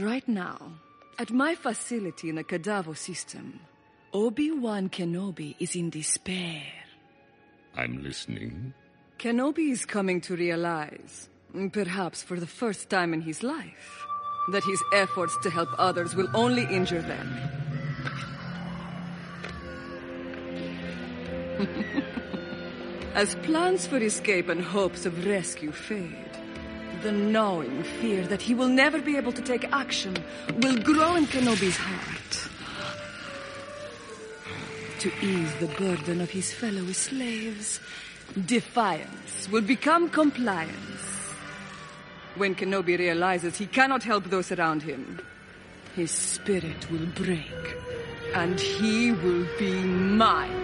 Right now, at my facility in the Kadavo system, Obi-Wan Kenobi is in despair. I'm listening. Kenobi is coming to realize, perhaps for the first time in his life, that his efforts to help others will only injure them. As plans for escape and hopes of rescue fade, the gnawing fear that he will never be able to take action will grow in Kenobi's heart. To ease the burden of his fellow slaves, defiance will become compliance. When Kenobi realizes he cannot help those around him, his spirit will break, and he will be mine.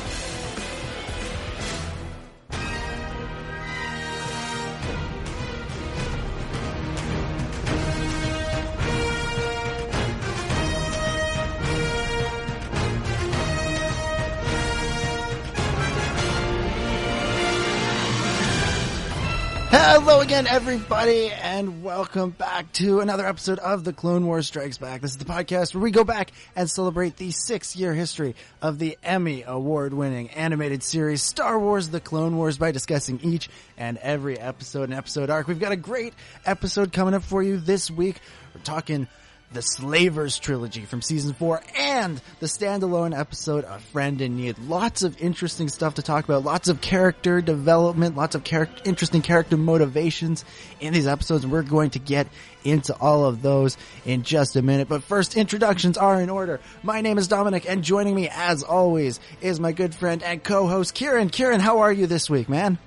Hello again, everybody, and welcome back to another episode of The Clone Wars Strikes Back. This is the podcast where we go back and celebrate the six year history of the Emmy award winning animated series Star Wars The Clone Wars by discussing each and every episode and episode arc. We've got a great episode coming up for you this week. We're talking the Slavers trilogy from season four and the standalone episode A Friend in Need. Lots of interesting stuff to talk about. Lots of character development. Lots of character, interesting character motivations in these episodes. We're going to get into all of those in just a minute. But first, introductions are in order. My name is Dominic and joining me as always is my good friend and co-host Ciaran. Ciaran, how are you this week, man?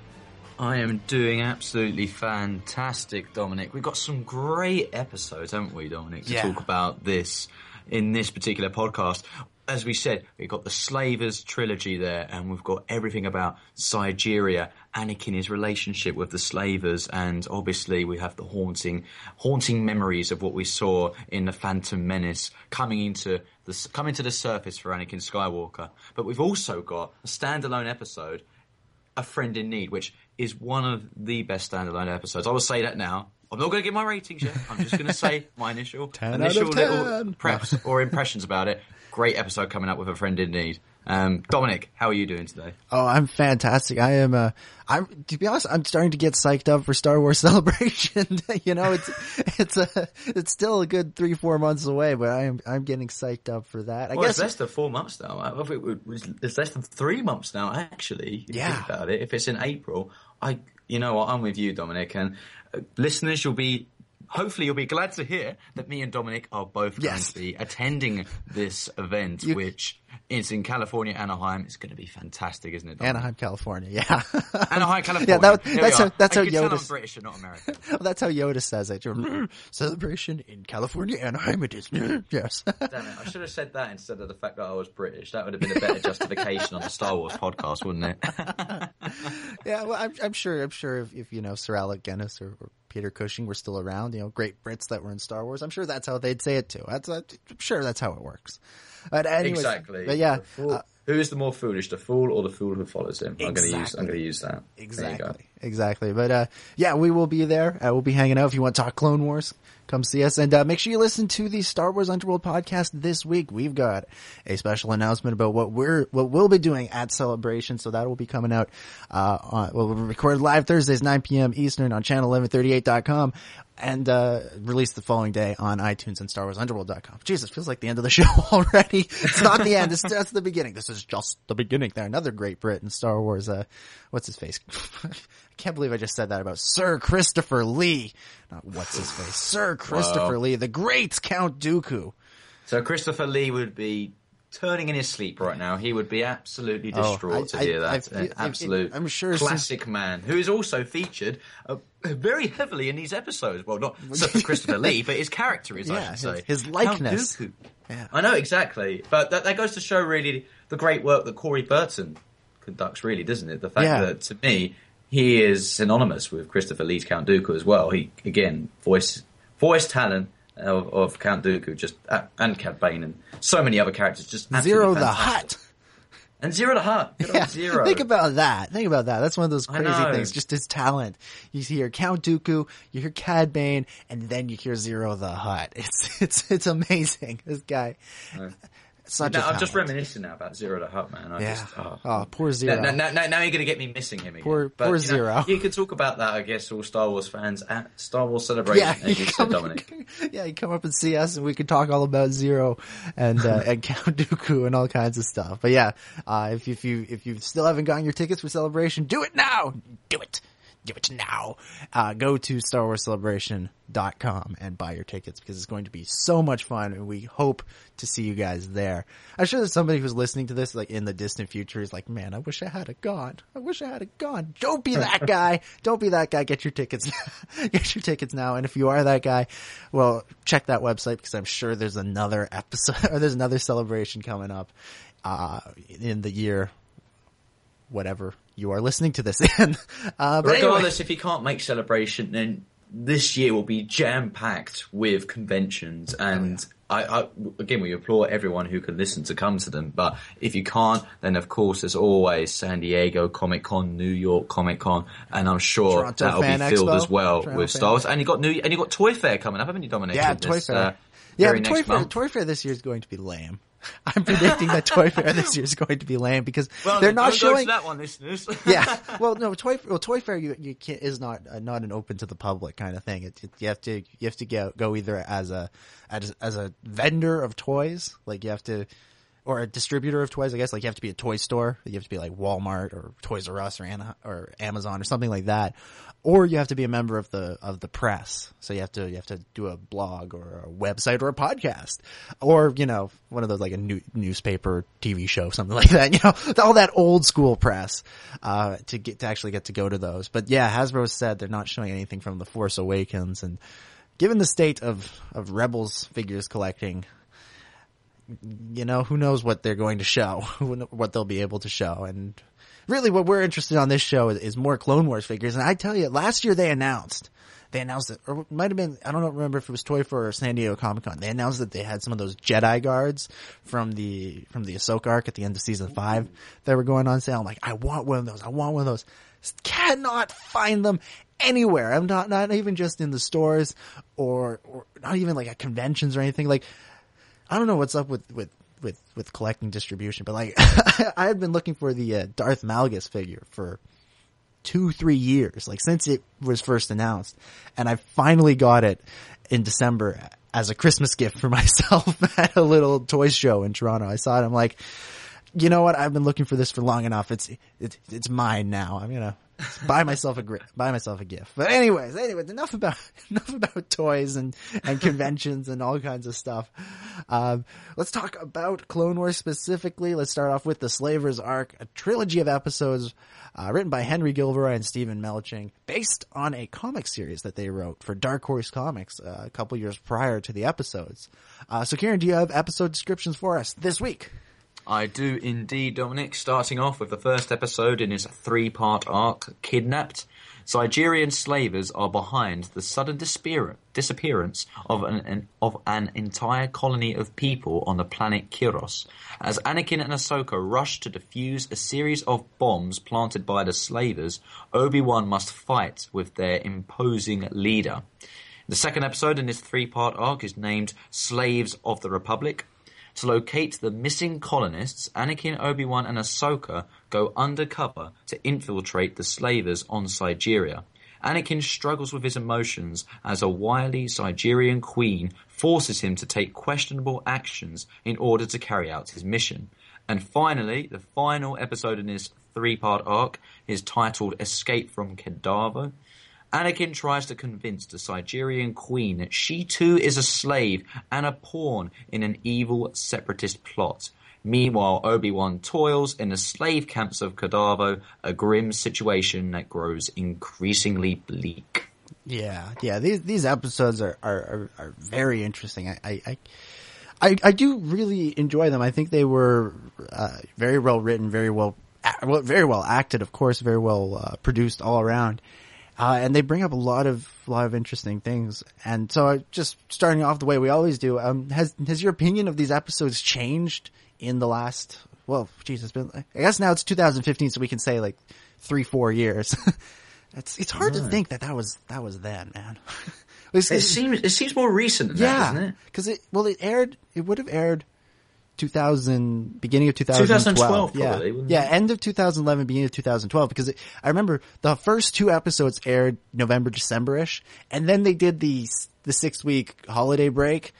I am doing absolutely fantastic, Dominic. We've got some great episodes, haven't we, Dominic, to Yeah. talk about this in this particular podcast. As we said, we've got the Slavers trilogy there, and we've got everything about Zygerria, Anakin, his relationship with the Slavers, and obviously we have the haunting, haunting memories of what we saw in the Phantom Menace coming into the coming to the surface for Anakin Skywalker. But we've also got a standalone episode a Friend in Need, which is one of the best standalone episodes. I will say that now. I'm not going to give my ratings yet. I'm just going to say my initial, initial little preps or impressions about it. Great episode coming up with a Friend in Need. Um, Dominic, how are you doing today? Oh, I'm fantastic. I am, uh, I'm, to be honest, I'm starting to get psyched up for Star Wars Celebration. you know, it's, it's a, it's still a good three, four months away, but I am, I'm getting psyched up for that. I Well, it's guess, less than four months now. I think it was, it's less than three months now, actually. Yeah. think about it. If it's in April, I, you know what, I'm with you, Dominic. And uh, listeners, you'll be, hopefully you'll be glad to hear that me and Dominic are both Yes. going to be attending this event, You- which is in California, Anaheim. It's going to be fantastic, isn't it? Dominic? Anaheim, California. Yeah. Anaheim, California. Yeah, that- that's how- that's I how Yoda- I'm British and not American. Well, that's how Yoda says it. Mm, celebration in California, Anaheim it is. Mm, yes. Damn it, I should have said that instead of the fact that I was British. That would have been a better justification on the Star Wars podcast, wouldn't it? Yeah, well, I'm, I'm sure. I'm sure if, if you know Sir Alec Guinness or, or Peter Cushing were still around, you know, great Brits that were in Star Wars, I'm sure that's how they'd say it too. That's I'm sure that's how it works. Anyways, exactly. But yeah, fool- uh, who is the more foolish, the fool or the fool who follows him? I'm going to use. I'm going to use that. There you go. exactly, exactly. But uh, yeah, we will be there. Uh, we'll be hanging out. If you want to talk Clone Wars, come see us, and uh, make sure you listen to the Star Wars Underworld podcast this week. We've got a special announcement about what we're what we'll be doing at Celebration, so that will be coming out. Uh, on, well, we'll record live Thursdays 9 p.m. Eastern on channel1138.com. And uh, released the following day on iTunes and StarWarsUnderworld.com. Jesus, feels like the end of the show already. It's not the end. It's just the beginning. This is just the beginning. There, another great Brit in Star Wars. Uh, what's his face? I can't believe I just said that about Sir Christopher Lee. Not what's his face. Sir Christopher. Lee, the great Count Dooku. So Christopher Lee would be turning in his sleep right now. He would be absolutely Oh, distraught I- to hear I- I that. An I- absolute, I'm sure classic man who is also featured uh, very heavily in these episodes. Well, not for Christopher Lee, but his character is. I Yeah, should say his- likeness. Yeah. I know exactly, but that, that goes to show really the great work that Corey Burton conducts, really, doesn't it? The fact Yeah. that to me he is synonymous with Christopher Lee's Count Dooku as well. He again voice voice talent of, of Count Dooku, just uh, and Cad Bane and so many other characters. Just Ziro the. Hutt. and Ziro the Hutt. Yeah, Ziro. think about that. Think about that. That's one of those crazy things. Just his talent. You hear Count Dooku, you hear Cad Bane, and then you hear Ziro the Hutt. It's it's it's amazing. This guy. Such Now, a I'm just reminiscing now about Ziro the Hutt, man. I Yeah. just, oh. Oh, poor Ziro. Now, now, now, now you're going to get me missing him again. Poor- But, poor you know, Ziro. You could talk about that, I guess, all Star Wars fans at Star Wars Celebration, yeah, as you said, come, Dominic. yeah, you come up and see us, and we could talk all about Ziro and uh, and Count Dooku and all kinds of stuff. But yeah, uh, if if you if you still haven't gotten your tickets for Celebration, do it now. Do it. Do it now. Uh, go to StarWarsCelebration.com and buy your tickets because it's going to be so much fun, and we hope to see you guys there. I'm sure there's somebody who's listening to this, like in the distant future, is like, "Man, I wish I had a gone. I wish I had a gone." Don't be that guy. Don't be that guy. Get your tickets. Get your tickets now. And if you are that guy, well, check that website because I'm sure there's another episode or there's another celebration coming up uh, in the year whatever you are listening to this in. Uh, but anyway. Regardless, if you can't make celebration, then this year will be jam packed with conventions. And I, I, again, we applaud everyone who can listen to come to them. But if you can't, then of course, there's always San Diego Comic Con, New York Comic Con, and I'm sure Toronto that'll be filled Expo. as well Toronto with Fan Star Wars. And you got new, and you got Toy Fair coming up, haven't you, Dominic? Yeah, Toy this, Fair. uh, yeah, Toy Fair, month. Toy Fair this year is going to be lame. I'm predicting that Toy Fair this year is going to be lame because Well, they're not don't go to showing. that one, listeners. yeah, well, no, Toy well, Toy Fair you, you can't, is not uh, not an open to the public kind of thing. It, it- you have to you have to go go either as a as, as a vendor of toys, like you have to, or a distributor of toys. I guess like you have to be a toy store. You have to be like Walmart or Toys R Us or Ana, or Amazon or something like that, or you have to be a member of the of the press. So you have to you have to do a blog or a website or a podcast, or you know one of those like a new, newspaper, TV show, something like that. You know all that old school press uh, to get to actually get to go to those. But yeah, Hasbro said they're not showing anything from the Force Awakens, and given the state of of Rebels figures collecting, you know, who knows what they're going to show, what they'll be able to show. And really what we're interested on this show is, is more Clone Wars figures. And I tell you, last year they announced, they announced it, or it might have been, I don't remember if it was Toy Fair or San Diego Comic Con. They announced that they had some of those Jedi guards from the, from the Ahsoka arc at the end of season five that were going on sale. I'm like, I want one of those. I want one of those. Cannot find them anywhere. I'm not, not even just in the stores or, or not even like at conventions or anything. Like, I don't know what's up with with with with collecting distribution, but like I had been looking for the uh, Darth Malgus figure for two three years, like since it was first announced, and I finally got it in December as a Christmas gift for myself at a little toy show in Toronto. I saw it. I'm like, you know what? I've been looking for this for long enough. It's it's it's mine now. I'm gonna buy myself a buy myself a gift. But anyways, anyways, enough about enough about toys and and conventions and all kinds of stuff. Um, let's talk about Clone Wars specifically. Let's start off with the Slavers arc, a trilogy of episodes uh, written by Henry Gilroy and Steven Melching, based on a comic series that they wrote for Dark Horse Comics uh, a couple years prior to the episodes. Uh, so, Ciaran, do you have episode descriptions for us this week? I do indeed, Dominic. Starting off with the first episode in his three part arc, Kidnapped. Zygerrian slavers are behind the sudden disappear- disappearance of an, an of an entire colony of people on the planet Kiros. As Anakin and Ahsoka rush to defuse a series of bombs planted by the slavers, Obi-Wan must fight with their imposing leader. The second episode in this three part arc is named Slaves of the Republic. To locate the missing colonists, Anakin, Obi-Wan and Ahsoka go undercover to infiltrate the slavers on Zygerria. Anakin struggles with his emotions as a wily Zygerrian queen forces him to take questionable actions in order to carry out his mission. And finally, the final episode in this three-part arc is titled Escape from Kadavo. Anakin tries to convince the Zygerrian queen that she too is a slave and a pawn in an evil separatist plot. Meanwhile, Obi-Wan toils in the slave camps of Kadavo, a grim situation that grows increasingly bleak. Yeah, yeah. These these episodes are are, are, very interesting. I, I I I do really enjoy them. I think they were uh, very well written, very well well, very well acted, of course, very well uh, produced all around. Uh, and they bring up a lot of a lot of interesting things. And so, uh, just starting off the way we always do, um, has has your opinion of these episodes changed in the last? Well, it's been. I guess now it's 2015, so we can say like three, four years. it's it's hard to think that that was that was then, man. It seems it seems more recent that, yeah, doesn't it? because it well, it aired. It would have aired 2000, beginning of 2012. 2012 yeah, probably, yeah, end of 2011, beginning of 2012. Because it, I remember the first two episodes aired November, December-ish, and then they did the the six week holiday break.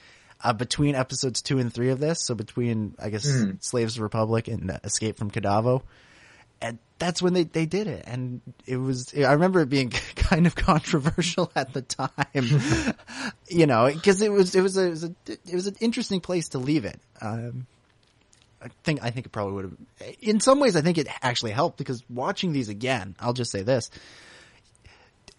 Uh, between episodes two and three of this, so between I guess Hmm. Slaves of Republic and Escape from Kadavo, and that's when they, they did it. And it was, I remember it being kind of controversial at the time, you know, cause it was, it was a, it was, a, it was an interesting place to leave it. Um, I think, I think it probably would have, in some ways, I think it actually helped because watching these again, I'll just say this,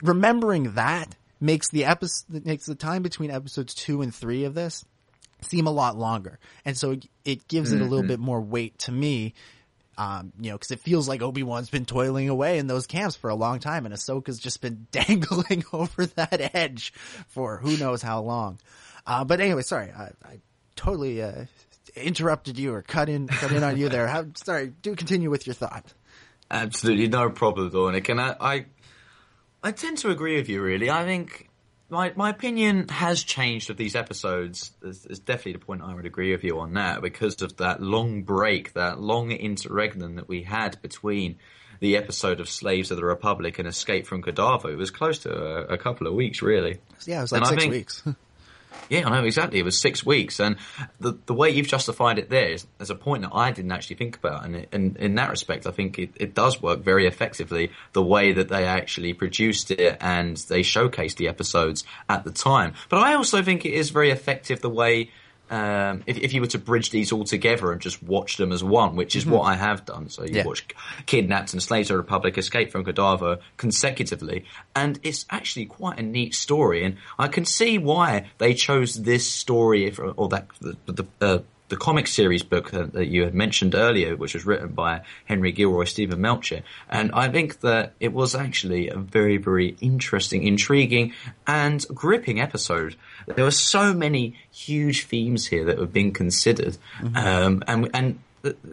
remembering that makes the episode, makes the time between episodes two and three of this seem a lot longer. And so it, it gives it a little bit more weight to me. Um, you know, cause it feels like Obi-Wan's been toiling away in those camps for a long time and Ahsoka's just been dangling over that edge for who knows how long. Uh, but anyway, sorry, I, I totally, uh, interrupted you or cut in, cut in on you there. How, sorry, do continue with your thought. Absolutely no problem, Dominic. And I, I, I tend to agree with you. Really, I think my my opinion has changed of these episodes. There's, there's definitely the point I would agree with you on that because of that long break, that long interregnum that we had between the episode of Slaves of the Republic and Escape from Kadavo. It was close to a, a couple of weeks, really. Yeah, it was like And six think- weeks. Yeah, I know exactly. It was six weeks, and the the way you've justified it there is, a point that I didn't actually think about, and it, in in that respect, I think it, it does work very effectively. The way that they actually produced it and they showcased the episodes at the time, but I also think it is very effective the way. Um, if, if you were to bridge these all together and just watch them as one, which is what I have done. So you Yeah. watch Kidnapped and Slaves of the Republic, Escape from Kadavo consecutively, and it's actually quite a neat story. And I can see why they chose this story or that the the, uh, the comic series book uh, that you had mentioned earlier, which was written by Henry Gilroy, Stephen Melcher, and I think that it was actually a very, very interesting, intriguing, and gripping episode. There were so many huge themes here that were being considered, um, and and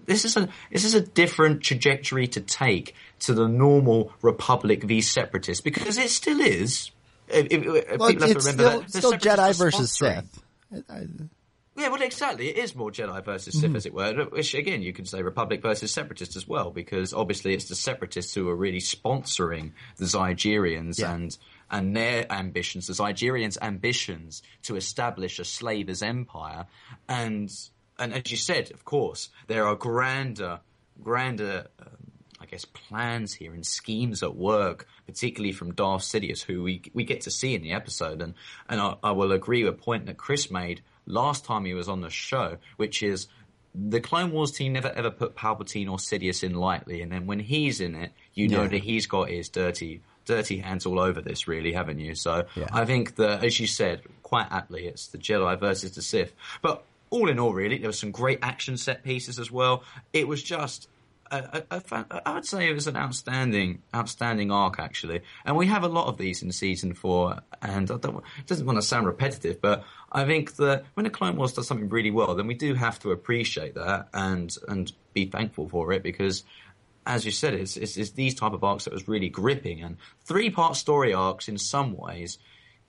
this is a this is a different trajectory to take to the normal Republic v Separatist because it still is. If, if, if Well, people have to it's remember still, that still Jedi versus Sith. Yeah, well, exactly. It is more Jedi versus Sith, as it were. Which, again, you can say Republic versus Separatists as well, because obviously it's the Separatists who are really sponsoring the Zygerrians Yeah. and and their ambitions, the Zygerrians' ambitions to establish a slavers empire. And and as you said, of course, there are grander, grander. Um, I guess plans here and schemes at work, particularly from Darth Sidious, who we we get to see in the episode, and and I, I will agree with a point that Chris made last time he was on the show, which is the Clone Wars team never ever put Palpatine or Sidious in lightly, and then when he's in it, you know Yeah. that he's got his dirty dirty hands all over this, really, haven't you? So Yeah. I think that, as you said, quite aptly, it's the Jedi versus the Sith, but. All in all, really, there were some great action set pieces as well. It was just a, a, a I would say it was an outstanding, outstanding arc actually, and we have a lot of these in season four. And I don't, it doesn't want to sound repetitive, but I think that when a Clone Wars does something really well, then we do have to appreciate that and and be thankful for it because. As you said, it's, it's, it's these type of arcs that was really gripping, and three-part story arcs in some ways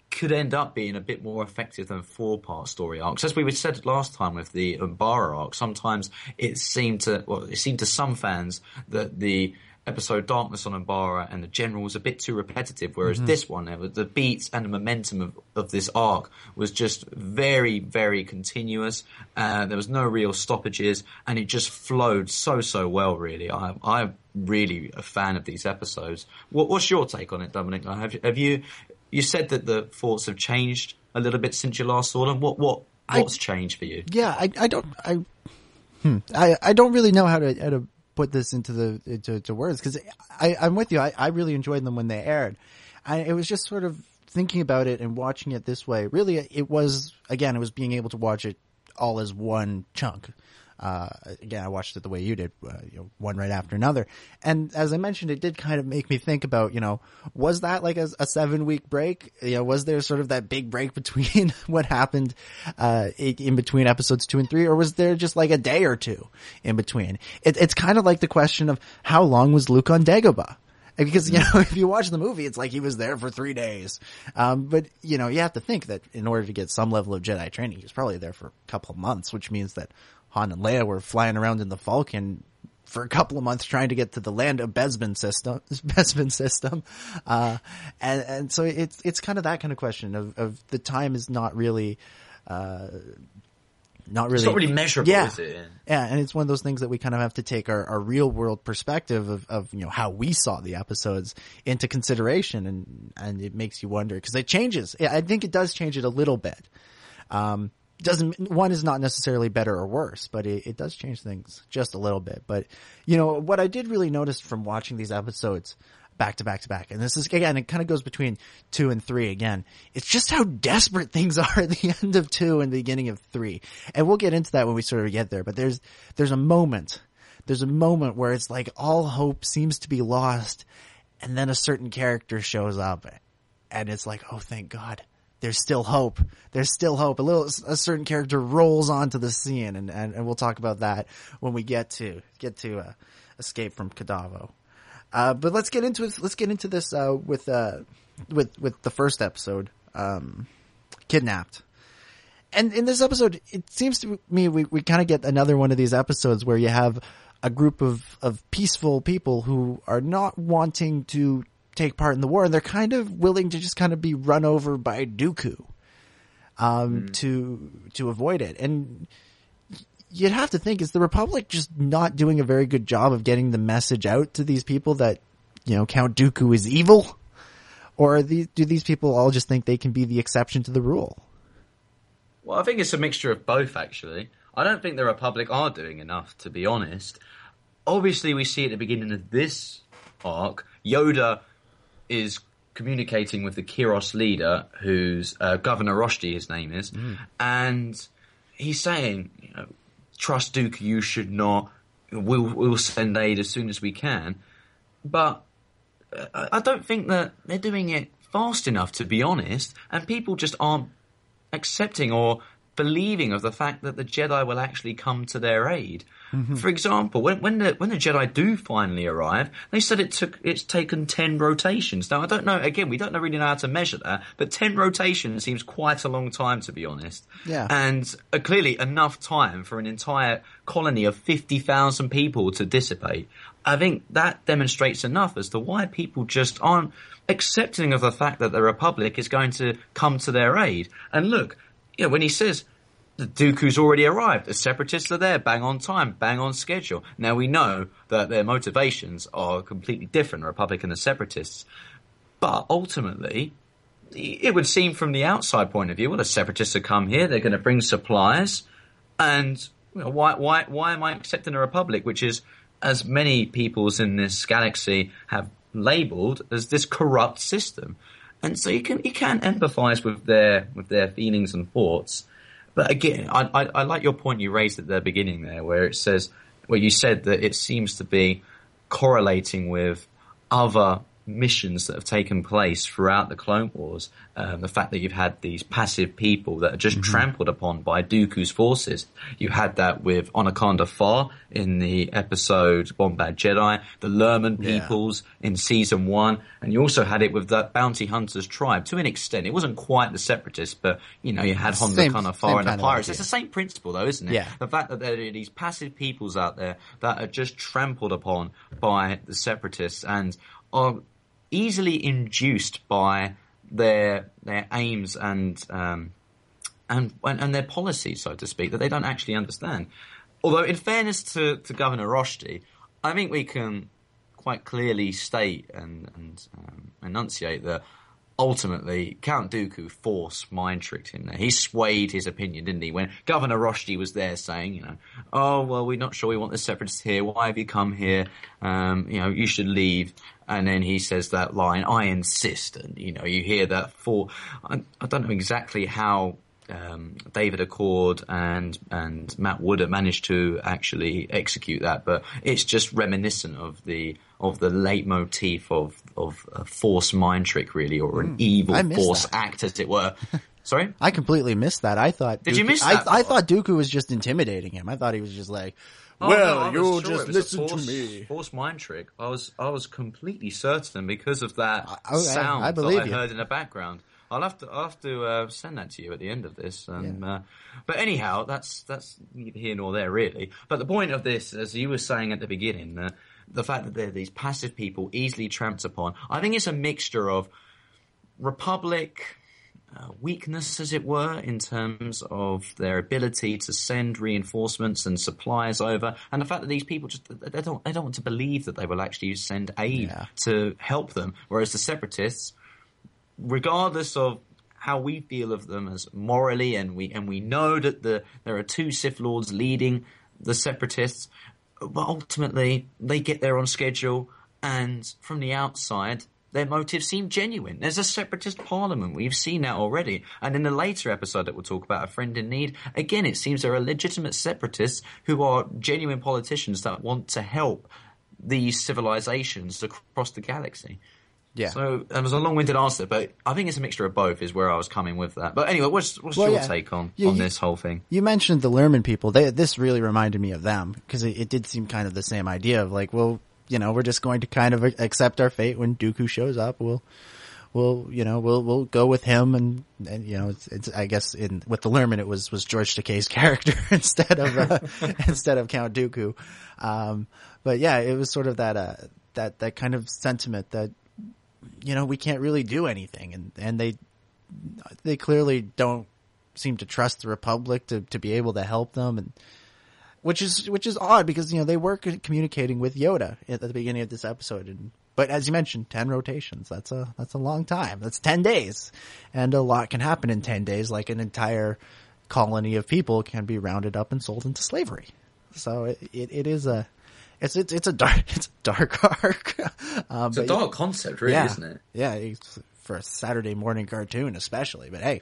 could end up being a bit more effective than four part story arcs. As we said last time with the Umbara arc, sometimes it seemed to well, it seemed to some fans that the episode Darkness on Umbara and the General was a bit too repetitive, whereas this one, was, the beats and the momentum of, of this arc was just very, very continuous. Uh, there was no real stoppages, and it just flowed so, so well, really. I, I'm really a fan of these episodes. What, what's your take on it, Dominic? Have, have you, you said that the thoughts have changed a little bit since you last saw them. What, what, what's changed for you? yeah, I, I don't, I, hmm, I, I don't really know how to, how to put this into the, into, to words because I'm with you. I, I really enjoyed them when they aired. I, it was just sort of thinking about it and watching it this way. Really, it was, again, it was being able to watch it all as one chunk. Uh, again, I watched it the way you did, uh, you know, one right after another. And as I mentioned, it did kind of make me think about, you know, was that like a, a seven week break? You know, was there sort of that big break between what happened, uh, in between episodes two and three, or was there just like a day or two in between? It, it's kind of like the question of how long was Luke on Dagobah? Because, you know, if you watch the movie, it's like he was there for three days. Um, but, you know, you have to think that in order to get some level of Jedi training, he was probably there for a couple months, which means that Han and Leia were flying around in the Falcon for a couple of months trying to get to the land of Bespin system, Bespin system. Uh, and, and so it's, it's kind of that kind of question of, of the time is not really, uh, not really, It's not really measurable, yeah. is it? Yeah, and it's one of those things that we kind of have to take our, our real world perspective of, of, you know, how we saw the episodes into consideration and, and it makes you wonder because it changes. I think it does change it a little bit. Um, doesn't, one is not necessarily better or worse, but it, it does change things just a little bit. But, you know, what I did really notice from watching these episodes back to back to back, and this is, again, it kind of goes between two and three again. It's just how desperate things are at the end of two and the beginning of three. And we'll get into that when we sort of get there, but there's, there's a moment, there's a moment where it's like all hope seems to be lost and then a certain character shows up and it's like, oh, thank God. There's still hope. There's still hope. A little, a certain character rolls onto the scene and, and, and we'll talk about that when we get to, get to, uh, escape from Kadavo. Uh, but let's get into. Let's get into this, uh, with, uh, with, with the first episode, um, kidnapped. And in this episode, it seems to me we, we kind of get another one of these episodes where you have a group of, of peaceful people who are not wanting to take part in the war and they're kind of willing to just kind of be run over by Dooku, um, to, to avoid it. And you'd have to think is the Republic just not doing a very good job of getting the message out to these people that, you know, Count Dooku is evil? Or these, do these people all just think they can be the exception to the rule? Well, I think it's a mixture of both, actually. I don't think the Republic are doing enough, to be honest. Obviously, we see at the beginning of this arc, Yoda is communicating with the Kiros leader, who's uh, Governor Roshti, his name is, and he's saying, you know, trust Duke, you should not. We'll, we'll send aid as soon as we can. But uh, I I don't think that they're doing it fast enough, to be honest, and people just aren't accepting or believing of the fact that the Jedi will actually come to their aid. For example, when, when the when the Jedi do finally arrive, they said it took it's taken ten rotations. Now I don't know. Again, we don't know really know how to measure that, but ten rotations seems quite a long time to be honest. Yeah. and uh, clearly enough time for an entire colony of fifty thousand people to dissipate. I think that demonstrates enough as to why people just aren't accepting of the fact that the Republic is going to come to their aid. And look, you know, when he says the Dooku's already arrived, the Separatists are there, bang on time, bang on schedule. Now we know that their motivations are completely different, Republic and the Separatists. But ultimately, it would seem from the outside point of view, well, the Separatists have come here, they're going to bring supplies, and you know, why, why, why am I accepting a Republic, which is, as many peoples in this galaxy have labelled as this corrupt system? And so you can you can empathise with their with their feelings and thoughts, but again, I, I, I like your point you raised at the beginning there, where it says where you said that it seems to be correlating with other missions that have taken place throughout the Clone Wars. Um, the fact that you've had these passive people that are just trampled upon by Dooku's forces. You had that with Onaconda Farr in the episode Bombad Jedi, the Lurmen Yeah. peoples in season one, and you also had it with the Bounty Hunters tribe to an extent. It wasn't quite the Separatists, but you know you had Honda Same- Kana same Far and the pirates. idea. It's the same principle, though, isn't it? Yeah. The fact that there are these passive peoples out there that are just trampled upon by the separatists and are easily induced by their their aims and um, and and their policies, so to speak, that they don't actually understand. Although, in fairness to, to Governor Roshti, I think we can quite clearly state and, and um, enunciate that ultimately Count Dooku forced mind tricked him there. He swayed his opinion, didn't he? When Governor Roshti was there saying, you know, oh, well, we're not sure we want the separatists here. Why have you come here? Um, you know, you should leave. And then he says that line, I insist. And, you know, you hear that for, I, I don't know exactly how um, David Acord and and Matt Wood have managed to actually execute that, but it's just reminiscent of the of the leitmotif of of a force mind trick, really, or an evil. I missed force that. act, as it were. Sorry. I completely missed that. I thought. Did you miss I, that I part? thought Dooku was just intimidating him. I thought he was just like, Oh, "Well, no, you'll sure just listen to me." Force mind trick. I was I was completely certain because of that I- I- sound I believe that I you. heard in the background. I'll have to I'll have to uh, send that to you at the end of this. Um, uh, but anyhow, that's that's neither here nor there really. But the point of this, as you were saying at the beginning, uh, the fact that they're these passive people easily tramped upon. I think it's a mixture of Republic uh, weakness, as it were, in terms of their ability to send reinforcements and supplies over, and the fact that these people just they don't they don't want to believe that they will actually send aid Yeah. to help them, whereas the separatists, regardless of how we feel of them as morally, and we and we know that the there are two Sith lords leading the separatists, but ultimately they get there on schedule, and from the outside. Their motives seem genuine. There's a separatist parliament. We've seen that already. And in the later episode that we'll talk about, A Friend in Need, again, it seems there are legitimate separatists who are genuine politicians that want to help these civilizations across the galaxy. Yeah. So that was a long-winded answer, but I think it's a mixture of both. Is where I was coming with that. But anyway, what's what's Well, your yeah. take on on you- this whole thing? You mentioned the Lurmen people. They, this really reminded me of them because it, it did seem kind of the same idea of like, well, you know, we're just going to kind of accept our fate when Dooku shows up. We'll, we'll, you know, we'll we'll go with him, and and you know, it's, it's I guess in with the Lurmen it was was George Takei's character instead of uh, instead of Count Dooku. Um, but yeah, it was sort of that uh, that that kind of sentiment that you know we can't really do anything, and and they they clearly don't seem to trust the Republic to, to be able to help them, and which is which is odd because you know they were communicating with Yoda at the beginning of this episode, and but as you mentioned, ten rotations that's a that's a long time. That's ten days, and a lot can happen in ten days. Like an entire colony of people can be rounded up and sold into slavery. So it it, it is a it's it's it's a dark it's a dark arc. um, It's a dark concept, really, yeah, isn't it? Yeah, it's for a Saturday morning cartoon, especially. But hey,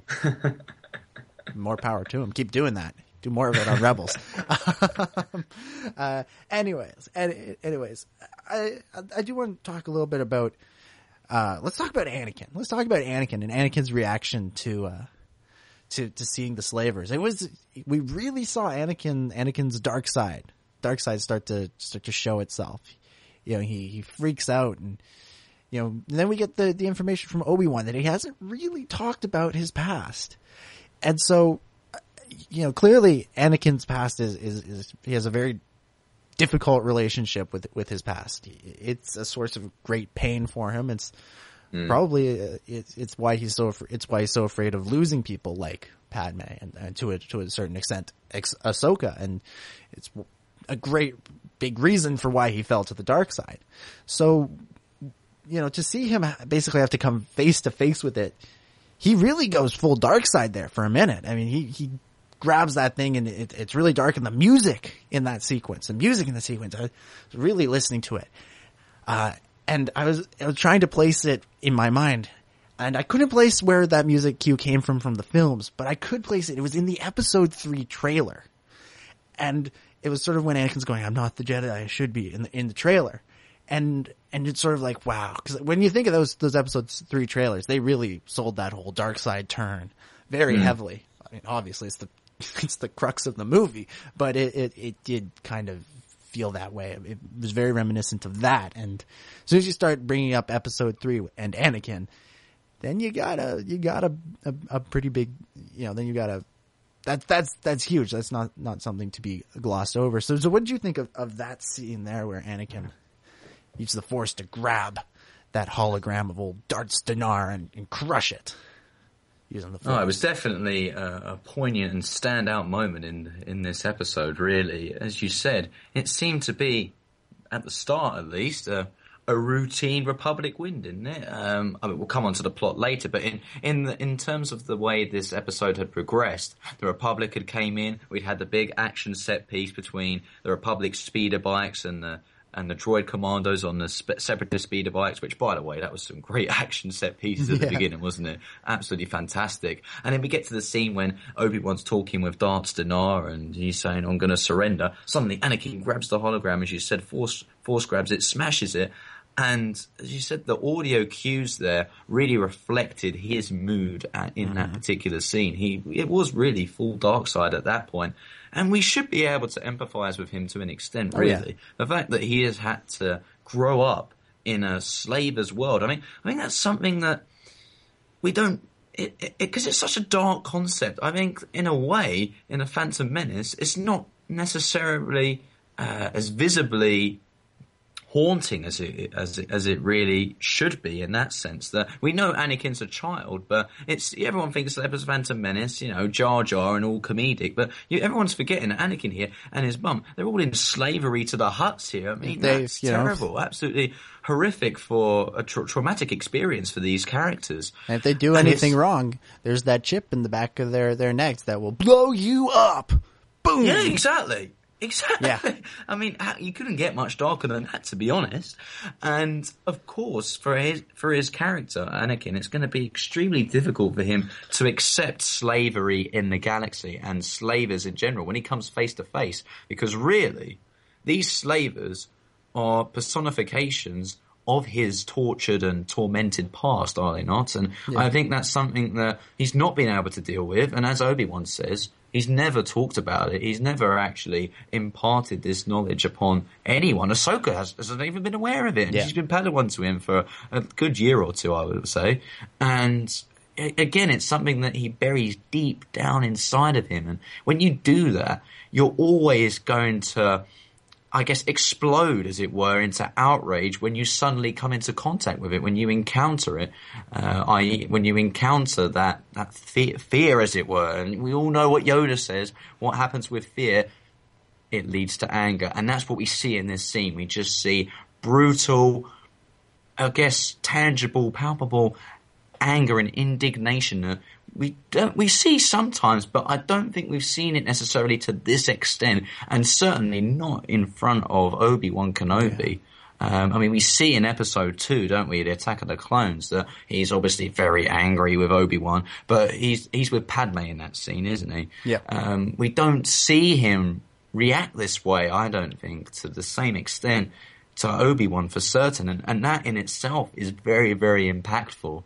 more power to him. Keep doing that. Do more of it on Rebels. um, uh, anyways, any, anyways, I I do want to talk a little bit about. Uh, let's talk about Anakin. Let's talk about Anakin and Anakin's reaction to uh, to to seeing the slavers. It was we really saw Anakin Anakin's dark side, dark side start to start to show itself. You know, he he freaks out and you know, and then we get the the information from Obi Wan that he hasn't really talked about his past, and so you know, clearly Anakin's past is is, is he has a very difficult relationship with with his past. It's a source of great pain for him. It's probably uh, it's it's why he's so it's why he's so afraid of losing people like Padme and, and to a to a certain extent ex- Ahsoka, and it's a great big reason for why he fell to the dark side. So you know, to see him basically have to come face to face with it, he really goes full dark side there for a minute. I mean, he, he grabs that thing and it, it's really dark and the music in that sequence, the music in the sequence, I was really listening to it. Uh, and I was, I was trying to place it in my mind and I couldn't place where that music cue came from from the films, but I could place it. It was in the episode three trailer. And it was sort of when Anakin's going, I'm not the Jedi I should be in the, in the trailer. And, and it's sort of like, wow. Cause when you think of those, those episodes three trailers, they really sold that whole dark side turn very heavily. I mean, obviously it's the, it's the crux of the movie, but it, it, it did kind of feel that way. It was very reminiscent of that. And as soon as you start bringing up episode three and Anakin, then you got a, you got a, a, a pretty big, you know, then you got a, that's that's that's huge. That's not not something to be glossed over. So, so what did you think of, of that scene there, where Anakin uses the Force to grab that hologram of old Darts D'Nar and, and crush it using the? Oh, it was definitely a, a poignant and standout moment in in this episode. Really, as you said, it seemed to be at the start, at least, a, a routine Republic win, didn't it? Um, I mean, we'll come on to the plot later, but in in the, in terms of the way this episode had progressed, the Republic had came in. We'd had the big action set piece between the Republic speeder bikes and the and the droid commandos on the spe- separatist speeder bikes, which by the way, that was some great action set pieces at the beginning, wasn't it? Absolutely fantastic. And then we get to the scene when Obi-Wan's talking with Darts D'Nar and he's saying, I'm going to surrender. Suddenly Anakin grabs the hologram, as you said, force, force grabs it, smashes it. And as you said, the audio cues there really reflected his mood at, in that mm-hmm. particular scene. He, it was really full dark side at that point. And we should be able to empathize with him to an extent, Oh, yeah. really. The fact that he has had to grow up in a slaver's world. I mean, I think that's something that we don't, because it, it, it's such a dark concept. I think, in a way, in a Phantom Menace, it's not necessarily uh, as visibly haunting as it as it, as it really should be in that sense that we know Anakin's a child but it's everyone thinks that was Phantom Menace you know Jar Jar and all comedic but you, everyone's forgetting Anakin here and his mum they're all in slavery to the Hutts here I mean They- that's know. terrible absolutely horrific for a tra- traumatic experience for these characters And if they do And anything wrong, there's that chip in the back of their, their necks that will blow you up. Boom. Yeah, exactly. Exactly. Yeah. I mean, uh, you couldn't get much darker than that, to be honest. And of course, for his for his character, Anakin, it's going to be extremely difficult for him to accept slavery in the galaxy and slavers in general when he comes face to face, because really, these slavers are personifications of his tortured and tormented past, are they not? And I think that's something that he's not been able to deal with. And as Obi Wan says, he's never talked about it. He's never actually imparted this knowledge upon anyone. Ahsoka has, hasn't even been aware of it. And Yeah. she's been Padawan to him for a good year or two, I would say. And again, it's something that he buries deep down inside of him. And when you do that, you're always going to I guess, explode, as it were, into outrage when you suddenly come into contact with it, when you encounter it, uh, i.e., when you encounter that, that fear, as it were. And we all know what Yoda says. What happens with fear? It leads to anger. And that's what we see in this scene. We just see brutal, I guess, tangible, palpable anger and indignation that we don't we see sometimes, but I don't think we've seen it necessarily to this extent, and certainly not in front of Obi Wan Kenobi. Um, I mean, we see in episode two, don't we, the Attack of the Clones, that he's obviously very angry with Obi Wan, but he's he's with Padme in that scene, isn't he? Yeah. Um, we don't see him react this way. I don't think to the same extent to Obi Wan for certain, and, and that in itself is very very impactful.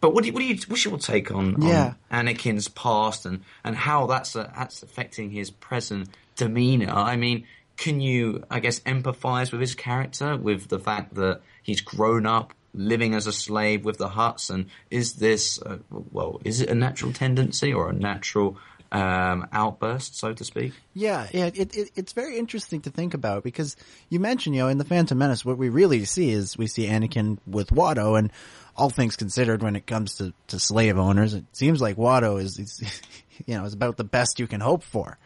But what do you, what do you, what's your take on, Yeah. on Anakin's past and, and how that's uh, that's affecting his present demeanor? I mean, can you, I guess, empathize with his character, with the fact that he's grown up living as a slave with the Hutts, and is this, uh, well, is it a natural tendency or a natural um, outburst, so to speak? Yeah, yeah, it, it it's very interesting to think about because you mentioned, you know, in the Phantom Menace, what we really see is we see Anakin with Watto, and all things considered, when it comes to, to slave owners, it seems like Watto is, is, you know, is about the best you can hope for.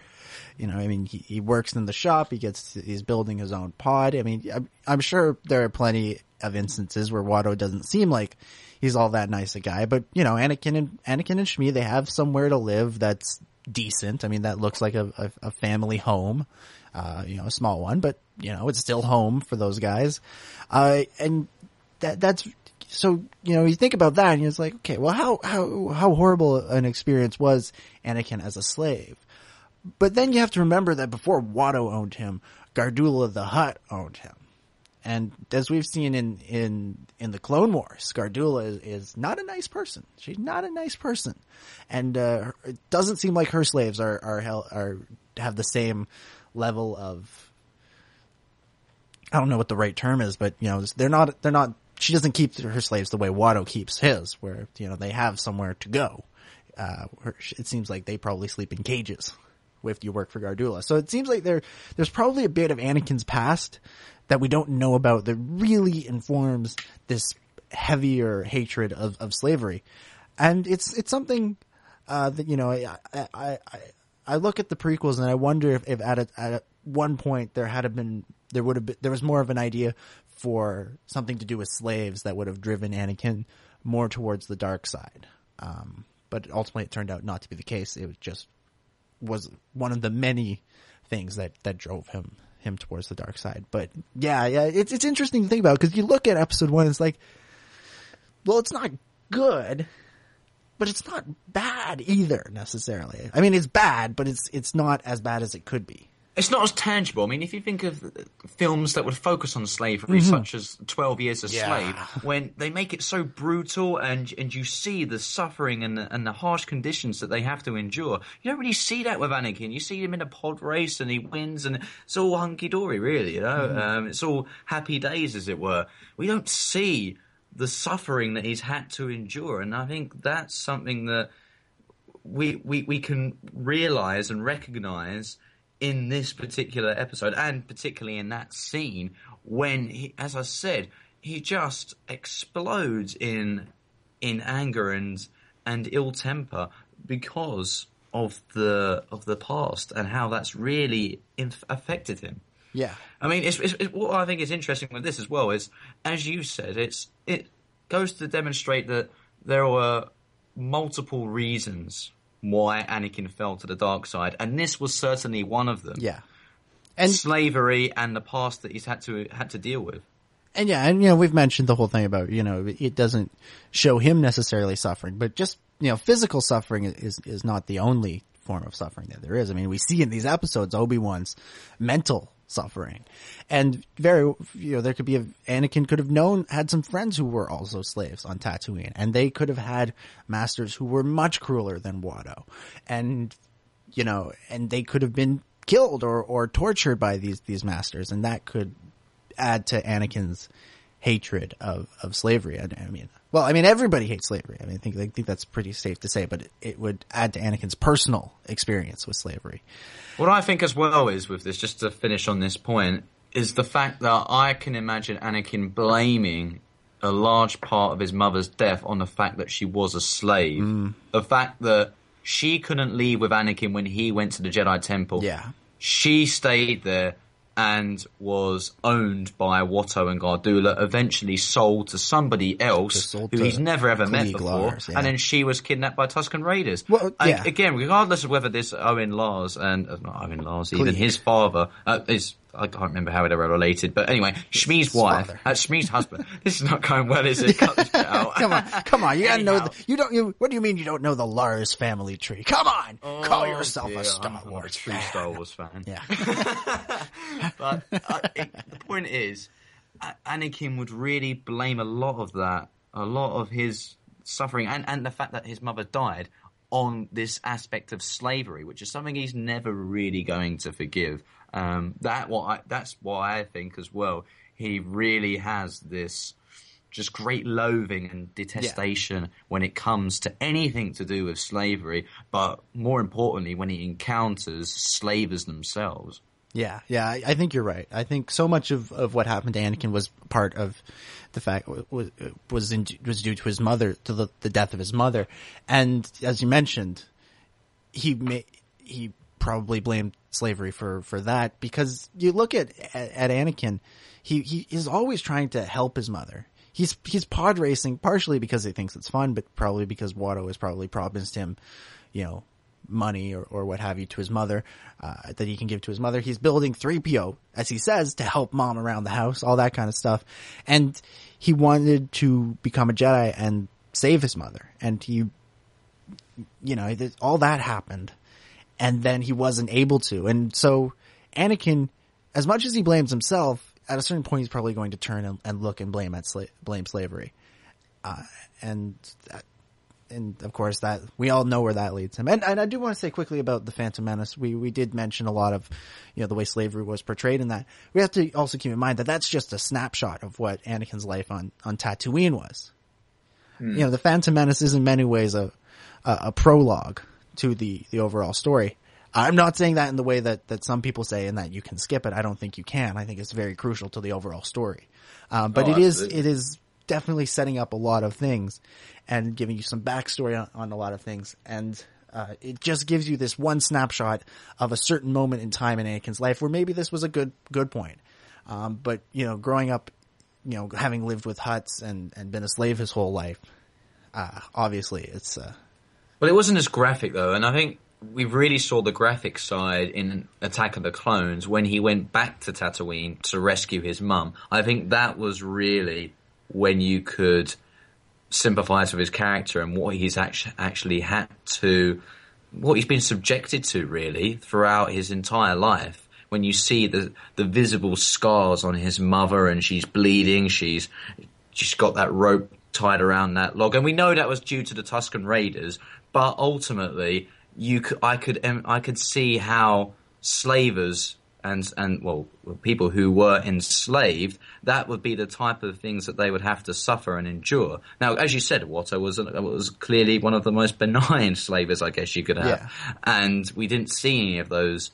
You know, I mean, he, he works in the shop, he gets, he's building his own pod. I mean, I'm, I'm sure there are plenty of instances where Watto doesn't seem like he's all that nice a guy, but you know, Anakin and, Anakin and Shmi, they have somewhere to live that's decent. I mean, that looks like a, a, a family home, uh, you know, a small one, but you know, it's still home for those guys. Uh, and that, that's, so, you know, you think about that and it's like, okay, well, how, how, how horrible an experience was Anakin as a slave? But then you have to remember that before Watto owned him, Gardula the Hutt owned him. And as we've seen in, in, in the Clone Wars, Gardula is, is not a nice person. She's not a nice person. And, uh, it doesn't seem like her slaves are, are, are, have the same level of, I don't know what the right term is, but you know, they're not, they're not, she doesn't keep her slaves the way Watto keeps his, where, you know, they have somewhere to go. Uh, it seems like they probably sleep in cages if you work for Gardula. So it seems like there, there's probably a bit of Anakin's past that we don't know about that really informs this heavier hatred of, of slavery. And it's, it's something, uh, that, you know, I, I, I, I look at the prequels and I wonder if, if at a, at one point there had been, there would have been, there was more of an idea for something to do with slaves that would have driven Anakin more towards the dark side. Um, but ultimately it turned out not to be the case. It was just was one of the many things that, that drove him him towards the dark side. But yeah, yeah, it's it's interesting to think about because you look at episode one, it's like, well, it's not good, but it's not bad either necessarily. I mean, it's bad, but it's it's not as bad as it could be. It's not as tangible. I mean, if you think of films that would focus on slavery, such as Twelve Years a Yeah. Slave, when they make it so brutal and and you see the suffering and the, and the harsh conditions that they have to endure, you don't really see that with Anakin. You see him in a pod race and he wins, and it's all hunky dory, really. You know, um, it's all happy days, as it were. We don't see the suffering that he's had to endure, and I think that's something that we we, we can realize and recognize in this particular episode and particularly in that scene when he, as I said he just explodes in in anger and and ill temper because of the of the past and how that's really inf- affected him. Yeah, I mean, it's, it's, it's, what I think is interesting with this as well is, as you said, it's it goes to demonstrate that there were multiple reasons why Anakin fell to the dark side, and this was certainly one of them. yeah, and slavery and the past that he's had to had to deal with. and yeah, and you know we've mentioned the whole thing about you know it doesn't show him necessarily suffering, but just you know physical suffering is is not the only form of suffering that there is. I mean, we see in these episodes Obi Wan's mental suffering, and very you know there could be a, Anakin could have known had some friends who were also slaves on Tatooine, and they could have had masters who were much crueler than Watto, and you know, and they could have been killed or or tortured by these these masters, and that could add to Anakin's hatred of, of slavery. I, I mean, well, I mean, everybody hates slavery. I mean, I think I think that's pretty safe to say, but it, it would add to Anakin's personal experience with slavery. What I think as well is with this, just to finish on this point, is the fact that I can imagine Anakin blaming a large part of his mother's death on the fact that she was a slave. Mm. The fact that she couldn't leave with Anakin when he went to the Jedi Temple. Yeah. She stayed there and was owned by Watto and Gardulla, eventually sold to somebody else sold who he's never ever met before. Yeah. And then she was kidnapped by Tusken Raiders. Well, yeah. again, regardless of whether this Owen Lars and uh, not Owen Lars, even his father uh, is I can't remember how they were related, but anyway, Shmi's wife, uh, Shmi's husband. this is not going well, is it? Cut this bit out. Come on, come on! You gotta know. The, you don't. You, what do you mean you don't know the Lars family tree? Come on, call yourself Oh, dear, a Star I'm Wars true fan. Star Wars fan. Yeah, but uh, it, the point is, A- Anakin would really blame a lot of that, a lot of his suffering, and, and the fact that his mother died on this aspect of slavery, which is something he's never really going to forgive. Um, that what I, that's why I think as well. He really has this just great loathing and detestation when it comes to anything to do with slavery, but more importantly, when he encounters slavers themselves. yeah, yeah. I, I think you're right. I think so much of, of what happened to Anakin was part of the fact was was in, was due to his mother, to the, the death of his mother, and as you mentioned, he may, he probably blamed slavery for, for that because you look at, at, at Anakin, he, he is always trying to help his mother. He's, he's pod racing partially because he thinks it's fun, but probably because Watto has probably promised him, you know, money or, or what have you to his mother, uh, that he can give to his mother. He's building 3PO, as he says, to help mom around the house, all that kind of stuff. And he wanted to become a Jedi and save his mother. And he, you know, all that happened. And then he wasn't able to. And so Anakin, as much as he blames himself, at a certain point he's probably going to turn and, and look and blame at sla- blame slavery. Uh, and that, and of course that we all know where that leads him. And, and I do want to say quickly about the Phantom Menace. We we did mention a lot of, you know, the way slavery was portrayed in that. We have to also keep in mind that that's just a snapshot of what Anakin's life on on Tatooine was. You know, the Phantom Menace is in many ways a a, a prologue to the the overall story. I'm not saying that in the way that, that some people say and that you can skip it. I don't think you can. I think it's very crucial to the overall story. Um, but Oh, it is, it is definitely setting up a lot of things and giving you some backstory on, on a lot of things. And, uh, it just gives you this one snapshot of a certain moment in time in Anakin's life where maybe this was a good, good point. Um, but, you know, growing up, you know, having lived with Hutts and, and been a slave his whole life, uh, obviously it's, uh, But it wasn't as graphic though, and I think we really saw the graphic side in Attack of the Clones when he went back to Tatooine to rescue his mum. I think that was really when you could sympathise with his character and what he's actually actually had to, what he's been subjected to really throughout his entire life. When you see the the visible scars on his mother and she's bleeding, she's she's got that rope tied around that log, and we know that was due to the Tusken Raiders. But ultimately, you could, I could I could see how slavers and and well people who were enslaved that would be the type of things that they would have to suffer and endure. Now, as you said, Watto was was clearly one of the most benign slavers I guess you could have, Yeah. and we didn't see any of those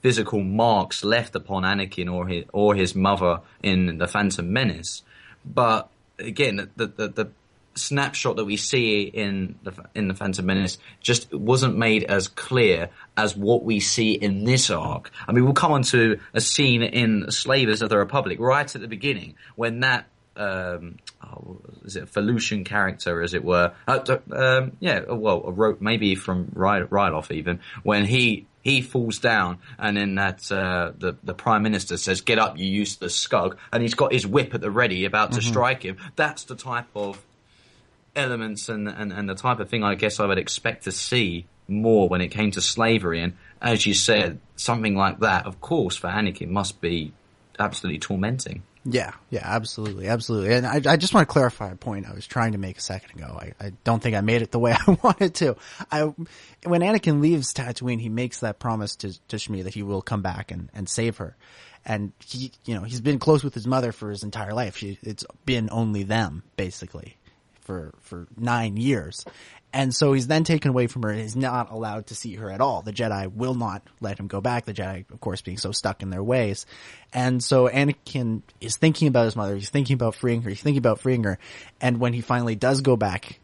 physical marks left upon Anakin or his or his mother in the Phantom Menace. But again, the the, the snapshot that we see in the in the Phantom Menace just wasn't made as clear as what we see in this arc. I mean, we'll come on to a scene in Slavers of the Republic right at the beginning when that. Um, oh, is it a Felucian character, as it were? Uh, um, yeah, well, a rope maybe from Ryloth even when he he falls down, and then that uh, the the prime minister says, "Get up, you useless scug," and he's got his whip at the ready, about to strike him. That's the type of elements and, and and the type of thing I guess I would expect to see more when it came to slavery. And as you said, something like that, of course, for Anakin must be absolutely tormenting. Yeah, yeah, absolutely, absolutely. And I, I just want to clarify a point I was trying to make a second ago. I, I don't think I made it the way I wanted to. I, when Anakin leaves Tatooine, he makes that promise to, to Shmi that he will come back and, and save her. And he, you know, he's been close with his mother for his entire life. She, it's been only them, basically, for, for nine years. And so he's then taken away from her and is not allowed to see her at all. The Jedi will not let him go back. The Jedi, of course, being so stuck in their ways. And so Anakin is thinking about his mother. He's thinking about freeing her. He's thinking about freeing her. And when he finally does go back,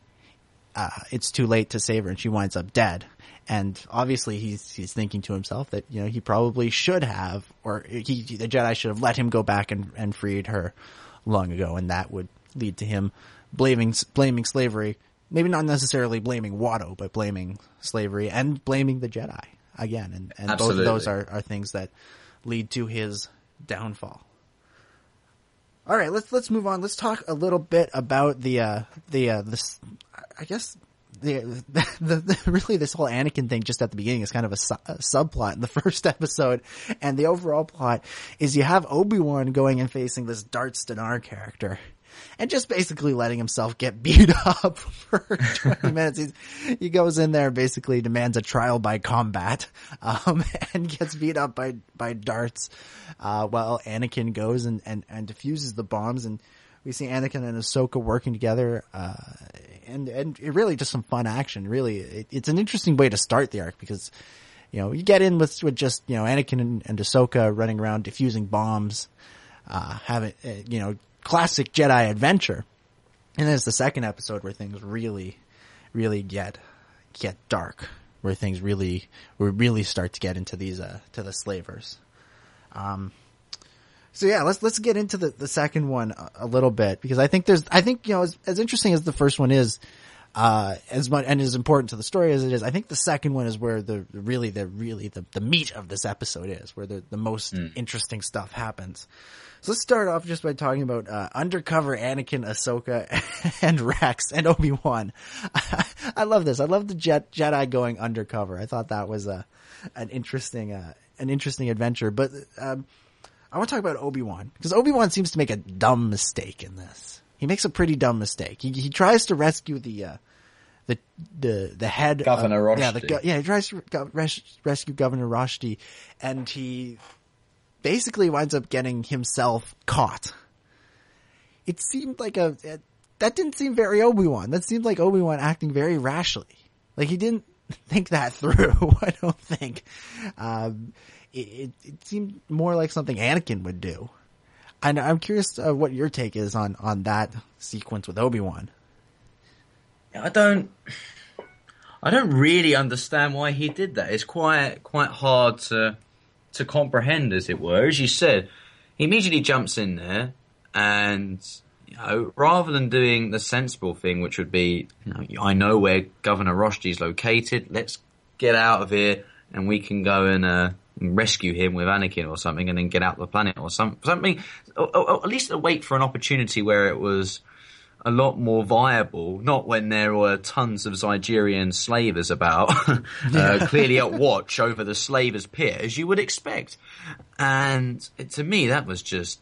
uh, it's too late to save her and she winds up dead. And obviously he's, he's thinking to himself that, you know, he probably should have, or he, the Jedi should have let him go back and, and freed her long ago. And that would lead to him blaming, blaming slavery. Maybe not necessarily blaming Watto, but blaming slavery and blaming the Jedi again. And, and both of those are, are things that lead to his downfall. All right, let's let's move on. Let's talk a little bit about the uh, the uh, this. I guess the, the, the really this whole Anakin thing just at the beginning is kind of a, su- a subplot in the first episode, and the overall plot is you have Obi Wan going and facing this Darts D'Nar character. And just basically letting himself get beat up for 20 minutes. He's, he goes in there, basically demands a trial by combat, um, and gets beat up by, by Darts, uh, while Anakin goes and, and, and diffuses the bombs and we see Anakin and Ahsoka working together, uh, and, and it really just some fun action. Really, it, it's an interesting way to start the arc because, you know, you get in with, with just, you know, Anakin and, and Ahsoka running around diffusing bombs, uh, having, uh, you know, classic Jedi adventure. And there's the second episode where things really, really get, get dark, where things really, we really start to get into these, uh, to the slavers. Um, so yeah, let's let's get into the, the second one a, a little bit because I think there's I think you know as, as interesting as the first one is, uh, as much and as important to the story as it is, I think the second one is where the really the really the, the meat of this episode is, where the the most interesting stuff happens. So let's start off just by talking about uh, undercover Anakin, Ahsoka, and Rex and Obi Wan. I love this. I love the Jet, Jedi going undercover. I thought that was a an interesting uh, an interesting adventure, but. Um, I want to talk about Obi Wan because Obi Wan seems to make a dumb mistake in this. He makes a pretty dumb mistake. He he tries to rescue the uh, the the the head Governor of, yeah the yeah he tries to rescue Governor Roshti, and he basically winds up getting himself caught. It seemed like a that didn't seem very Obi Wan. That seemed like Obi Wan acting very rashly. Like he didn't think that through. I don't think. Um, it, it, it seemed more like something Anakin would do. And I'm curious uh, what your take is on on that sequence with Obi Wan. I don't. I don't really understand why he did that. It's quite quite hard to to comprehend, as it were. As you said, he immediately jumps in there, and you know, rather than doing the sensible thing, which would be, you know, I know where Governor Roshti's located. Let's get out of here and we can go and, uh, rescue him with Anakin or something and then get out the planet or some, something, or, or at least wait for an opportunity where it was a lot more viable, not when there were tons of Zygerrian slavers about, uh, clearly at watch over the slavers' pit, as you would expect. And to me, that was just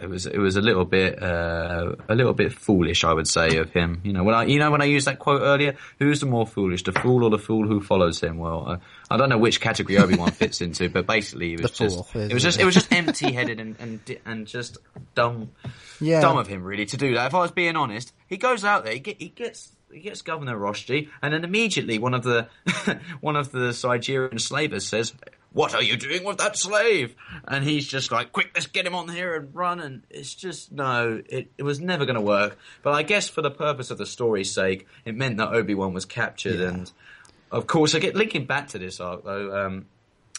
it was it was a little bit uh, a little bit foolish, I would say, of him. You know, when I you know when I used that quote earlier, who's the more foolish, the fool or the fool who follows him? Well, uh, I don't know which category Obi Wan fits into, but basically, it was The just fool, it was just it was just empty headed and and and just dumb Yeah. dumb of him really to do that. If I was being honest, he goes out there, he, get, he gets. He gets Governor Roshti, and then immediately one of the one of the Zygerrian slavers says, "What are you doing with that slave?" And he's just like, "Quick, let's get him on here and run." And it's just no, it, it was never going to work. But I guess for the purpose of the story's sake, it meant that Obi Wan was captured, and of course, I get linking back to this arc though. Um,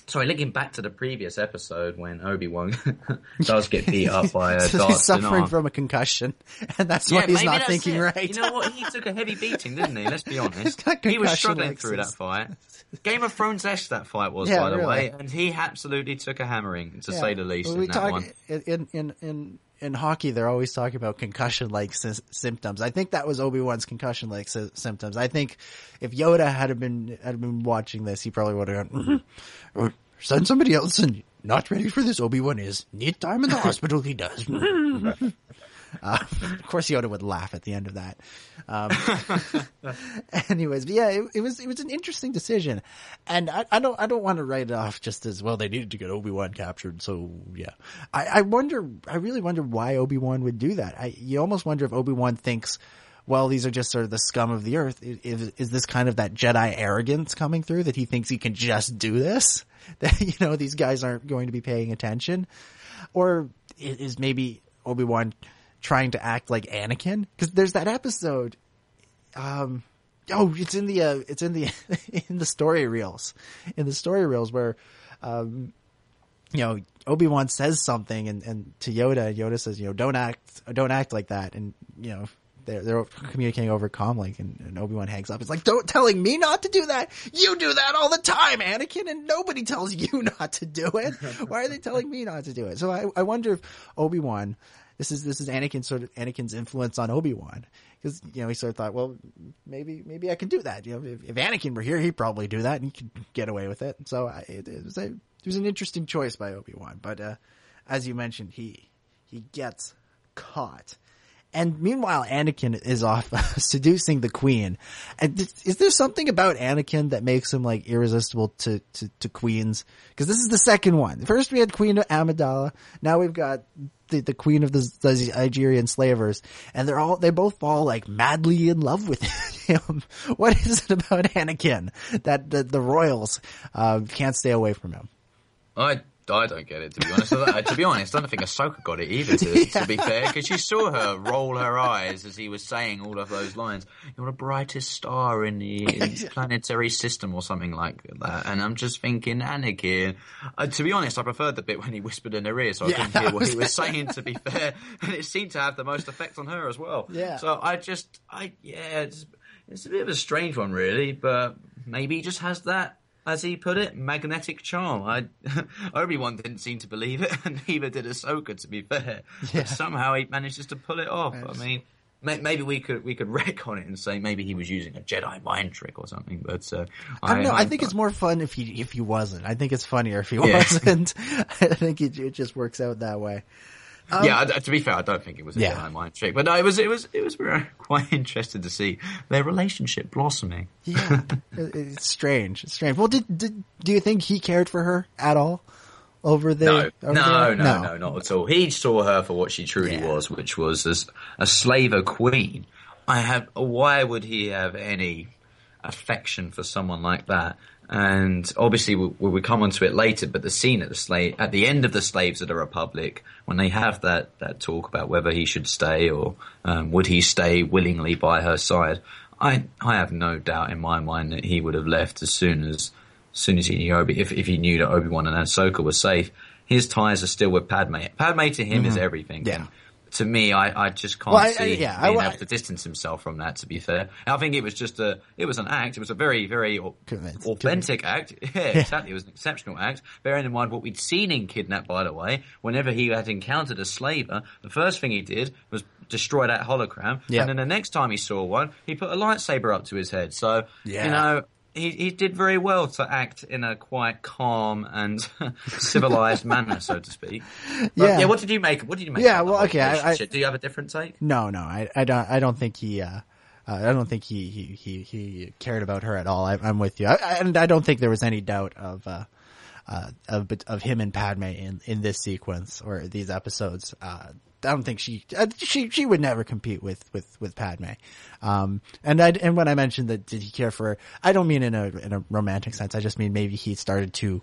sorry, linking back to the previous episode when Obi Wan does get beat up by a So he's suffering from a concussion, and that's why he's not thinking it. right. You know what? He took a heavy beating, didn't he? Let's be honest. He was struggling through that fight. Game of Thrones esque that fight was, Yeah, by the really. way, and he absolutely took a hammering, to Yeah. say the least, Well, in we that talk one. in in in in hockey. They're always talking about concussion-like sy- symptoms. I think that was Obi Wan's concussion-like sy- symptoms. I think if Yoda had been had been watching this, he probably would have gone, "Mhm. "Send somebody else." And not ready for this. Obi Wan is need time in the hospital. He does. Uh, of course, Yoda would laugh at the end of that. Um, anyways, but yeah, it, it was it was an interesting decision, and I, I don't I don't want to write it off just as well. They needed to get Obi Wan captured, so yeah. I, I wonder, I really wonder why Obi Wan would do that. I, you almost wonder if Obi Wan thinks, well, these are just sort of the scum of the earth. Is, is this kind of that Jedi arrogance coming through that he thinks he can just do this? That you know these guys aren't going to be paying attention, or is maybe Obi Wan trying to act like Anakin? Because there's that episode. Um, oh, it's in the uh, it's in the in the story reels, in the story reels where, um, you know, Obi Wan says something and, and to Yoda, Yoda says, you know, don't act, don't act like that, and you know. They're, they're communicating over comlink and, and Obi-Wan hangs up. It's like, don't telling me not to do that. You do that all the time, Anakin, and nobody tells you not to do it. Why are they telling me not to do it? So I, I wonder if Obi-Wan, this is, this is Anakin sort of, Anakin's influence on Obi-Wan. Cause, you know, he sort of thought, well, maybe, maybe I can do that. You know, if, if Anakin were here, he'd probably do that and he could get away with it. So I, it, it was a, it was an interesting choice by Obi-Wan. But, uh, as you mentioned, he, he gets caught. And meanwhile, Anakin is off seducing the queen. And th- is there something about Anakin that makes him like irresistible to, to, to queens? Because this is the second one. First we had Queen Amidala. Now we've got the, the queen of the, the Zygerrian slavers. And they're all, they both fall like madly in love with him. what is it about Anakin that the, the royals, uh, can't stay away from him? I I don't get it to be honest. I to be honest, I don't think Ahsoka got it either. To, to be fair, because you saw her roll her eyes as he was saying all of those lines. You're the brightest star in the in planetary system, or something like that. And I'm just thinking, Anakin. Uh, to be honest, I preferred the bit when he whispered in her ear, so I Yeah, couldn't hear what he was saying. To be fair, and it seemed to have the most effect on her as well. Yeah. So I just, I yeah, it's, it's a bit of a strange one, really. But maybe he just has that as he put it, magnetic charm. I Obi Wan didn't seem to believe it, and neither did Ahsoka. To be fair, but somehow he manages to pull it off. I mean, may, maybe we could we could wreck on it and say maybe he was using a Jedi mind trick or something. But uh, I don't know. I think it's more fun if he if he wasn't. I think it's funnier if he Yeah. wasn't. I think it, it just works out that way. Um, yeah. To be fair, I don't think it was a Yeah. Mind trick, but no, it was it was it was quite interesting to see their relationship blossoming. Yeah, it's strange. It's strange. Well, did, did do you think he cared for her at all over No, there? no, over no, there? no, not at all. He saw her for what she truly Yeah. was, which was as a slaver queen. I have. Why would he have any affection for someone like that? And obviously, we, we come onto it later. But the scene at the slave at the end of the Slaves of the Republic, when they have that that talk about whether he should stay or um, would he stay willingly by her side, I I have no doubt in my mind that he would have left as soon as as soon as he knew Obi, if, if he knew that Obi Wan and Ahsoka were safe, his ties are still with Padme. Padme to him is everything. Yeah. To me, I, I just can't Well, I- I- see yeah, being I- able to distance himself from that. To be fair, I think it was just a, it was an act. It was a very, very Convinced- authentic act. Yeah, exactly. It was an exceptional act. Bearing in mind what we'd seen in Kidnap, by the way, whenever he had encountered a slaver, the first thing he did was destroy that hologram, Yeah. and then the next time he saw one, he put a lightsaber up to his head. So Yeah. you know. He, he did very well to act in a quite calm and civilized manner, so to speak. But, Yeah. yeah. What did you make? What did you make? Yeah, well, okay, I- I- Do you have a different take? No, no, I, I don't. I don't think he. Uh, uh, I don't think he, he, he, he cared about her at all. I, I'm with you, I, I- and I don't think there was any doubt of uh, uh, of of him and Padme in, in this sequence or these episodes. I don't think she uh, she she would never compete with with with Padme. Um, and I and when I mentioned that did he care for her, I don't mean in a in a romantic sense. I just mean maybe he started to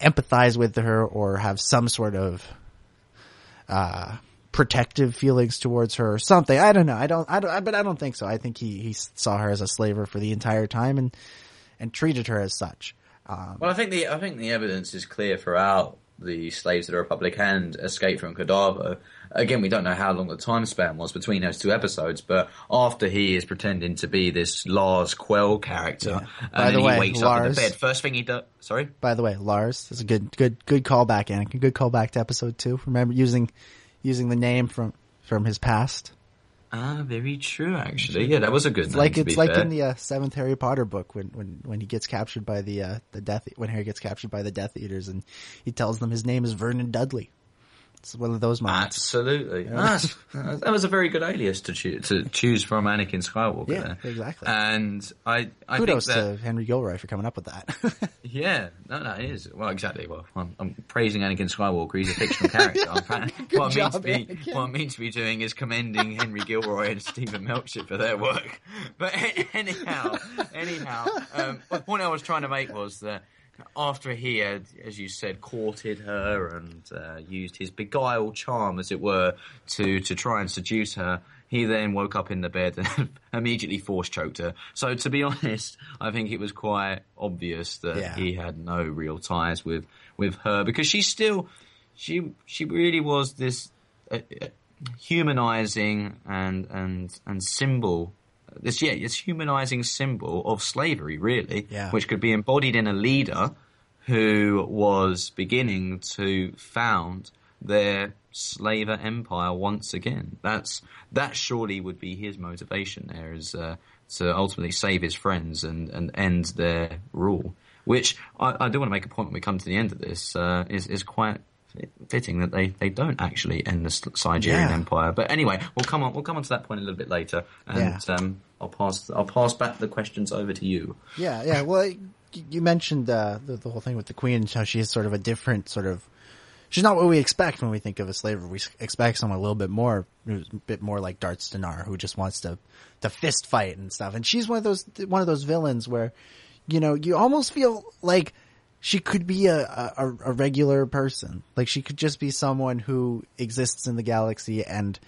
empathize with her or have some sort of uh, protective feelings towards her or something. I don't know. I don't, I don't, but I don't think so. I think he, he saw her as a slaver for the entire time and, and treated her as such. Um, Well, I think the I think the evidence is clear throughout the slaves of the Republic and Escape from Kadavo. Again, we don't know how long the time span was between those two episodes, but after he is pretending to be this Lars Quell character, By and the then way, he wakes up in Lars- the bed, first thing he does. Sorry. by the way, Lars, that's a good, good, good callback, Anakin. Good callback to episode two. Remember using, using the name from, from his past. Ah, very true. Actually, yeah, that was a good. It's name, like it's like fair. in the uh, seventh Harry Potter book when, when, when he gets captured by the uh, the Death when Harry gets captured by the Death Eaters and he tells them his name is Vernon Dudley. It's one of those moments. Absolutely. Ah, that was a very good alias to choose, to choose from Anakin Skywalker. Yeah, there. exactly. And I, I Kudos think that, to Henry Gilroy for coming up with that. yeah, no, no, it is. Well, exactly. Well, I'm, I'm praising Anakin Skywalker. He's a fictional character. Pra- what, I mean to be, what I mean to be doing is commending Henry Gilroy and Steven Melching for their work. But anyhow, anyhow, um, the point I was trying to make was that after he had, as you said, courted her and uh, used his beguile charm, as it were, to to try and seduce her, he then woke up in the bed and immediately force choked her. So, to be honest, I think it was quite obvious that Yeah. he had no real ties with with her because she still, she she really was this. Uh, uh, humanizing and and and symbol this yeah it's humanizing symbol of slavery really Yeah. which could be embodied in a leader who was beginning to found their slaver empire once again that's that surely would be his motivation there is uh, to ultimately save his friends and and end their rule which I, I do want to make a point when we come to the end of this uh, is is quite fitting that they, they don't actually end the Zygerrian Yeah. Empire. But anyway, we'll come on we'll come on to that point a little bit later, and Yeah. um, I'll pass I'll pass back the questions over to you. Yeah, yeah. Well, you mentioned uh, the, the whole thing with the queen, and how she is sort of a different sort of. She's not what we expect when we think of a slaver. We expect someone a little bit more, a bit more like Darts D'Nar, who just wants to to fist fight and stuff. And she's one of those one of those villains where, you know, you almost feel like she could be a, a, a regular person. Like she could just be someone who exists in the galaxy and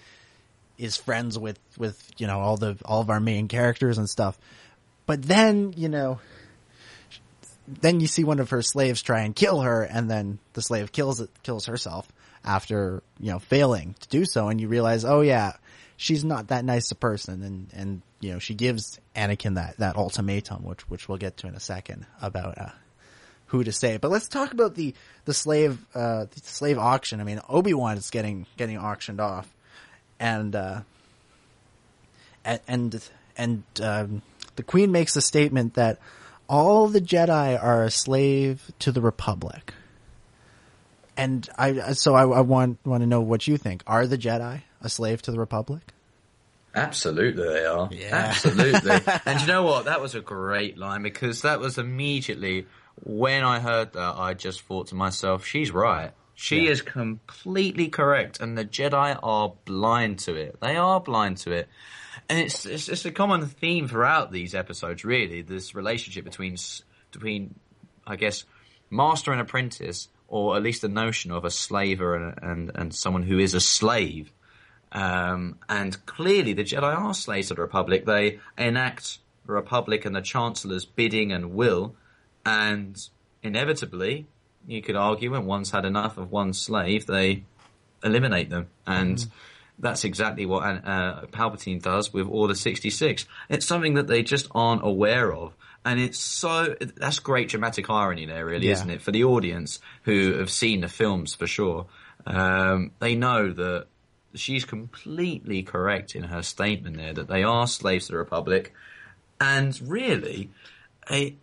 is friends with, with, you know, all the, all of our main characters and stuff. But then, you know, then you see one of her slaves try and kill her and then the slave kills it, kills herself after, you know, failing to do so. And you realize, oh yeah, she's not that nice a person. And, and, you know, she gives Anakin that, that ultimatum, which, which we'll get to in a second about, uh, who to say. But let's talk about the, the slave, uh, the slave auction. I mean, Obi-Wan is getting, getting auctioned off and, uh, and, and, and, um, the queen makes a statement that all the Jedi are a slave to the Republic. And I, so I, I want, want to know what you think. Are the Jedi a slave to the Republic? Absolutely, they are. Yeah. Absolutely. and you know what? That was a great line because that was immediately when I heard that, I just thought to myself, she's right. She is completely correct, and the Jedi are blind to it. They are blind to it. And it's, it's, it's a common theme throughout these episodes, really, this relationship between, between, I guess, master and apprentice, or at least the notion of a slaver and, and, and someone who is a slave. Um, and clearly the Jedi are slaves of the Republic. They enact the Republic and the Chancellor's bidding and will, and inevitably, you could argue when one's had enough of one slave, they eliminate them. And that's exactly what uh, Palpatine does with Order 66. It's something that they just aren't aware of. And it's so, that's great dramatic irony there, really, Yeah. isn't it? For the audience who have seen the films for sure. Um, they know that she's completely correct in her statement there that they are slaves to the Republic. And really, a,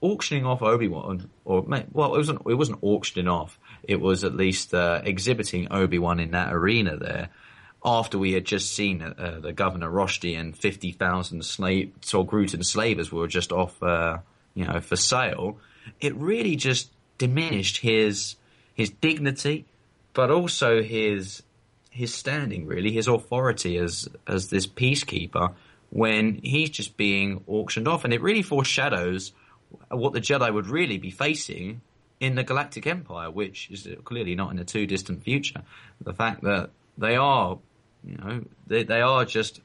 auctioning off Obi Wan, or well, it wasn't it wasn't auctioning off. It was at least uh, exhibiting Obi Wan in that arena there. After we had just seen uh, the Governor Roshti and fifty thousand slave Togrutan slavers were just off, uh, you know, for sale, it really just diminished his his dignity, but also his his standing, really, his authority as as this peacekeeper when he's just being auctioned off, and it really foreshadows what the Jedi would really be facing in the Galactic Empire, which is clearly not in the too distant future. The fact that they are, you know, they they are just,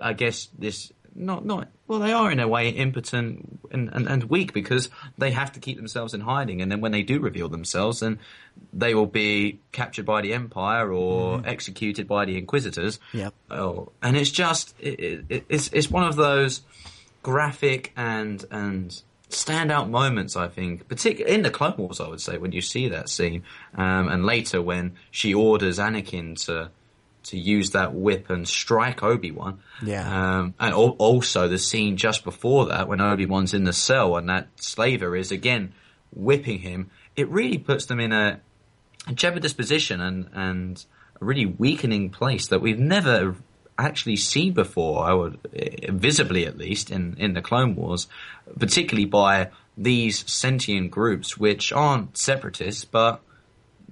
I guess, this not not well, they are in a way impotent and, and, and weak because they have to keep themselves in hiding, and then when they do reveal themselves, then they will be captured by the Empire or executed by the Inquisitors. Yep. Oh, and it's just it, it, it's it's one of those graphic and and standout moments. I think, particularly in the Clone Wars, I would say when you see that scene, um, and later when she orders Anakin to to use that whip and strike Obi Wan. Yeah. Um, and al- also the scene just before that when Obi Wan's in the cell and that slaver is again whipping him. It really puts them in a, a jeopardous position and and a really weakening place that we've never actually seen before. I would visibly at least in in the Clone Wars, particularly by these sentient groups which aren't separatists but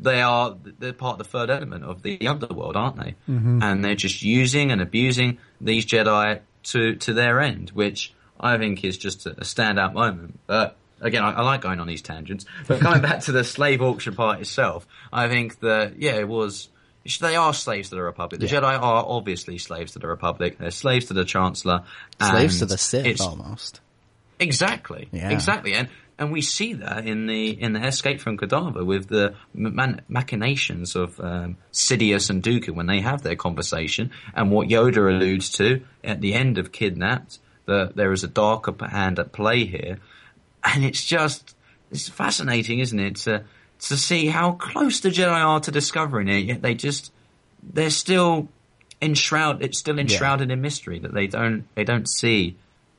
they are they're part of the third element of the underworld, aren't they? Mm-hmm. And they're just using and abusing these Jedi to to their end, which I think is just a, a standout moment. But again, I, I like going on these tangents. But coming back to the slave auction part itself, I think that yeah, it was. They are slaves to the Republic. The Yeah. Jedi are obviously slaves to the Republic. They're slaves to the Chancellor. Slaves to the Sith, almost. Exactly. Yeah. Exactly. And and we see that in the in the Escape from Kadavo with the man- machinations of um, Sidious and Dooku when they have their conversation, and what Yoda alludes to at the end of Kidnapped, that there is a darker hand at play here, and it's just it's fascinating, isn't it, to to see how close the Jedi are to discovering it, yet they just they're still enshrouded. It's still enshrouded in mystery that they don't they don't see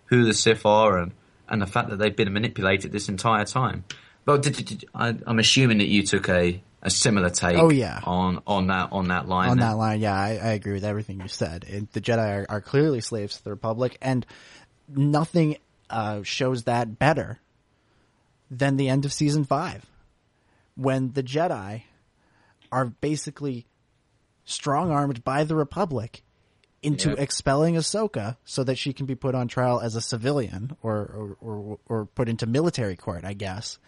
who the Sith are and, and the fact that they've been manipulated this entire time. But did, did, did- I, I'm assuming that you took a, a similar take Oh, yeah. on, on that on that line. on that line, yeah, I, I agree with everything you said. It, the Jedi are, are clearly slaves to the Republic, and nothing uh, shows that better than the end of season five, when the Jedi are basically strong armed by the Republic into Yep. expelling Ahsoka so that she can be put on trial as a civilian or, or, or, or put into military court, I guess,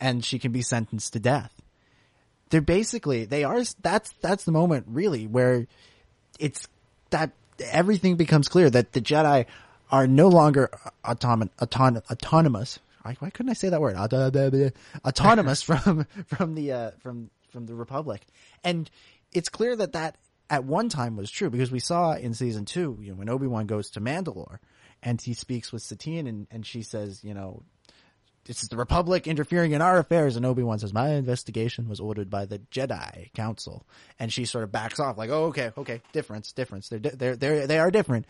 and she can be sentenced to death they're basically they are that's that's the moment really where it's that everything becomes clear that the Jedi are no longer autonom- auton- autonomous. Why, why couldn't I say that word? Autonomous from from the uh, from from the Republic, and it's clear that that at one time was true because we saw in season two, you know, when Obi Wan goes to Mandalore and he speaks with Satine, and and she says, you know, this is the Republic interfering in our affairs. And Obi Wan says, my investigation was ordered by the Jedi Council. And she sort of backs off, like, oh, okay, okay, difference, difference. They're, they're, they're, they are different.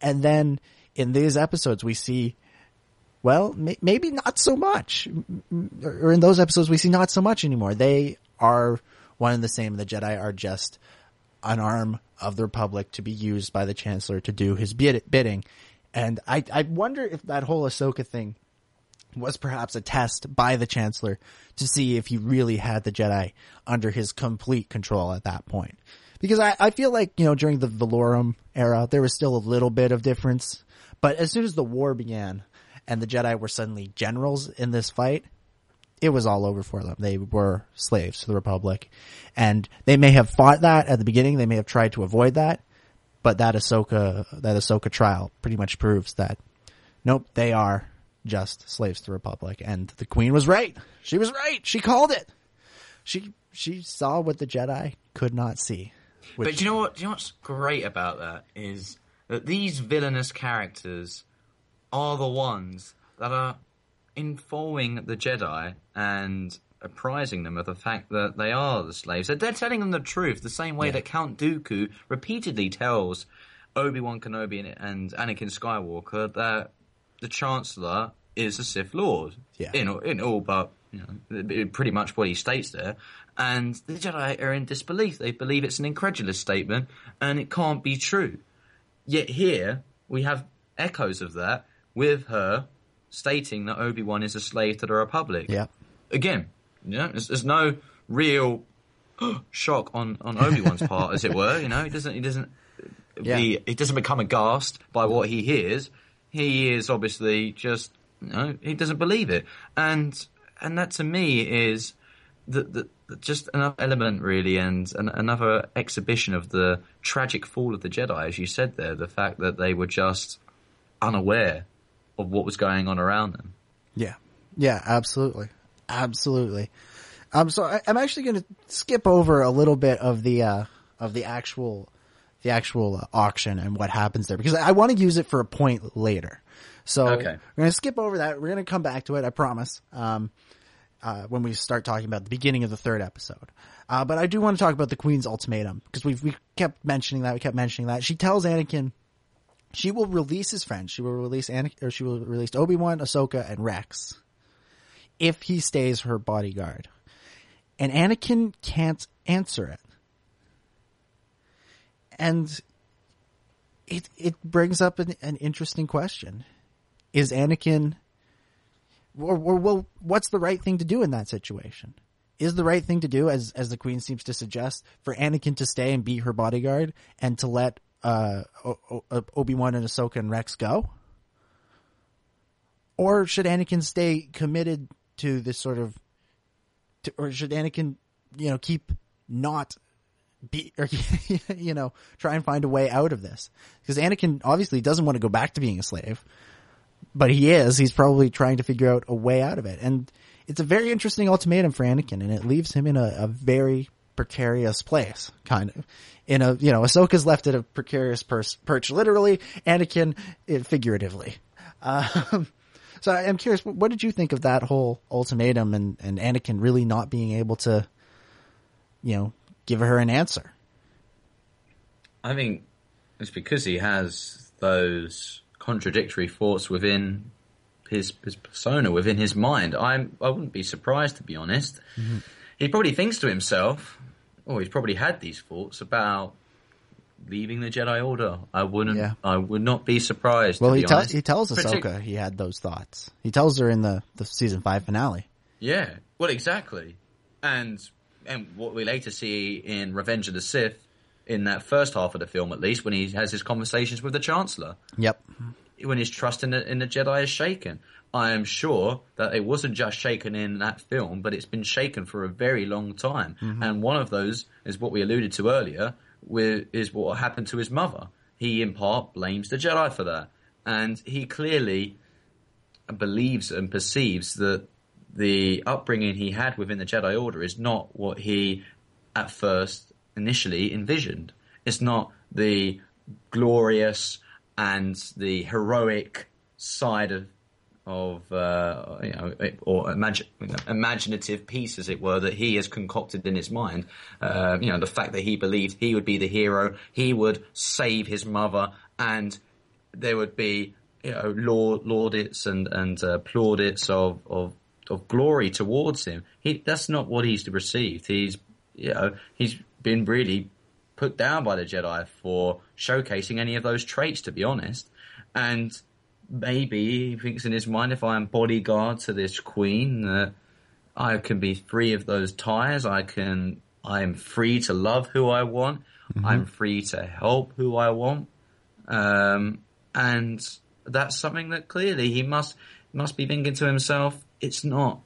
And then in these episodes, we see, well, may- maybe not so much. Or in those episodes, we see not so much anymore. They are one and the same. The Jedi are just an arm of the Republic to be used by the Chancellor to do his bid- bidding. And I, I wonder if that whole Ahsoka thing was perhaps a test by the Chancellor to see if he really had the Jedi under his complete control at that point. Because I, I feel like, you know, during the Valorum era, there was still a little bit of difference. But as soon as the war began and the Jedi were suddenly generals in this fight, it was all over for them. They were slaves to the Republic. And they may have fought that at the beginning. They may have tried to avoid that. But that Ahsoka, that Ahsoka trial pretty much proves that nope, they are just slaves to the Republic. And the Queen was right. She was right. She called it. She, she saw what the Jedi could not see. Which, But you know what? Do you know what's great about that is that these villainous characters are the ones that are informing the Jedi and apprising them of the fact that they are the slaves. That they're telling them the truth, the same way Yeah. that Count Dooku repeatedly tells Obi Wan Kenobi and- and Anakin Skywalker that the Chancellor is a Sith Lord. Yeah. In all- in all but you know pretty much what he states there. And the Jedi are in disbelief. They believe it's an incredulous statement and it can't be true. Yet here we have echoes of that with her stating that Obi Wan is a slave to the Republic. yeah, Again, you know, there's, there's no real shock on, on Obi Wan's part, as it were. You know, he doesn't he doesn't Yeah. be, he doesn't become aghast by what he hears. He is obviously just you know he doesn't believe it, and and that to me is the, the, the- just another element really, and an, another exhibition of the tragic fall of the Jedi, as you said there. The fact that they were just unaware of what was going on around them. yeah, yeah, absolutely, absolutely. Um, so I, I'm actually going to skip over a little bit of the uh, of the actual the actual uh, auction and what happens there because I want to use it for a point later. So Okay. we're going to skip over that. We're going to come back to it. I promise. Um, uh, when we start talking about the beginning of the third episode. Uh, but I do want to talk about the Queen's ultimatum because we've we kept mentioning that. We kept mentioning that. She tells Anakin she will release his friends. She will release Anakin, or she will release Obi Wan, Ahsoka, and Rex if he stays her bodyguard. And Anakin can't answer it. And it it brings up an, an interesting question: Is Anakin or, or well, what's the right thing to do in that situation? Is the right thing to do, as as the queen seems to suggest, for Anakin to stay and be her bodyguard and to let uh, Obi Wan and Ahsoka and Rex go, or should Anakin stay committed to this sort of, to, or should Anakin, you know, keep not be, or you know, try and find a way out of this? Because Anakin obviously doesn't want to go back to being a slave but he is. He's probably trying to figure out a way out of it. And it's a very interesting ultimatum for Anakin, and it leaves him in a, a very precarious place, kind of. In a, you know, Ahsoka's left at a precarious pers- perch, literally, Anakin, it, figuratively. Um, so I'm curious, what did you think of that whole ultimatum and, and Anakin really not being able to, you know, give her an answer? I think it's because he has those contradictory thoughts within his his persona, within his mind. I'm I wouldn't be surprised to be honest. He probably thinks to himself, or he's probably had these thoughts about leaving the Jedi Order. I wouldn't. Yeah. I would not be surprised. Well, to he, be he tells Partic- Ahsoka he had those thoughts. He tells her in the, the season five finale. Yeah, well, exactly, and and what we later see in Revenge of the Sith, in that first half of the film, at least, when he has his conversations with the Chancellor, Yep. when his trust in the, in the Jedi is shaken. I am sure that it wasn't just shaken in that film, but it's been shaken for a very long time. Mm-hmm. And one of those is what we alluded to earlier, with, is what happened to his mother. He, in part, blames the Jedi for that. And he clearly believes and perceives that the upbringing he had within the Jedi Order is not what he at first initially envisioned. It's not the glorious and the heroic side of of uh, you know or imagine, imaginative piece, as it were, that he has concocted in his mind. Uh, you know, the fact that he believed he would be the hero, he would save his mother, and there would be you know laud, laudits and and uh, plaudits of of of glory towards him. He that's not what he's received. He's you know he's been really put down by the Jedi for showcasing any of those traits. To be honest, and maybe he thinks in his mind, if I am bodyguard to this queen, that I can be free of those ties. I can. I am free to love who I want. I'm free to help who I want. Um, and that's something that clearly he must must be thinking to himself. It's not.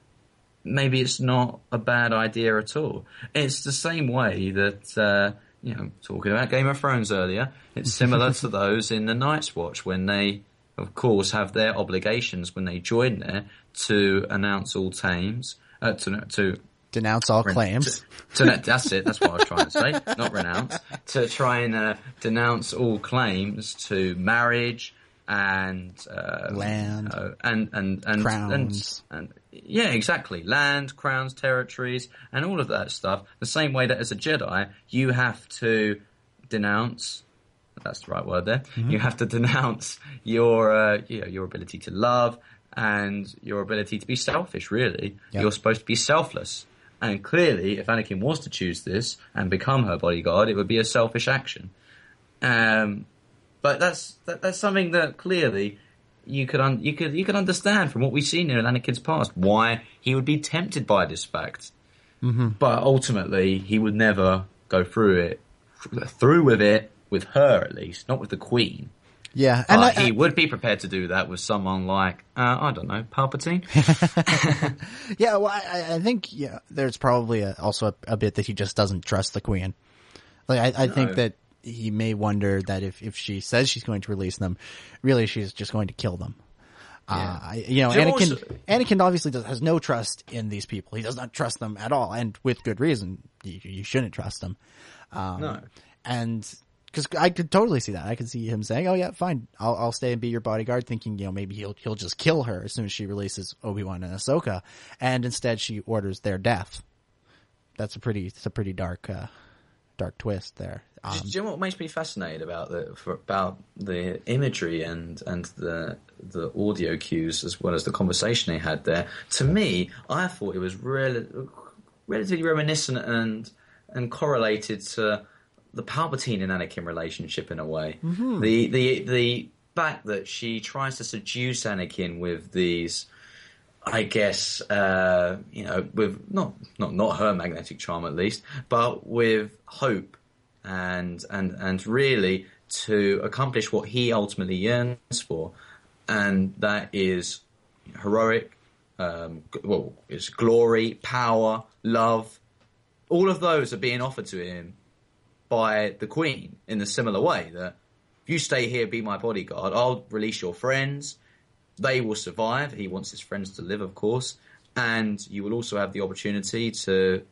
Maybe it's not a bad idea at all. It's the same way that uh, you know, talking about Game of Thrones earlier. It's similar to those in the Night's Watch when they, of course, have their obligations when they join there to announce all tames, uh, to to Denounce all claims. To, to, that's it. That's what I was trying to say. Not renounce. To try and uh, denounce all claims to marriage and uh, Land. uh, and and and Crowns. and, and yeah, exactly. Land, crowns, territories, and all of that stuff. The same way that as a Jedi, you have to denounce. That's the right word there. Mm-hmm. You have to denounce your uh, you know, your ability to love and your ability to be selfish. Really, Yep. you're supposed to be selfless. And clearly, if Anakin was to choose this and become her bodyguard, it would be a selfish action. Um, but that's that, that's something that clearly you could un, you could you could understand from what we've seen in Anakin's past why he would be tempted by this fact. Mm-hmm. But ultimately, he would never go through it through with it with her at least, not with the Queen. Yeah, and But I, he would be prepared to do that with someone like uh, I don't know Palpatine. yeah, well, I, I think yeah, there's probably a, also a, a bit that he just doesn't trust the queen. Like I, I think that he may wonder that if if she says she's going to release them, really she's just going to kill them. Uh, you know, Anakin. also- Anakin obviously does, has no trust in these people. He does not trust them at all, and with good reason. You, you shouldn't trust them. Um, No. and because I could totally see that. I could see him saying, "Oh yeah, fine, I'll, I'll stay and be your bodyguard," thinking you know maybe he'll he'll just kill her as soon as she releases Obi Wan and Ahsoka, and instead she orders their death. That's a pretty it's a pretty dark uh, dark twist there. Um, Do you know what makes me fascinated about the for, about the imagery and and the the audio cues as well as the conversation they had there? To me, I thought it was really relatively reminiscent and and correlated to the Palpatine and Anakin relationship in a way. The the the fact that she tries to seduce Anakin with these. I guess uh, you know, with not not not her magnetic charm at least, but with hope and and and really to accomplish what he ultimately yearns for, and that is heroic. Um, well, it's glory, power, love. All of those are being offered to him by the Queen in a similar way. That if you stay here, be my bodyguard, I'll release your friends. They will survive. He wants his friends to live, of course, and you will also have the opportunity to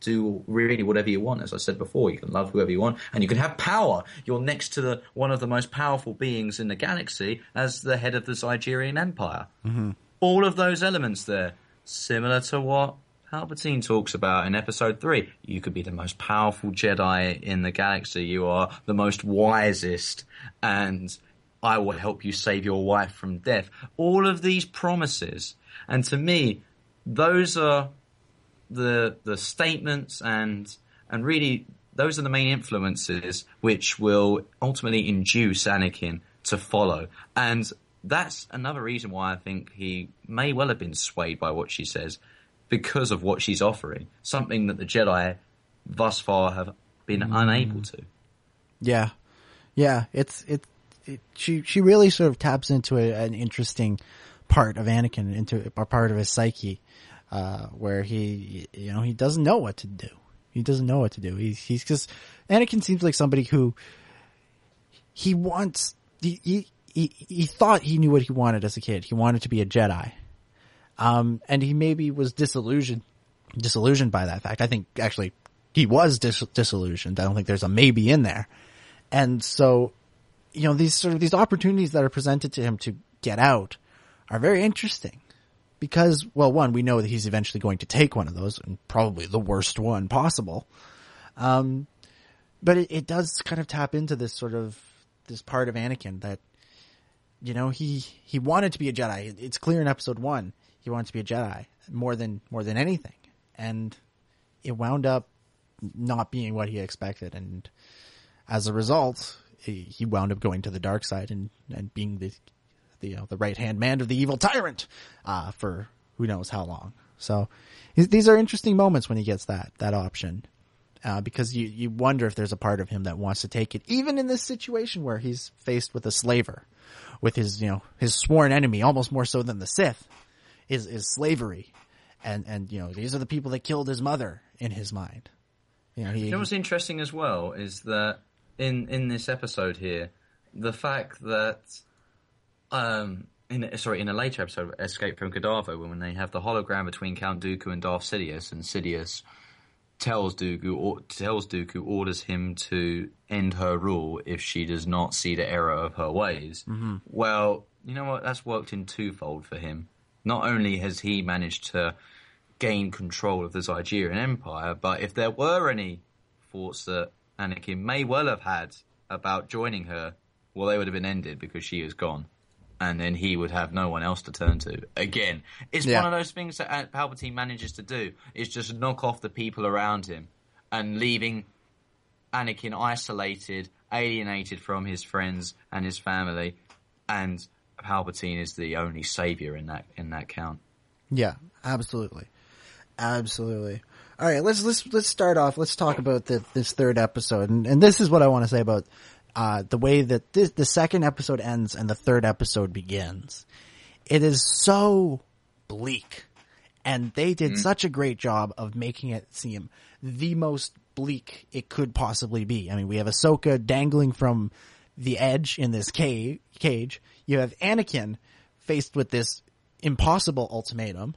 do really whatever you want. As I said before, you can love whoever you want, and you can have power. You're next to the one of the most powerful beings in the galaxy as the head of the Zygerrian Empire. Mm-hmm. All of those elements there, similar to what Palpatine talks about in Episode Three. You could be the most powerful Jedi in the galaxy. You are the most wisest, and I will help you save your wife from death. All of these promises, and to me, those are the the statements and and really those are the main influences which will ultimately induce Anakin to follow. And that's another reason why I think he may well have been swayed by what she says because of what she's offering, something that the Jedi thus far have been unable to. Yeah, yeah. It's it, it. She she really sort of taps into a, an interesting part of Anakin, into a part of his psyche, uh, where he you know he doesn't know what to do. He doesn't know what to do. He's he's just Anakin seems like somebody who he wants. He, he he he thought he knew what he wanted as a kid. He wanted to be a Jedi, um, and he maybe was disillusioned disillusioned by that fact. I think actually he was dis- disillusioned. I don't think there's a maybe in there. And so, you know, these sort of these opportunities that are presented to him to get out are very interesting because, well, one, we know that he's eventually going to take one of those and probably the worst one possible. Um, but it, it does kind of tap into this sort of this part of Anakin that, you know, he, he wanted to be a Jedi. It's clear in episode one, he wanted to be a Jedi more than, more than anything. And it wound up not being what he expected. And as a result, he, he wound up going to the dark side and, and being the, the, you know, the right hand man of the evil tyrant, uh, for who knows how long. So these- these are interesting moments when he gets that, that option. Uh, because you, you wonder if there's a part of him that wants to take it, even in this situation where he's faced with a slaver, with his, you know, his sworn enemy, almost more so than the Sith, is, is slavery. And, and, you know, these are the people that killed his mother in his mind. You know, he, You know what's interesting as well is that in in this episode here, the fact that um, in sorry in a later episode of Escape from Kadavo when they have the hologram between Count Dooku and Darth Sidious, and Sidious tells Dooku or, tells Dooku orders him to end her rule if she does not see the error of her ways. Mm-hmm. Well, you know what? That's worked in twofold for him. Not only has he managed to gain control of the Zygerrian Empire, but if there were any thoughts that Anakin may well have had about joining her, well, they would have been ended because she is gone. And then he would have no one else to turn to. Again, it's Yeah. one of those things that uh, Palpatine manages to do is just knock off the people around him and leaving Anakin isolated, alienated from his friends and his family, and Palpatine is the only savior in that in that count. Yeah, absolutely, absolutely. All right, let's let's let's start off. Let's talk about the, this third episode, and, and this is what I want to say about uh, the way that this, the second episode ends and the third episode begins. It is so bleak, and they did such a great job of making it seem the most bleak it could possibly be. I mean, we have Ahsoka dangling from the edge in this cave, cage. You have Anakin faced with this impossible ultimatum.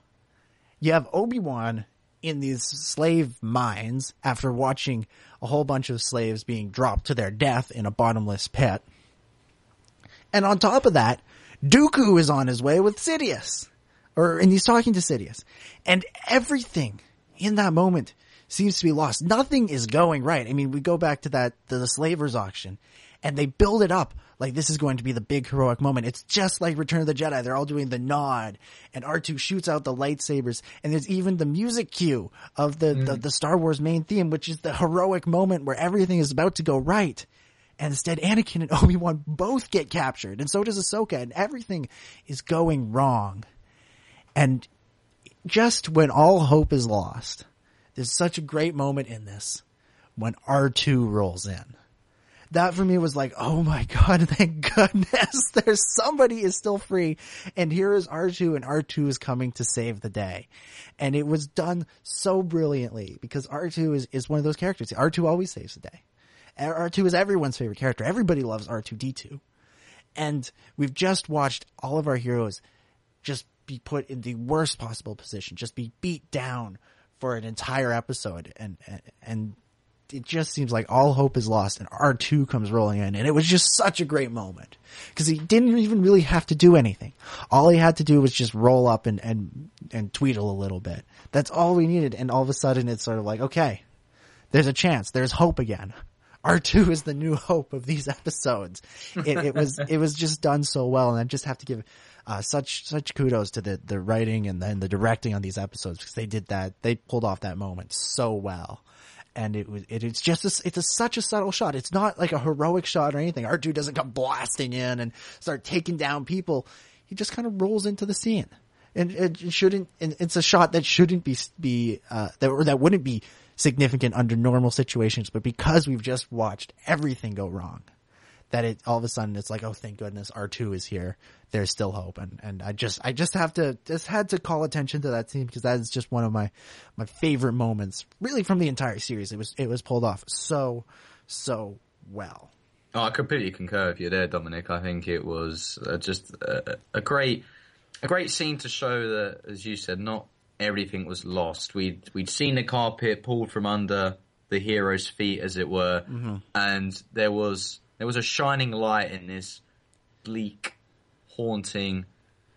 You have Obi-Wan in these slave mines after watching a whole bunch of slaves being dropped to their death in a bottomless pit. And on top of that, Dooku is on his way with Sidious. Or, and he's talking to Sidious. And everything in that moment seems to be lost. Nothing is going right. I mean, we go back to that, to the slavers auction and they build it up like this is going to be the big heroic moment. It's just like Return of the Jedi. They're all doing the nod and R2 shoots out the lightsabers and there's even the music cue of the, the, mm. the Star Wars main theme, which is the heroic moment where everything is about to go right. And instead, Anakin and Obi-Wan both get captured and so does Ahsoka and everything is going wrong. And just when all hope is lost, there's such a great moment in this when R2 rolls in. That for me was like, oh my god, thank goodness there's somebody is still free. And here is R2 and R2 is coming to save the day. And it was done so brilliantly because R2 is, is one of those characters. R2 always saves the day. R2 is everyone's favorite character. Everybody loves R2D2. And we've just watched all of our heroes just be put in the worst possible position, just be beat down for an entire episode, and and, and it just seems like all hope is lost, and R two comes rolling in, and it was just such a great moment because he didn't even really have to do anything. All he had to do was just roll up and and and tweedle a little bit. That's all we needed, and all of a sudden it's sort of like okay, there's a chance, there's hope again. R2 is the new hope of these episodes. It, it was, it was just done so well. And I just have to give, uh, such, such kudos to the, the writing and then the directing on these episodes because they did that. They pulled off that moment so well. And it was, it, it's just, a, it's a, such a subtle shot. It's not like a heroic shot or anything. R2 doesn't come blasting in and start taking down people. He just kind of rolls into the scene. And it shouldn't, and it's a shot that shouldn't be, be, uh, that, or that wouldn't be significant under normal situations, but because we've just watched everything go wrong, that it all of a sudden it's like, oh, thank goodness R2 is here. There's still hope. And, and I just, I just have to, just had to call attention to that scene because that is just one of my, my favorite moments really from the entire series. It was, it was pulled off so, so well. Oh, I completely concur with you there, Dominic. I think it was uh, just a, a great, a great scene to show that, as you said, not everything was lost. We'd we'd seen the carpet pulled from under the hero's feet, as it were, Mm-hmm. and there was there was a shining light in this bleak, haunting,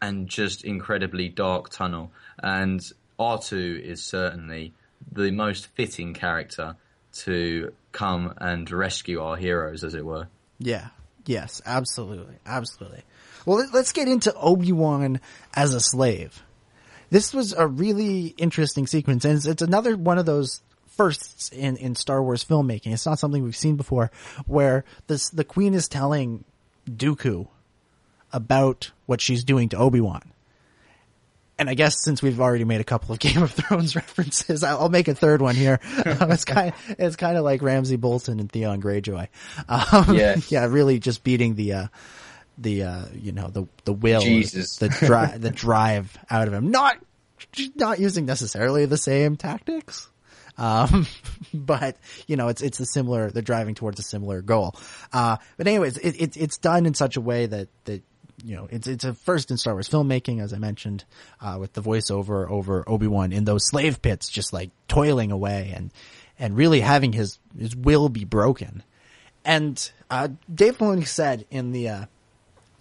and just incredibly dark tunnel. And R two is certainly the most fitting character to come and rescue our heroes, as it were. Yeah. Yes, absolutely. Absolutely. Well, let- let's get into Obi-Wan as a slave. This was a really interesting sequence and it's, it's another one of those firsts in, in Star Wars filmmaking. It's not something we've seen before where this, the queen is telling Dooku about what she's doing to Obi-Wan. And I guess since we've already made a couple of Game of Thrones references, I'll I'll make a third one here. Um, it's kind, it's kind of like Ramsay Bolton and Theon Greyjoy. Um, Yeah. yeah, really just beating the, uh, the, uh, you know, the, the will, Jesus. the drive, the drive out of him. Not, not using necessarily the same tactics. Um, but you know, it's, it's a similar, they're driving towards a similar goal. Uh, but anyways, it, it, it's done in such a way that, that you know, it's it's a first in Star Wars filmmaking, as I mentioned, uh, with the voiceover over Obi Wan in those slave pits, just like toiling away and and really having his his will be broken. And uh, Dave Filoni said in the uh,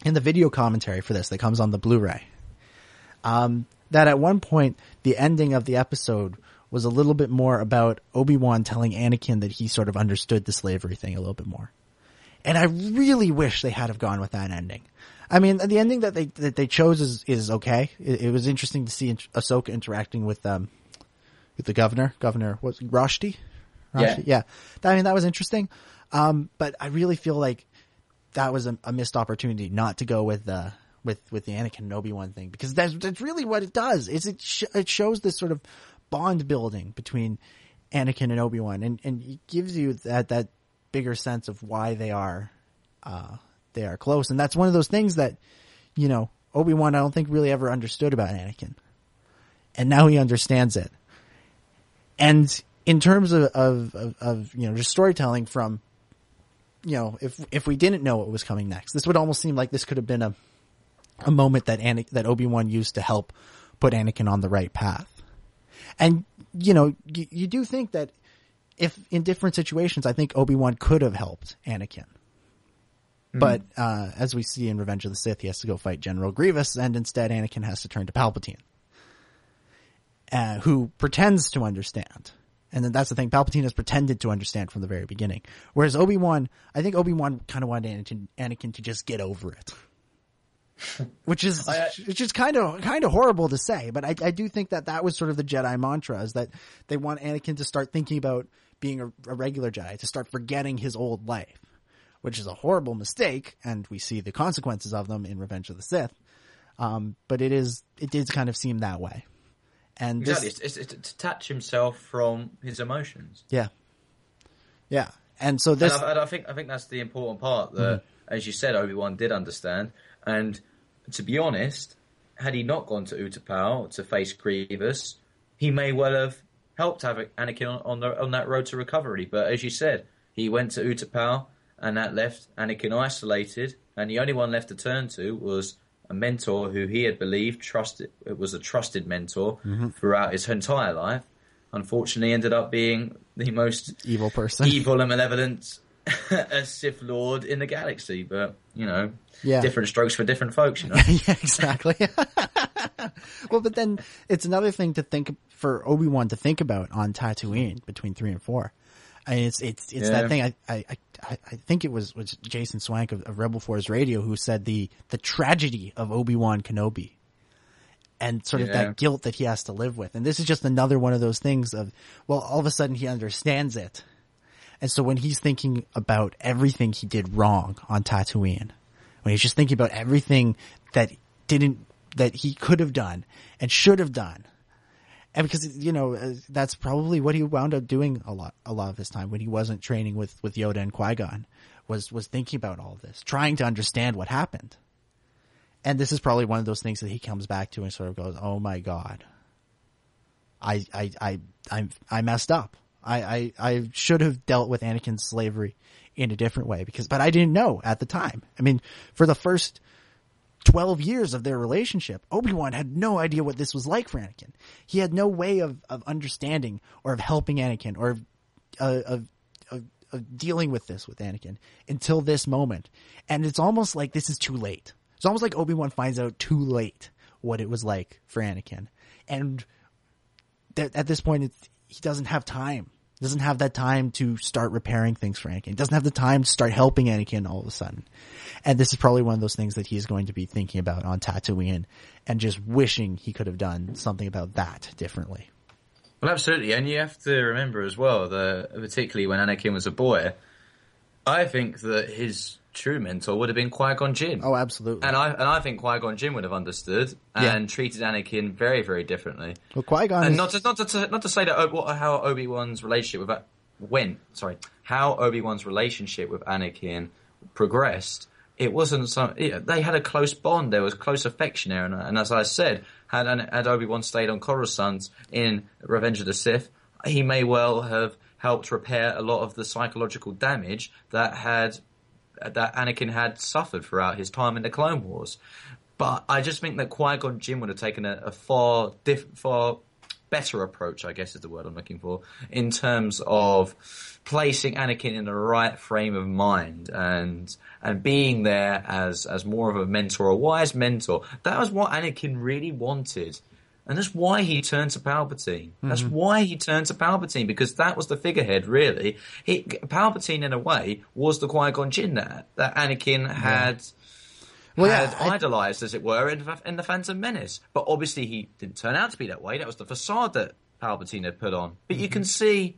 in the video commentary for this that comes on the Blu-ray, um, that at one point the ending of the episode was a little bit more about Obi Wan telling Anakin that he sort of understood the slavery thing a little bit more. And I really wish they had have gone with that ending. I mean, the ending that they that they chose is is okay. It, it was interesting to see Ahsoka interacting with um with the governor. Governor was Roshti? Roshti? Yeah. yeah. I mean, that was interesting. Um, but I really feel like that was a, a missed opportunity not to go with the with with the Anakin and Obi Wan thing because that's that's really what it does. Is it sh- it shows this sort of bond building between Anakin and Obi Wan, and and it gives you that that bigger sense of why they are uh, they are close, and that's one of those things that you know Obi Wan I don't think really ever understood about Anakin, and now he understands it. And in terms of, of, of, of you know just storytelling from you know if if we didn't know what was coming next, this would almost seem like this could have been a a moment that Anakin, that Obi Wan used to help put Anakin on the right path. And you know, you, you do think that if in different situations, I think Obi Wan could have helped Anakin. Mm. But uh, as we see in Revenge of the Sith, he has to go fight General Grievous, and instead Anakin has to turn to Palpatine, uh, who pretends to understand. And then that's the thing. Palpatine has pretended to understand from the very beginning. Whereas Obi Wan, I think Obi Wan kind of wanted Anakin, Anakin to just get over it which is I, which is kind of kind of horrible to say, but I, I do think that that was sort of the Jedi mantra is that they want Anakin to start thinking about being a, a regular Jedi, to start forgetting his old life, which is a horrible mistake, and we see the consequences of them in Revenge of the Sith. Um, but it is it did kind of seem that way, and exactly this, it's, it's, to detach himself from his emotions. Yeah, yeah, and so this, and I, and I, think I think that's the important part that, mm. as you said, Obi Wan did understand, and to be honest, had he not gone to Utapau to face Grievous, he may well have helped have Anakin on, the, on that road to recovery. But as you said, he went to Utapau, and that left Anakin isolated, and the only one left to turn to was a mentor who he had believed trusted it was a trusted mentor mm-hmm. throughout his entire life. Unfortunately, ended up being the most evil person, evil and malevolent a Sith Lord in the galaxy. But you know, yeah. different strokes for different folks, you know? yeah, exactly. well, but then it's another thing to think for Obi Wan to think about on Tatooine between three and four. I mean, it's it's it's yeah. that thing. I, I I I think it was was Jason Swank of, of Rebel Force Radio who said the the tragedy of Obi Wan Kenobi, and sort of that guilt that he has to live with. And this is just another one of those things of well, all of a sudden he understands it, and so when he's thinking about everything he did wrong on Tatooine, when he's just thinking about everything that didn't, that he could have done and should have done. And because, you know, uh, that's probably what he wound up doing a lot, a lot of his time when he wasn't training with, with Yoda and Qui-Gon was, was thinking about all this, trying to understand what happened. And this is probably one of those things that he comes back to and sort of goes, Oh my God. I, I, I, I, I messed up. I, I, I should have dealt with Anakin's slavery in a different way because, but I didn't know at the time. I mean, for the first 12 years of their relationship, Obi-Wan had no idea what this was like for Anakin. He had no way of, of understanding or of helping Anakin or uh, of, of, of dealing with this with Anakin until this moment. And it's almost like this is too late. It's almost like Obi-Wan finds out too late what it was like for Anakin. And th- at this point, he doesn't have time doesn't have that time to start repairing things for Anakin. Doesn't have the time to start helping Anakin all of a sudden. And this is probably one of those things that he's going to be thinking about on Tatooine and just wishing he could have done something about that differently. Well, absolutely. And you have to remember as well that particularly when Anakin was a boy, I think that his true mentor would have been Qui Gon Jinn. Oh, absolutely. And I and I think Qui Gon Jinn would have understood and yeah. treated Anakin very very differently. Well, Qui Gon and is... not to not to not to say that what, how Obi Wan's relationship with when sorry how Obi Wan's relationship with Anakin progressed. It wasn't some. It, they had a close bond. There was close affection there, and, and as I said, had had Obi Wan stayed on Coruscant in Revenge of the Sith, he may well have helped repair a lot of the psychological damage that had that Anakin had suffered throughout his time in the Clone Wars. But I just think that Qui Gon Jinn would have taken a, a far diff, far better approach, I guess is the word I'm looking for, in terms of placing Anakin in the right frame of mind and and being there as as more of a mentor, a wise mentor. That was what Anakin really wanted. And that's why he turned to Palpatine. That's why he turned to Palpatine because that was the figurehead, really. He, Palpatine, in a way, was the Qui Gon Jinn that, that Anakin had Well, had yeah, I- idolized, as it were, in, in the Phantom Menace. But obviously, he didn't turn out to be that way. That was the facade that Palpatine had put on. But you Mm-hmm. can see,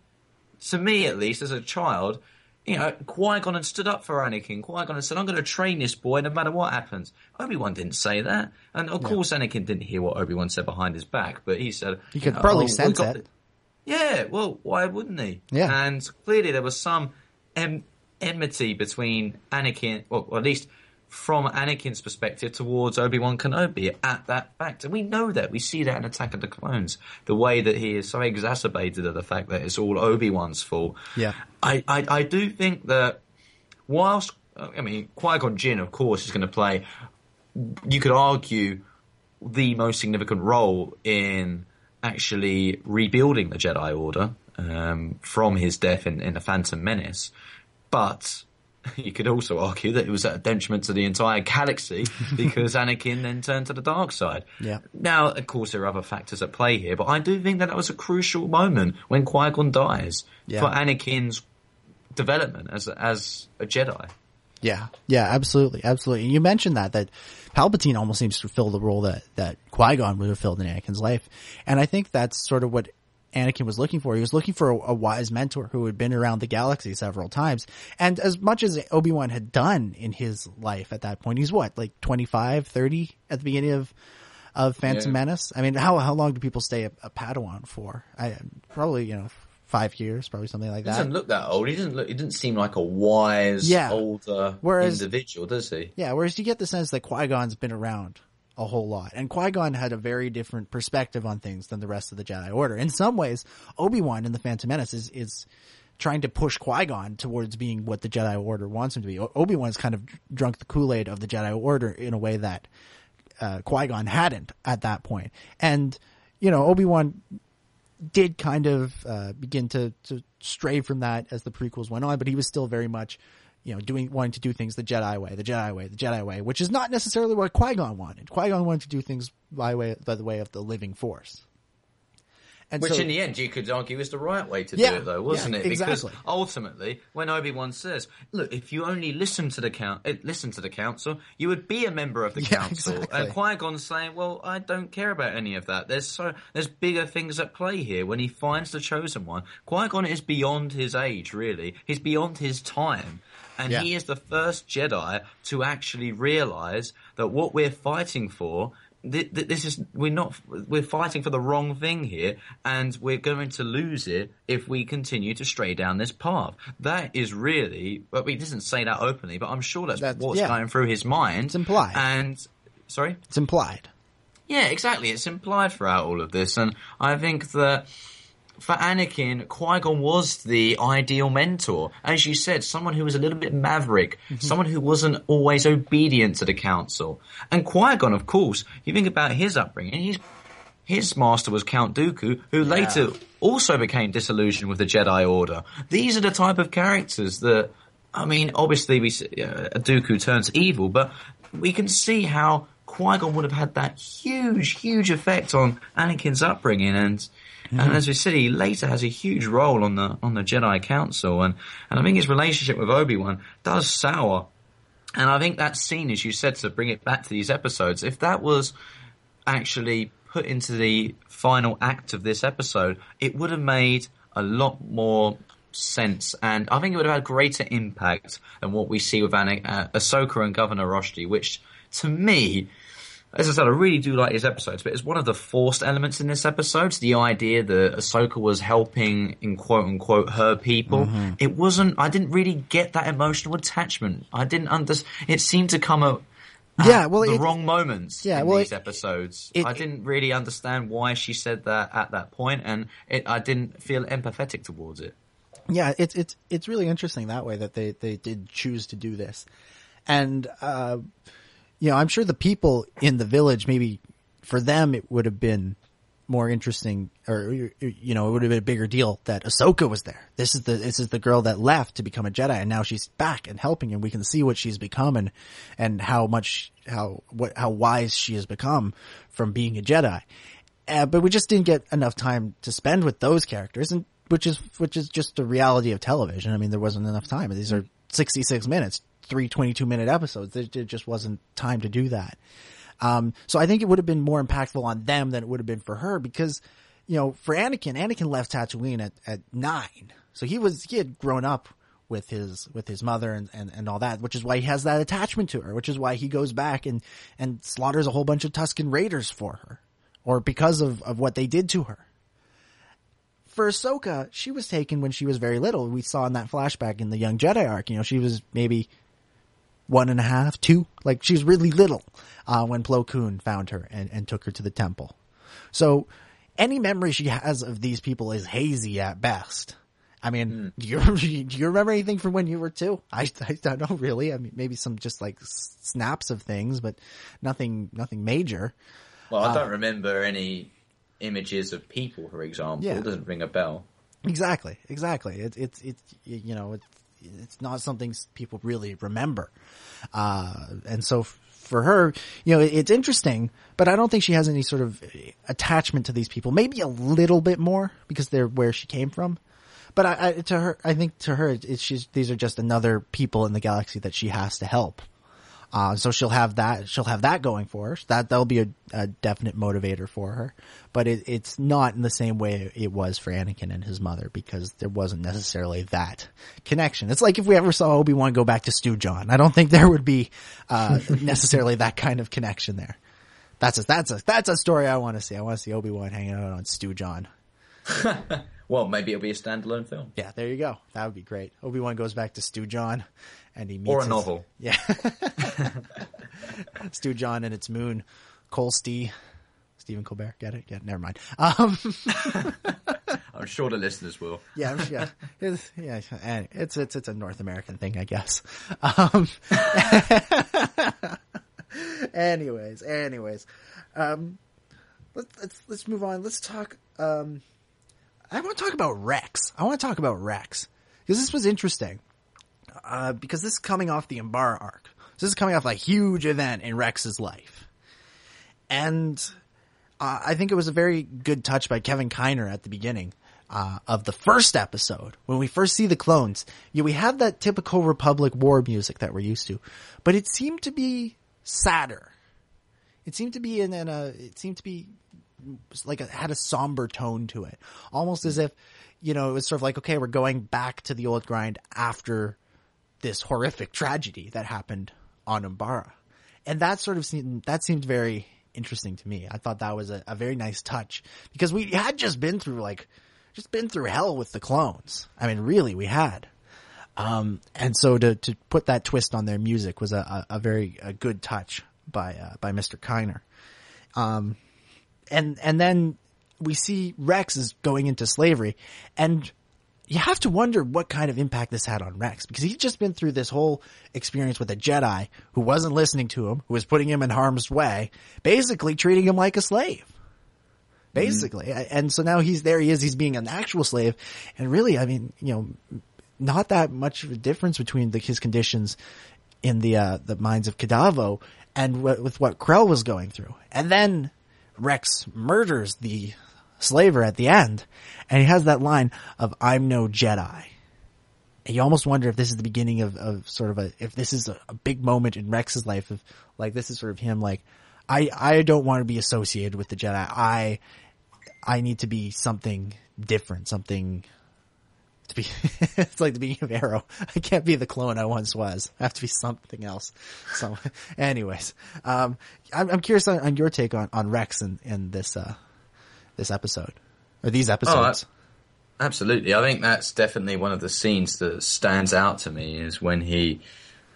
to me at least, as a child, you know, Qui Gon had stood up for Anakin. Qui Gon had said, "I'm going to train this boy, no matter what happens." Obi Wan didn't say that, and of course, Anakin didn't hear what Obi Wan said behind his back. But he said, "He could probably "Oh, sense it. yeah, well, why wouldn't he? Yeah. And clearly there was some em- enmity between Anakin, or at least from Anakin's perspective towards Obi-Wan Kenobi at that fact. And we know that. We see that in Attack of the Clones. The way that he is so exacerbated of the fact that it's all Obi-Wan's fault. Yeah. I, I, I do think that whilst, I mean, Qui-Gon Jinn, of course, is going to play, you could argue, the most significant role in actually rebuilding the Jedi Order um, from his death in, in the Phantom Menace. But you could also argue that it was at a detriment to the entire galaxy because Anakin then turned to the dark side. Yeah. Now, of course, there are other factors at play here, but I do think that that was a crucial moment when Qui Gon dies Yeah. for Anakin's development as as a Jedi. Yeah, yeah, absolutely, absolutely. And you mentioned that that Palpatine almost seems to fill the role that that Qui Gon would have filled in Anakin's life, and I think that's sort of what Anakin was looking for. He was looking for a, a wise mentor who had been around the galaxy several times, and as much as Obi Wan had done in his life at that point, he's what like 25, 30 at the beginning of of Phantom Yeah. Menace. I mean, how how long do people stay a, a Padawan for? I probably you know five years, probably something like that. He doesn't look that old. He doesn't look. He didn't seem like a wise, Yeah. older Whereas- individual, does he? Yeah, whereas you get the sense that Qui Gon's been around a whole lot, and Qui Gon had a very different perspective on things than the rest of the Jedi Order. In some ways, Obi Wan in the Phantom Menace is is trying to push Qui Gon towards being what the Jedi Order wants him to be. Obi Wan's kind of drunk the Kool Aid of the Jedi Order in a way that uh, Qui Gon hadn't at that point, and you know Obi Wan did kind of uh, begin to, to stray from that as the prequels went on, but he was still very much, you know, doing wanting to do things the Jedi way, the Jedi way, the Jedi way, which is not necessarily what Qui Gon wanted. Qui Gon wanted to do things by way by the way of the living Force. And Which so- in the end you could argue is the right way to Yeah, do it though, wasn't yeah, it? Because ultimately, when Obi-Wan says, look, if you only listen to the count, eh, listen to the council, you would be a member of the Yeah, council. exactly. And Qui-Gon's saying, well, I don't care about any of that. There's so, there's bigger things at play here. When he finds the chosen one, Qui-Gon is beyond his age, really. He's beyond his time. And Yeah. he is the first Jedi to actually realize that what we're fighting for th- th- this is we're not we're fighting for the wrong thing here and we're going to lose it if we continue to stray down this path that is really well he doesn't say that openly but i'm sure that's, That's- what's yeah. going through his mind It's implied. and sorry it's implied. yeah, exactly. It's implied throughout all of this, and I think that for Anakin, Qui Gon was the ideal mentor. As you said, someone who was a little bit maverick, someone who wasn't always obedient to the council. And Qui Gon, of course, you think about his upbringing. He's his master was Count Dooku, who later also became disillusioned with the Jedi Order. These are the type of characters that, I mean, obviously we uh, Dooku turns evil, but we can see how Qui-Gon would have had that huge, huge effect on Anakin's upbringing and and as we said, he later has a huge role on the on the Jedi Council, and and I think his relationship with Obi Wan does sour. And I think that scene, as you said, to bring it back to these episodes, if that was actually put into the final act of this episode, it would have made a lot more sense, and I think it would have had greater impact than what we see with Ana- uh, Ahsoka and Governor Roshti, which to me, as I said, I really do like his episodes, but it's one of the forced elements in this episode. The idea that Ahsoka was helping, in quote unquote, her people. It wasn't, I didn't really get that emotional attachment. I didn't understand, it seemed to come at, at Yeah, well, the it- wrong moments Yeah, in well, these it- episodes. it- I didn't really understand why she said that at that point, and it, I didn't feel empathetic towards it. yeah, it's it's it's really interesting that way that they they did choose to do this, and uh, you know, I'm sure the people in the village maybe for them it would have been more interesting, or you know, it would have been a bigger deal that Ahsoka was there. This is the this is the girl that left to become a Jedi, and now she's back and helping, and we can see what she's become and and how much how what how wise she has become from being a Jedi. Uh, but we just didn't get enough time to spend with those characters, and which is which is just the reality of television. I mean, there wasn't enough time. These are 66 minutes, three 22 minute episodes. There just wasn't time to do that. Um, so I think it would have been more impactful on them than it would have been for her because, you know, for Anakin, Anakin left Tatooine at, at nine. So he was, he had grown up with his, with his mother and, and, and all that, which is why he has that attachment to her, which is why he goes back and, and slaughters a whole bunch of Tusken Raiders for her or because of, of what they did to her. For Ahsoka, she was taken when she was very little. We saw in that flashback in the Young Jedi arc, you know, she was maybe one and a half, two. Like she's really little uh, when Plo Koon found her and, and took her to the temple. So any memory she has of these people is hazy at best. I mean, mm. do, you, do you remember anything from when you were two? I, I don't know really. I mean, maybe some just like snaps of things, but nothing, nothing major. Well, I don't uh, remember any images of people, for example. Yeah. It doesn't ring a bell. Exactly, exactly. It's, it's, it's, you know, it's, it's not something people really remember. Uh, and so for her, you know, it's interesting, but I don't think she has any sort of attachment to these people. Maybe a little bit more because they're where she came from. But I, I to her, I think to her, it's she's, these are just another people in the galaxy that she has to help. Uh, so she'll have that, she'll have that going for her. That, that'll be a, a definite motivator for her. But it, it's not in the same way it was for Anakin and his mother because there wasn't necessarily that connection. It's like if we ever saw Obi-Wan go back to Stewjon. I don't think there would be, uh, necessarily that kind of connection there. That's a, that's a, that's a story I want to see. I want to see Obi-Wan hanging out on Stewjon. well, maybe it'll be a standalone film. Yeah, there you go. That would be great. Obi-Wan goes back to Stewjon and he meets or a his, novel. Yeah, Stewjon and its moon, Colsty, Stephen Colbert. Get it? Yeah, never mind. Um, I'm sure the listeners will. Yeah, yeah, it's, yeah. It's it's it's a North American thing, I guess. Um, anyways, anyways, um, let's let's let's move on. Let's talk. Um, I want to talk about Rex. I want to talk about Rex because this was interesting uh, because this is coming off the Umbara arc. This is coming off a huge event in Rex's life. And uh, I think it was a very good touch by Kevin Kiner at the beginning uh, of the first episode when we first see the clones. Yeah, we have that typical Republic War music that we're used to, but it seemed to be sadder. It seemed to be in, in a. It seemed to be like a, had a somber tone to it, almost as if you know it was sort of like okay, we're going back to the old grind after this horrific tragedy that happened on Umbara. And that sort of seemed, that seemed very interesting to me. I thought that was a, a very nice touch because we had just been through like, just been through hell with the clones. I mean, really, we had. Um, and so to, to put that twist on their music was a, a, a very a good touch by, uh, by Mr. Kiner. Um, and, and then we see Rex is going into slavery and you have to wonder what kind of impact this had on Rex because he's just been through this whole experience with a Jedi who wasn't listening to him, who was putting him in harm's way, basically treating him like a slave. Basically. Mm. And so now he's there, he is, he's being an actual slave. And really, I mean, you know, not that much of a difference between the, his conditions in the, uh, the minds of Kadavo and w- with what Krell was going through. And then Rex murders the slaver at the end. And he has that line of, I'm no Jedi. And you almost wonder if this is the beginning of, of sort of a, if this is a, a big moment in Rex's life of, like, this is sort of him like, I, I don't want to be associated with the Jedi. I, I need to be something different, something to be, it's like the beginning of Arrow. I can't be the clone I once was. I have to be something else. So anyways, um, I'm, I'm curious on, on, your take on, on Rex and, and this, uh, this episode or these oh, episodes. Oh, absolutely. I think that's definitely one of the scenes that stands out to me is when he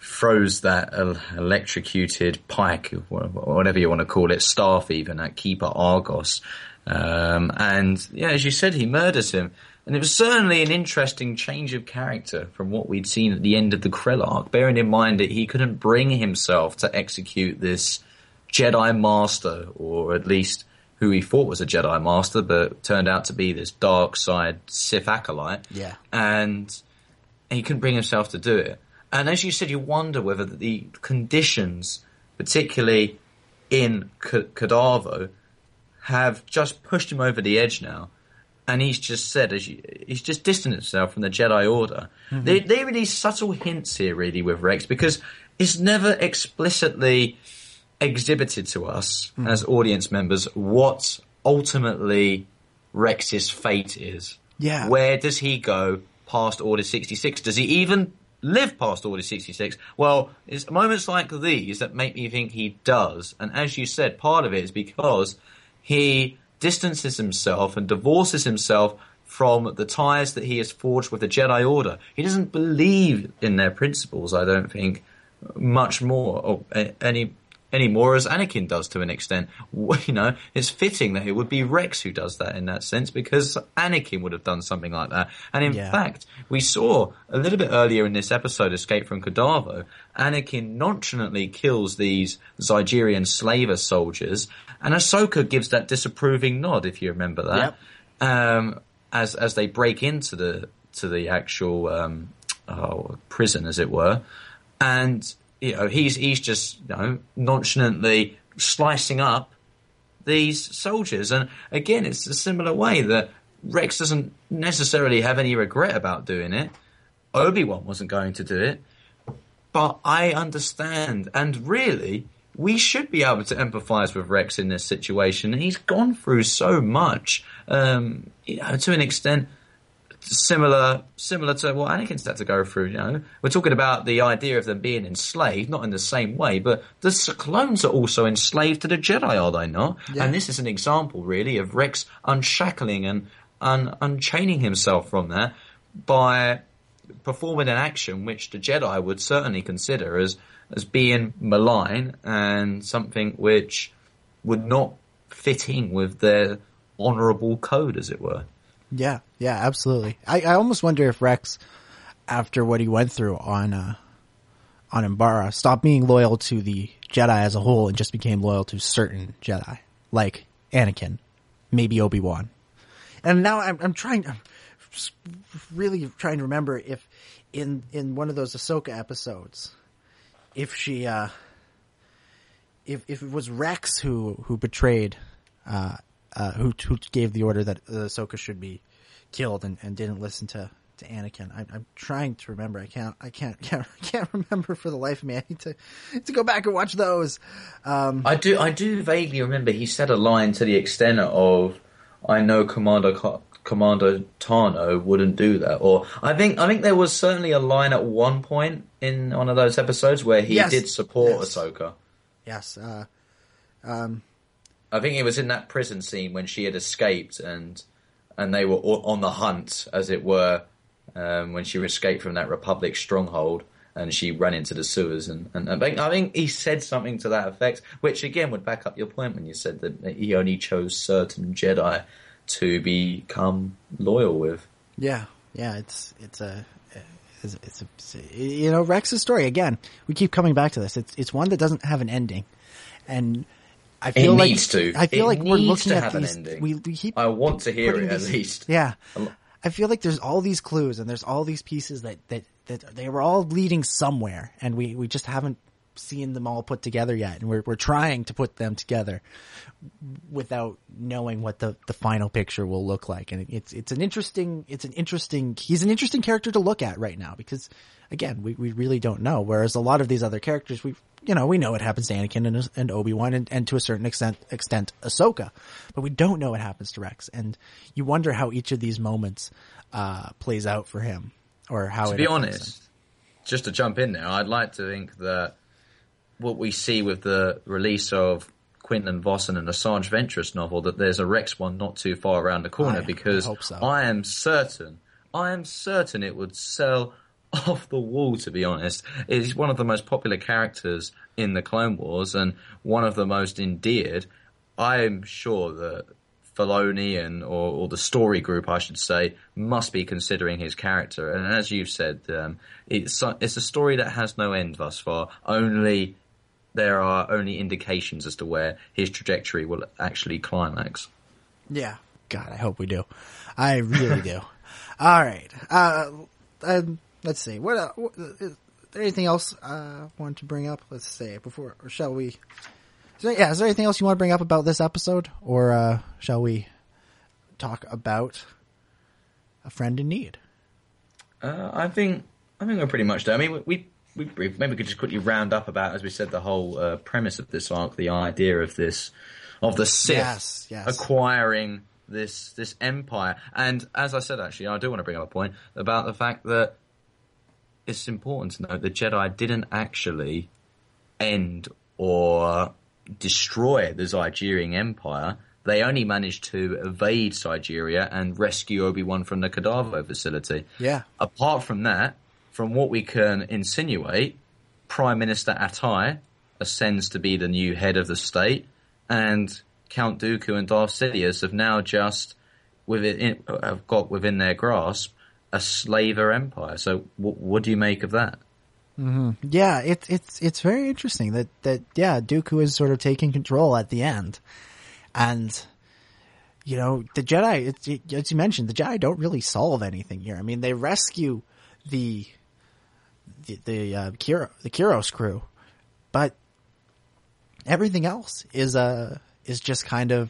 throws that electrocuted pike, whatever you want to call it, staff even at Keeper Agruss. Um, and yeah, as you said, he murders him. And it was certainly an interesting change of character from what we'd seen at the end of the Krell arc, bearing in mind that he couldn't bring himself to execute this Jedi Master, or at least who he thought was a Jedi Master, but turned out to be this dark side Sith acolyte. Yeah. And he couldn't bring himself to do it. And as you said, you wonder whether the conditions, particularly in Kadavo, have just pushed him over the edge now. And he's just said, as you, he's just distanced himself from the Jedi Order. Mm-hmm. They, they are these subtle hints here, really, with Rex, because it's never explicitly exhibited to us hmm. as audience members what ultimately Rex's fate is. Yeah. Where does he go past Order 66? Does he even live past Order 66? Well, it's moments like these that make me think he does. And as you said, part of it is because he distances himself and divorces himself from the ties that he has forged with the Jedi Order. He doesn't believe in their principles, I don't think, much more, or any any more as Anakin does to an extent. You know, it's fitting that it would be Rex who does that in that sense because Anakin would have done something like that. And in Yeah. fact, we saw a little bit earlier in this episode, Escape from Kadavo, Anakin nonchalantly kills these Zygerrian slaver soldiers, and Ahsoka gives that disapproving nod, if you remember that. Um, as as they break into the to the actual um, oh, prison, as it were, and you know he's he's just you know nonchalantly slicing up these soldiers, and again it's a similar way that Rex doesn't necessarily have any regret about doing it. Obi Wan wasn't going to do it, but I understand, and really. We should be able to empathise with Rex in this situation. He's gone through so much, um, you know, to an extent similar similar to what Anakin's had to go through. You know, we're talking about the idea of them being enslaved, not in the same way, but the clones are also enslaved to the Jedi, are they not? And this is an example, really, of Rex unshackling and un- unchaining himself from that by performing an action which the Jedi would certainly consider as as being malign and something which would not fit in with their honourable code, as it were. Yeah, yeah, absolutely. I, I almost wonder if Rex, after what he went through on uh, on Umbara, stopped being loyal to the Jedi as a whole and just became loyal to certain Jedi, like Anakin, maybe Obi Wan. And now I'm, I'm trying, I'm really trying to remember if in in one of those Ahsoka episodes, if she, uh, if if it was Rex who who betrayed uh, uh, who who gave the order that uh, Ahsoka should be killed and, and didn't listen to, to Anakin. I, I'm trying to remember. I can't. I can't. Can't, can't remember for the life of me. I need to to go back and watch those. Um, I do. I do vaguely remember he said a line to the extent of, "I know Commander Co- Commander Tano wouldn't do that." Or I think I think there was certainly a line at one point in one of those episodes where he Yes. did support Yes. Ahsoka. yes. Uh, I think it was in that prison scene when she had escaped and and they were on the hunt, as it were, um, when she escaped from that Republic stronghold and she ran into the sewers. And, and I, think, I think he said something to that effect, which again would back up your point when you said that that he only chose certain Jedi to become loyal with. yeah. Yeah. It's it's a. It's, it's a, it's a- you know Rex's story again. We keep coming back to this. It's it's one that doesn't have an ending, and I feel like needs to. I feel It like we're looking to at have an these. ending. We, we keep I want to hear it at least. Yeah. I feel like there's all these clues and there's all these pieces that, that, that they were all leading somewhere and we, we just haven't seen them all put together yet. And we're, we're trying to put them together without knowing what the, the final picture will look like. And it's, it's an interesting, it's an interesting, he's an interesting character to look at right now because again, we, we really don't know. Whereas a lot of these other characters, we, you know, we know what happens to Anakin and, and Obi-Wan and, and to a certain extent, extent Ahsoka, but we don't know what happens to Rex. And you wonder how each of these moments, uh, plays out for him or how to be honest, just to jump in there, I'd like to think that what we see with the release of Quinlan Vossen and the Asajj Ventress novel, that there's a Rex one not too far around the corner, I- because so. I am certain, I am certain it would sell off the wall. To be honest, it's one of the most popular characters in the Clone Wars and one of the most endeared. I'm sure that Filoni and or, or the story group, I should say, must be considering his character. And as you've said, um, it's it's a story that has no end thus far. Only there are only indications as to where his trajectory will actually climax. Yeah. God, I hope we do. I really do. All right. Uh, um, let's see. What, uh, what is there anything else I uh, want to bring up? Let's say before, or shall we? Is there, yeah, is there anything else you want to bring up about this episode, or uh, shall we talk about a friend in need? Uh, I think I think we're pretty much there. I mean, we, we, we maybe we could just quickly round up about, as we said, the whole uh, premise of this arc, the idea of this of the Sith Yes, yes. acquiring this this empire. And as I said, actually, I do want to bring up a point about the fact that it's important to note the Jedi didn't actually end or destroy the Zygerrian Empire. They only managed to evade Zygerria and rescue Obi Wan from the Kadavo facility. Yeah. Apart from that, from what we can insinuate, Prime Minister Attai ascends to be the new head of the state, and Count Dooku and Darth Sidious have now just within have got within their grasp a slaver empire. So, what, what do you make of that? Mm-hmm. Yeah, it's it's it's very interesting that that yeah, Dooku is sort of taking control at the end, and you know the Jedi. It, as you mentioned, the Jedi don't really solve anything here. I mean, they rescue the the the uh, Kiro, the Kiros crew, but everything else is uh is just kind of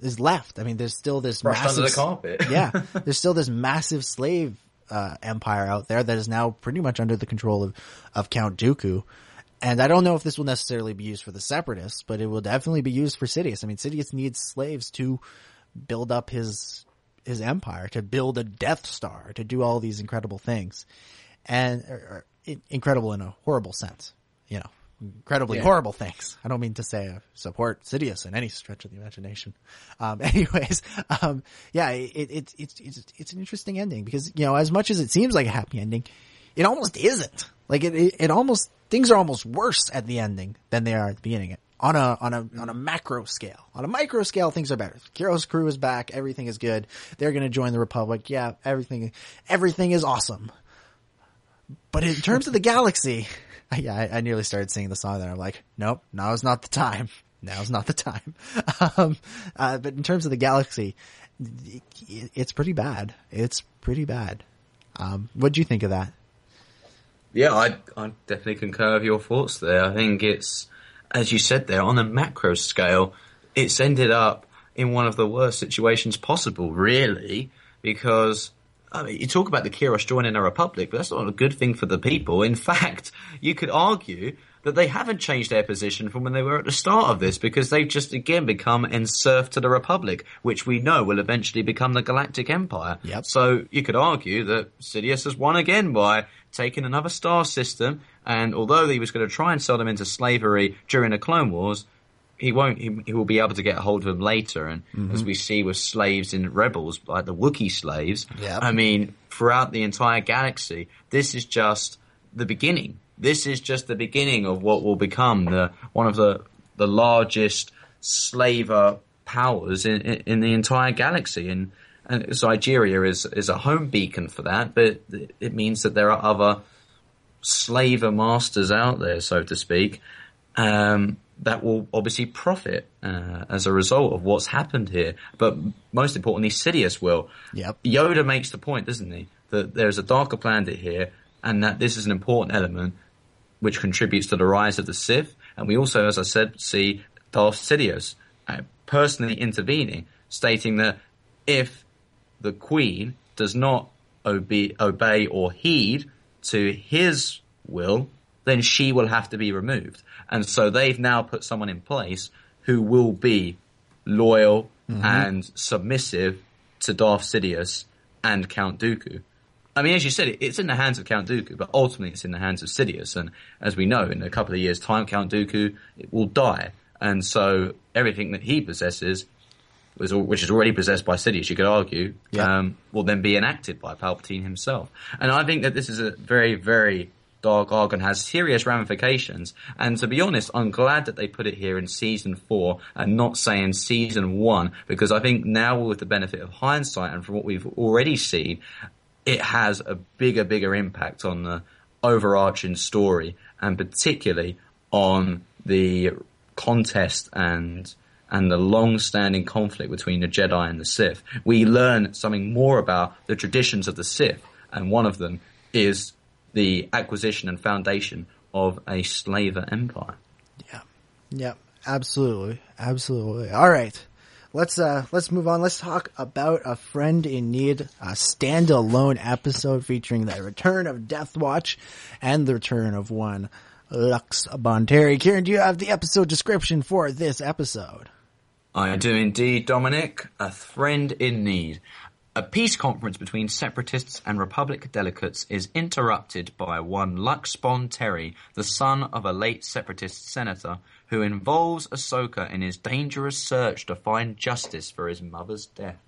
is left. I mean, there's still this Brushed massive under the carpet. yeah, there's still this massive slave uh, empire out there that is now pretty much under the control of, of Count Dooku. And I don't know if this will necessarily be used for the separatists, but it will definitely be used for Sidious. I mean, Sidious needs slaves to build up his his empire, to build a Death Star, to do all these incredible things, and or, or, incredible in a horrible sense, you know, incredibly Yeah. horrible things. I don't mean to say I support Sidious in any stretch of the imagination. Um, anyways, um, yeah, it, it, it's, it's, it's an interesting ending because, you know, as much as it seems like a happy ending, it almost isn't. Like it, it, it almost, things are almost worse at the ending than they are at the beginning. On a, on a, on a macro scale. On a micro scale, things are better. Kiro's crew is back. Everything is good. They're going to join the Republic. Yeah, everything, everything is awesome. But in terms of the galaxy, I, I nearly started singing the song there. I'm like, nope, now is not the time. Now is not the time. Um, uh, but in terms of the galaxy, it, it's pretty bad. It's pretty bad. Um, what do you think of that? Yeah, I, I definitely concur with your thoughts there. I think it's, as you said there, on a macro scale, it's ended up in one of the worst situations possible, really, because I mean, you talk about the Kiros joining a republic, but that's not a good thing for the people. In fact, you could argue that they haven't changed their position from when they were at the start of this because they've just again become enserfed to the republic, which we know will eventually become the Galactic Empire. Yep. So you could argue that Sidious has won again by taking another star system, and although he was going to try and sell them into slavery during the Clone Wars, he won't. He, he will be able to get a hold of him later, and as we see with slaves in Rebels, like the Wookiee slaves. Yep. I mean, throughout the entire galaxy, this is just the beginning. This is just the beginning of what will become the one of the the largest slaver powers in, in, in the entire galaxy. And, and Zygerria is is a home beacon for that, but it means that there are other slaver masters out there, so to speak, um, that will obviously profit uh, as a result of what's happened here. But most importantly, Sidious will. Yep. Yoda makes the point, doesn't he, that there's a darker planet here, and that this is an important element which contributes to the rise of the Sith. And we also, as I said, see Darth Sidious uh, personally intervening, stating that if the Queen does not obey, obey or heed to his will, then she will have to be removed. And so they've now put someone in place who will be loyal and submissive to Darth Sidious and Count Dooku. I mean, as you said, it's in the hands of Count Dooku, but ultimately it's in the hands of Sidious. And as we know, in a couple of years' time, Count Dooku will die. And so everything that he possesses, which is already possessed by Sidious, you could argue, Yeah. um, will then be enacted by Palpatine himself. And I think that this is a very, very Dark Arc and has serious ramifications. And to be honest, I'm glad that they put it here in season four and not say in season one, because I think now with the benefit of hindsight and from what we've already seen, it has a bigger, bigger impact on the overarching story and particularly on the contest and and the long-standing conflict between the Jedi and the Sith. We learn something more about the traditions of the Sith, and one of them is the acquisition and foundation of a slaver empire. Yeah. Yeah. Absolutely. Absolutely. All right. Let's uh let's move on. Let's talk about a friend in need, a standalone episode featuring the return of Death Watch and the return of one Lux Bonteri. Ciaran, do you have the episode description for this episode? I do indeed, Dominic. A friend in need. A peace conference between separatists and Republic delegates is interrupted by one Lux Bonteri, the son of a late separatist senator, who involves Ahsoka in his dangerous search to find justice for his mother's death.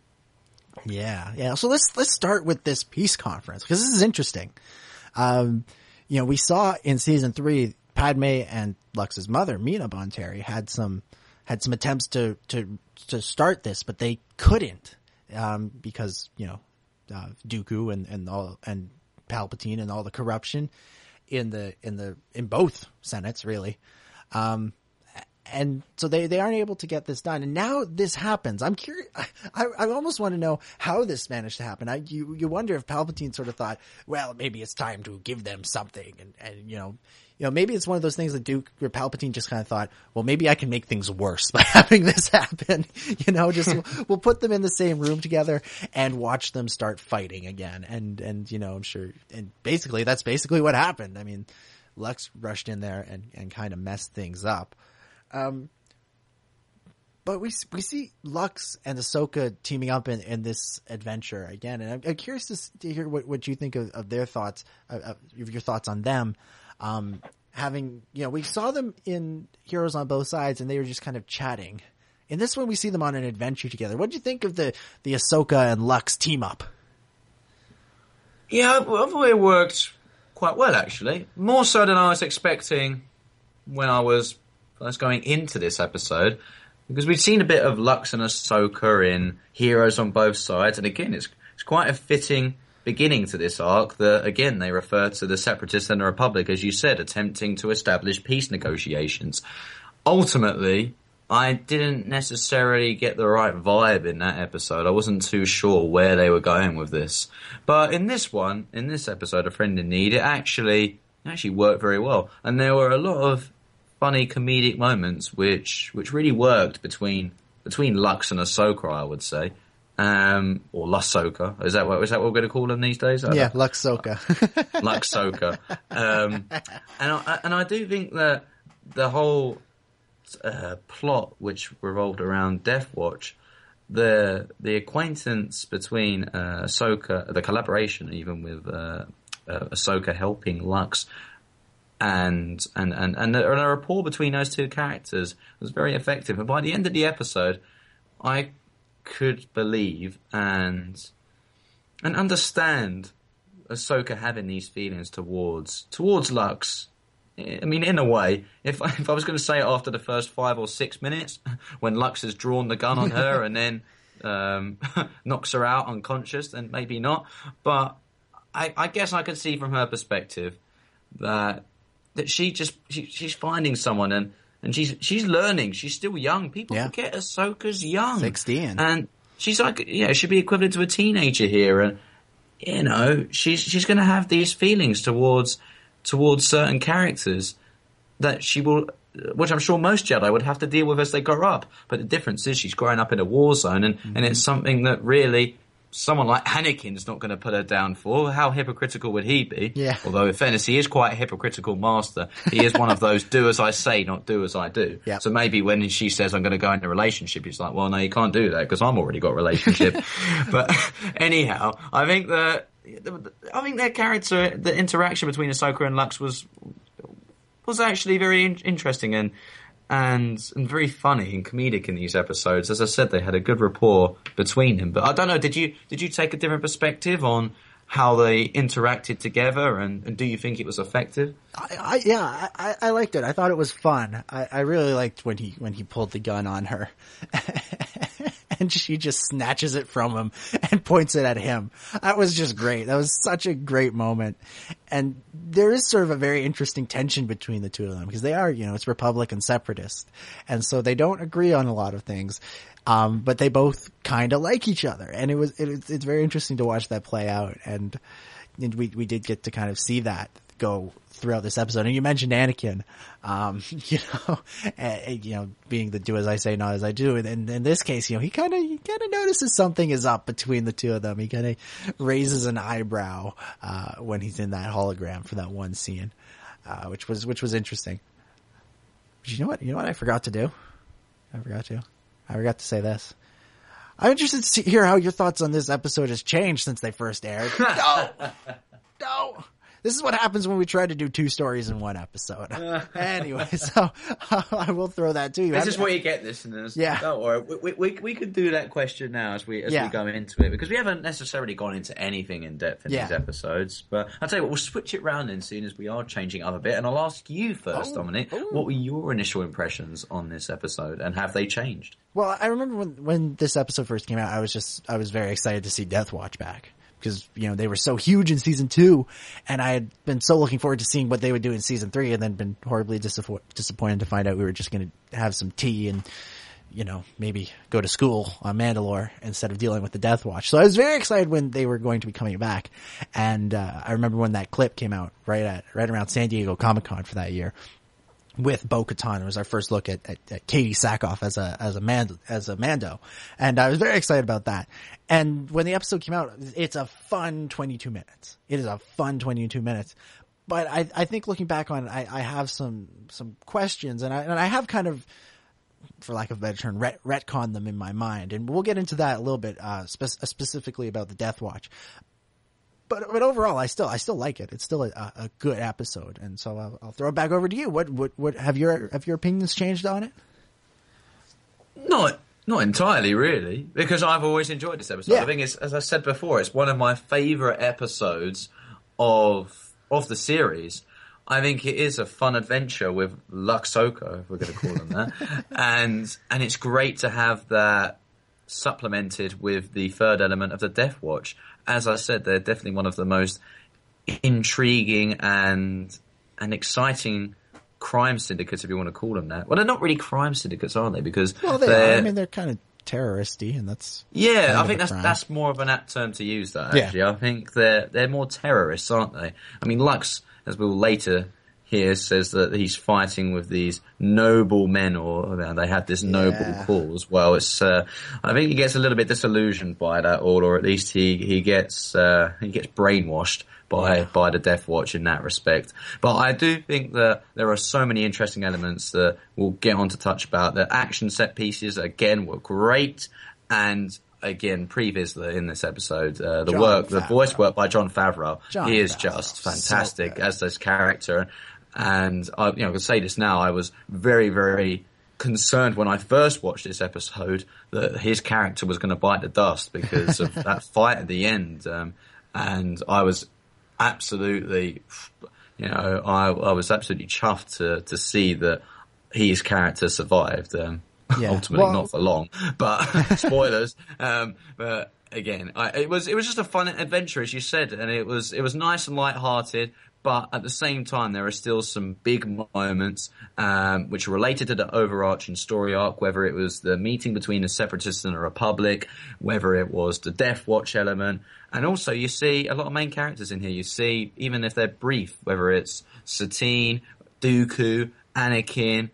Yeah, yeah. So let's let's start with this peace conference because this is interesting. Um, you know, we saw in season three, Padme and Lux's mother, Mina Bonteri, had some had some attempts to to to start this, but they couldn't um, because you know uh, Dooku and and all and Palpatine and all the corruption in the in the in both senates really. Um, and so they, they aren't able to get this done. And now this happens. I'm curious. I, I almost want to know how this managed to happen. I, you, you wonder if Palpatine sort of thought, well, maybe it's time to give them something. And, and, you know, you know, maybe it's one of those things that Dooku or Palpatine just kind of thought, well, maybe I can make things worse by having this happen. You know, just we'll, put them in the same room together and watch them start fighting again. And, and, you know, I'm sure, and basically that's basically what happened. I mean, Lux rushed in there and, and kind of messed things up. Um, but we we see Lux and Ahsoka teaming up in, in this adventure again, and I'm, I'm curious to, to, hear what, what you think of, of their thoughts, uh, of your thoughts on them. Um, having you know, we saw them in Heroes on both sides, and they were just kind of chatting. In this one, we see them on an adventure together. What do you think of the the Ahsoka and Lux team up? Yeah, I thought it worked quite well actually, more so than I was expecting when I was first going into this episode because we've seen a bit of Lux and Ahsoka in Heroes on both sides, and again, it's it's quite a fitting beginning to this arc that again they refer to the Separatists and the Republic, as you said, attempting to establish peace negotiations. Ultimately, I didn't necessarily get the right vibe in that episode. I wasn't too sure where they were going with this, but in this one, in this episode, a friend in need, it actually it actually worked very well, and there were a lot of funny comedic moments which which really worked between between Lux and Ahsoka, I would say. Um, or Luxsoka. Is that what is that what we're going to call them these days? Yeah, Luxsoka. Luxsoka. Um, and I, and I do think that the whole uh, plot, which revolved around Death Watch, the the acquaintance between uh, Ahsoka, the collaboration even with uh, uh, Ahsoka helping Lux, and and and and the, and the rapport between those two characters was very effective. And by the end of the episode, I could believe and and understand Ahsoka having these feelings towards towards Lux. I mean, in a way, if if I was going to say it after the first five or six minutes, when Lux has drawn the gun on her and then um, knocks her out unconscious, then maybe not. But I, I guess I could see from her perspective that that she just she, she's finding someone and and she's she's learning. She's still young. People Yeah. forget Ahsoka's young, 16. and she's like yeah, she'd be equivalent to a teenager here, and you know she's she's going to have these feelings towards towards certain characters that she will. Which I'm sure most Jedi would have to deal with as they grow up. But the difference is she's growing up in a war zone and, and it's mm-hmm. something that really someone like Anakin's not going to put her down for. How hypocritical would he be? Yeah. Although in fairness, he is quite a hypocritical master. He is one of those do as I say, not do as I do. Yeah. So maybe when she says I'm going to go into a relationship, he's like, well, no, you can't do that because I'm already got a relationship. but anyhow, I think that I think their character, the interaction between Ahsoka and Lux was was actually very in- interesting and and and very funny and comedic in these episodes. As I said, they had a good rapport between them. But I don't know. Did you did you take a different perspective on how they interacted together, and, and do you think it was effective? I, I yeah, I, I liked it. I thought it was fun. I, I really liked when he when he pulled the gun on her, and she just snatches it from him and points it at him. That was just great. That was such a great moment. And there is sort of a very interesting tension between the two of them because they are, you know, it's Republic and separatist, and so they don't agree on a lot of things. Um, but they both kind of like each other, and it was it, it's very interesting to watch that play out. And, and we we did get to kind of see that go throughout this episode. And you mentioned Anakin, um, you know, and, you know, being the do as I say, not as I do. And in this case, you know, he kind of, he kind of notices something is up between the two of them. He kind of raises an eyebrow, uh, when he's in that hologram for that one scene, uh, which was, which was interesting. But you know what? You know what I forgot to do? I forgot to. I forgot to say this. I'm interested to see, hear how your thoughts on this episode has changed since they first aired. no! No! This is what happens when we try to do two stories in one episode. anyway, so I will throw that to you. This is what you get, listeners. Yeah. Don't worry. We, we, we could do that question now as we as Yeah. we go into it because we haven't necessarily gone into anything in depth in Yeah. these episodes. But I'll tell you what, we'll switch it round then soon as we are changing up a bit. And I'll ask you first, Oh, Dominic. oh. What were your initial impressions on this episode and have they changed? Well, I remember when when this episode first came out, I was just I was very excited to see Death Watch back because you know they were so huge in season two, and I had been so looking forward to seeing what they would do in season three, and then been horribly disappo- disappointed to find out we were just going to have some tea and you know maybe go to school on Mandalore instead of dealing with the Death Watch. So I was very excited when they were going to be coming back, and uh, I remember when that clip came out right at right around San Diego Comic Con for that year with Bo Katan. It was our first look at, at, at Katee Sackhoff as a, as a man, as a Mando. And I was very excited about that. And when the episode came out, it's a fun 22 minutes. It is a fun 22 minutes. But I, I think looking back on it, I, I have some, some questions and I, and I have kind of, for lack of a better term, ret- retcon them in my mind. And we'll get into that a little bit, uh, spe- specifically about the Death Watch but but overall, I still I still like it. It's still a, a good episode, and so I'll, I'll throw it back over to you. What what what have your have your opinions changed on it? Not not entirely, really, because I've always enjoyed this episode. Yeah. I think it's, as I said before, it's one of my favourite episodes of of the series. I think it is a fun adventure with Luxsoka, if we're going to call them that, and and it's great to have that supplemented with the third element of the Death Watch. As I said, they're definitely one of the most intriguing and and exciting crime syndicates, if you want to call them that. Well, they're not really crime syndicates, are they? Because Well, they they're, are. I mean, they're kind of terroristy, and that's yeah, I think that's crime. that's more of an apt term to use. That Yeah. actually, I think they're they're more terrorists, aren't they? I mean, Lux, as we'll later hear, says that he's fighting with these noble men, or they had this noble Yeah. cause. Well, it's uh, I think he gets a little bit disillusioned by that all, or at least he he gets uh, he gets brainwashed by by the Death Watch in that respect. But I do think that there are so many interesting elements that we'll get on to touch about. The action set pieces again were great, and again previously in this episode, uh, the Jon work, the voice work by Jon Favreau, Jon he is Favreau, just fantastic good. as this character. And I, you know, I can say this now. I was very, very concerned when I first watched this episode that his character was going to bite the dust because of that fight at the end. Um, and I was absolutely, you know, I, I was absolutely chuffed to to see that his character survived. Um, Yeah. ultimately, Well- not for long, but spoilers. Um, but again, I, it was it was just a fun adventure, as you said, and it was it was nice and light-hearted. But at the same time, there are still some big moments um, which are related to the overarching story arc. Whether it was the meeting between the Separatists and the Republic, whether it was the Death Watch element, and also you see a lot of main characters in here. You see, even if they're brief, whether it's Satine, Dooku, Anakin,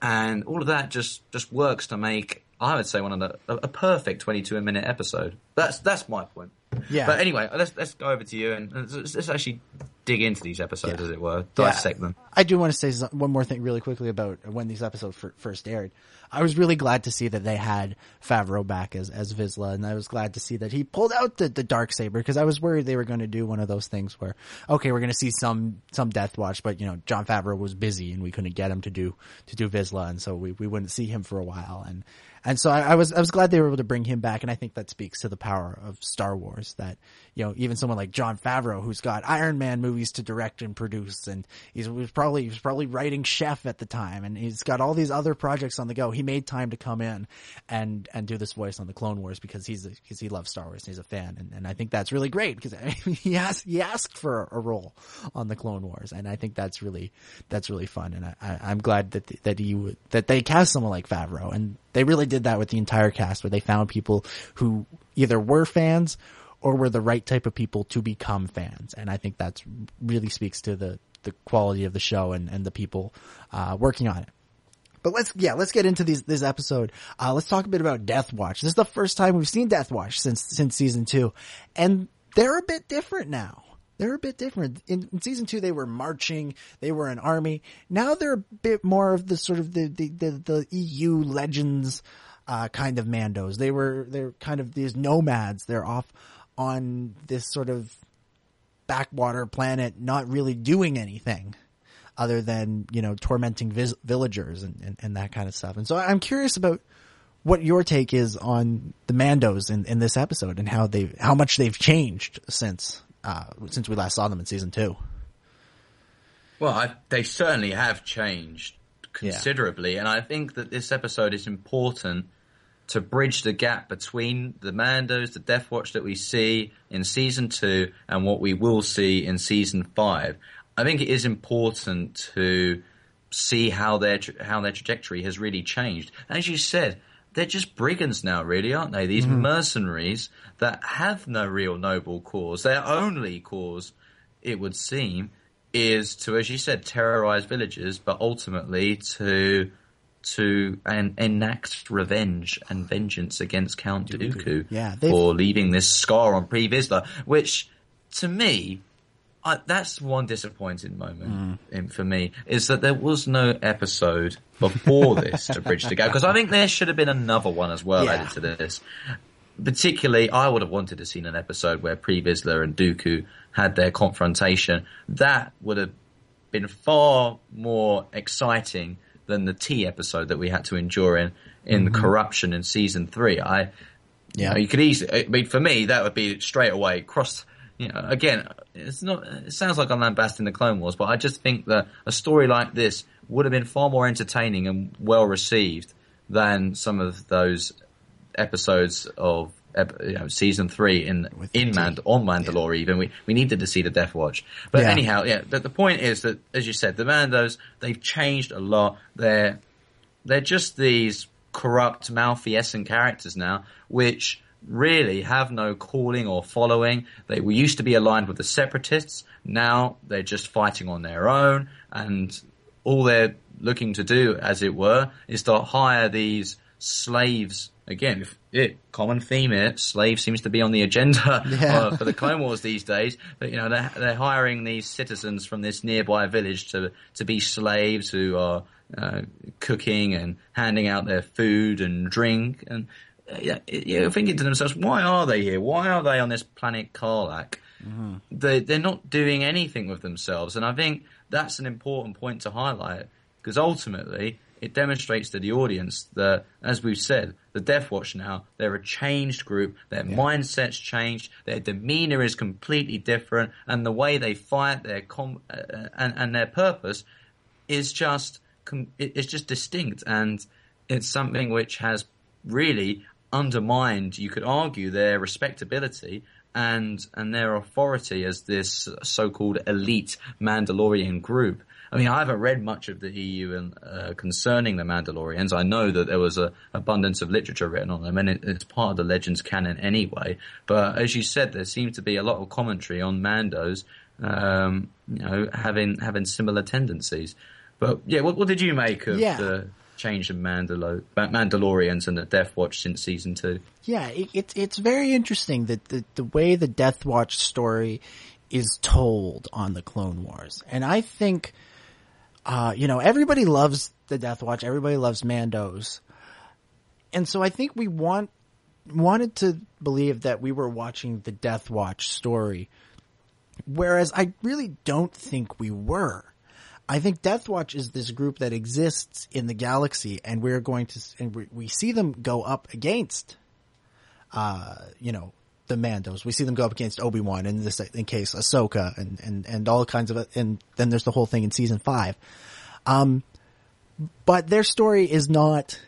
and all of that just just works to make I would say one of the a, a perfect 22 minute episode. That's that's my point. Yeah. But anyway, let's let's go over to you and let's, let's actually dig into these episodes, as it were, dissect them. I do want to say one more thing really quickly about when these episodes first aired. I was really glad to see that they had Favreau back as, as Vizsla, and I was glad to see that he pulled out the, the dark saber because I was worried they were going to do one of those things where, okay, we're going to see some some Death Watch, but you know, Jon Favreau was busy and we couldn't get him to do to do Vizsla, and so we, we wouldn't see him for a while, and and so I, I was I was glad they were able to bring him back, and I think that speaks to the power of Star Wars. That you know, even someone like Jon Favreau, who's got Iron Man movies to direct and produce, and he's was probably he was probably writing Chef at the time, and he's got all these other projects on the go. He made time to come in and and do this voice on the Clone Wars because he's because he loves Star Wars and he's a fan, and, and I think that's really great because he asked he asked for a role on the Clone Wars, and I think that's really that's really fun, and I, I, I'm glad that that he that they cast someone like Favreau, and they really did that with the entire cast, where they found people who either were fans or were the right type of people to become fans, and I think that's really speaks to the the quality of the show and and the people uh, working on it. But let's yeah, let's get into these this episode. Uh, let's talk a bit about Death Watch. This is the first time we've seen Death Watch since since season two, and they're a bit different now. They're a bit different. In, in season two, they were marching. They were an army. Now they're a bit more of the sort of the the the, the EU legends uh, kind of Mandos. They were they're kind of these nomads. They're off on this sort of backwater planet, not really doing anything other than you know tormenting vis- villagers and, and, and that kind of stuff. And so I'm curious about what your take is on the Mandos in, in this episode and how they how much they've changed since uh, since we last saw them in season two. Well, I, they certainly have changed considerably, and I think that this episode is important to bridge the gap between the Mandos, the Death Watch that we see in season two, and what we will see in season five. I think it is important to see how their how their trajectory has really changed. As you said, they're just brigands now, really, aren't they? These mm-hmm. mercenaries that have no real noble cause. Their only cause, it would seem, is to, as you said, terrorize villagers, but ultimately to to enact revenge and vengeance against Count Dooku Yeah, they've- for leaving this scar on Pre Vizsla, which to me I, that's one disappointing moment mm. in, for me is that there was no episode before this to bridge the gap because I think there should have been another one as well Yeah. added to this. Particularly, I would have wanted to seen an episode where Pre Vizsla and Dooku had their confrontation. That would have been far more exciting than the T episode that we had to endure in in mm-hmm. corruption in season three. I you know, you could easily. I mean, for me, that would be straight away cross. You know, again, it's not. It sounds like I'm lambasting the Clone Wars, but I just think that a story like this would have been far more entertaining and well received than some of those episodes of you know, season three in in Mand- on Mandalore. Even we we needed to see the Death Watch, but Yeah. anyhow, yeah. The, the point is that, as you said, the Mandos they've changed a lot. They're they're just these corrupt, malfeasant characters now, which really have no calling or following. They were used to be aligned with the separatists. Now they're just fighting on their own, and all they're looking to do, as it were, is to hire these slaves. Again, if it common theme here, slave seems to be on the agenda Yeah. uh, for the Clone Wars these days. But you know, they're, they're hiring these citizens from this nearby village to to be slaves who are uh, cooking and handing out their food and drink. And Uh, you're thinking to themselves, why are they here? Why are they on this planet Carlac? Mm-hmm. They they're not doing anything with themselves, and I think that's an important point to highlight because ultimately it demonstrates to the audience that, as we've said, the Death Watch now, they're a changed group, their mindset's changed, their demeanor is completely different, and the way they fight, their com- uh, uh and, and their purpose is just, com- it's just distinct, and it's something which has really undermined, you could argue, their respectability and and their authority as this so-called elite Mandalorian group. I mean, I haven't read much of the EU and, uh, concerning the Mandalorians. I know that there was an abundance of literature written on them, and it, it's part of the Legends canon anyway. But as you said, there seems to be a lot of commentary on Mandos, um, you know, having having similar tendencies. But yeah, what, what did you make of Yeah. the change Mandalo- Mandalorians and the Death Watch since season two? Yeah, it, it's it's very interesting that the the way the Death Watch story is told on the Clone Wars. And I think, uh, you know, everybody loves the Death Watch. Everybody loves Mandos. And so I think we want, wanted to believe that we were watching the Death Watch story. Whereas I really don't think we were. I think Death Watch is this group that exists in the galaxy and we're going to, and we, we see them go up against, uh, you know, the Mandos. We see them go up against Obi Wan in this in case Ahsoka and and and all kinds of and then there's the whole thing in season five. Um, but their story is not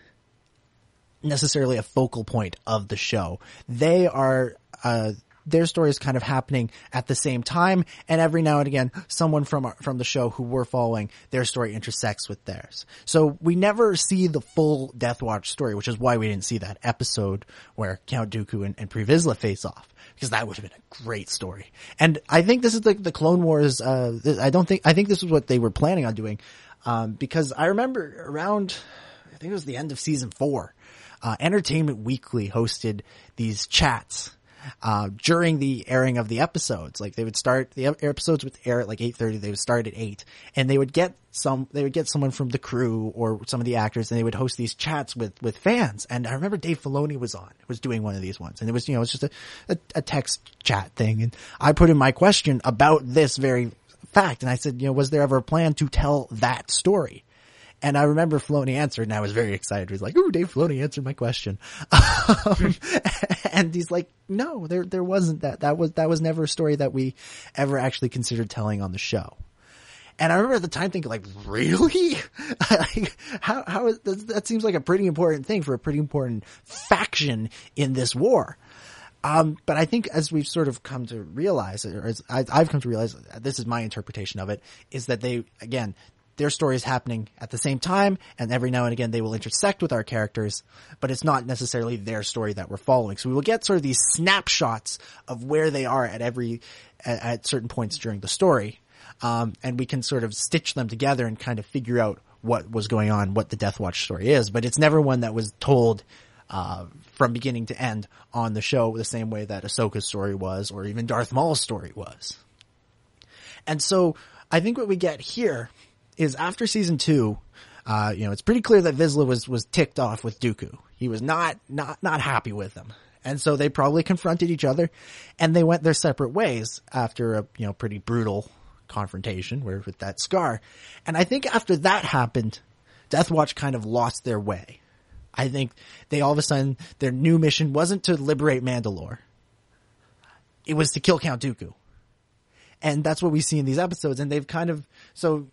necessarily a focal point of the show. They are uh their story is kind of happening at the same time, and every now and again, someone from our, from the show who we're following, their story intersects with theirs. So we never see the full Death Watch story, which is why we didn't see that episode where Count Dooku and, and Pre Vizsla face off, because that would have been a great story. And I think this is like the Clone Wars. Uh, I don't think I think this is what they were planning on doing, um, because I remember around, I think it was the end of season four. Uh, Entertainment Weekly hosted these chats uh, during the airing of the episodes. Like they would start the episodes would air at like eight thirty. They would start at eight, and they would get some. They would get someone from the crew or some of the actors, and they would host these chats with with fans. And I remember Dave Filoni was on was doing one of these ones, and it was you know it was just a, a, a text chat thing. And I put in my question about this very fact, and I said, you know, was there ever a plan to tell that story? And I remember Filoni answered and I was very excited. He was like, ooh, Dave Filoni answered my question. Um, and he's like, no, there, there wasn't that. That was, that was never a story that we ever actually considered telling on the show. And I remember at the time thinking like, really? like, how, that, that seems like a pretty important thing for a pretty important faction in this war. Um, but I think as we've sort of come to realize, or as I've come to realize, this is my interpretation of it, is that they, again, their story is happening at the same time, and every now and again they will intersect with our characters, but it's not necessarily their story that we're following. So we will get sort of these snapshots of where they are at every, at, at certain points during the story. Um, and we can sort of stitch them together and kind of figure out what was going on, what the Death Watch story is, but it's never one that was told, uh, from beginning to end on the show the same way that Ahsoka's story was, or even Darth Maul's story was. And so I think what we get here is after season two, uh, you know, it's pretty clear that Vizsla was, was ticked off with Dooku. He was not, not, not happy with him. And so they probably confronted each other and they went their separate ways after a, you know, pretty brutal confrontation where with that scar. And I think after that happened, Death Watch kind of lost their way. I think they all of a sudden, their new mission wasn't to liberate Mandalore. It was to kill Count Dooku. And that's what we see in these episodes. And they've kind of, so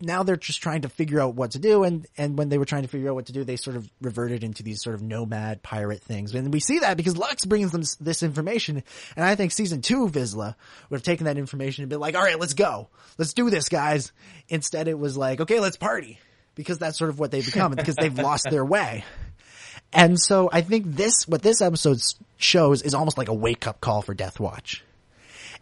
now they're just trying to figure out what to do. And, and when they were trying to figure out what to do, they sort of reverted into these sort of nomad pirate things. And we see that because Lux brings them this information. And I think season two of Vizsla would have taken that information and been like, all right, let's go. Let's do this, guys. Instead, it was like, okay, let's party because that's sort of what they've become because they've lost their way. And so I think this, what this episode shows is almost like a wake up call for Death Watch.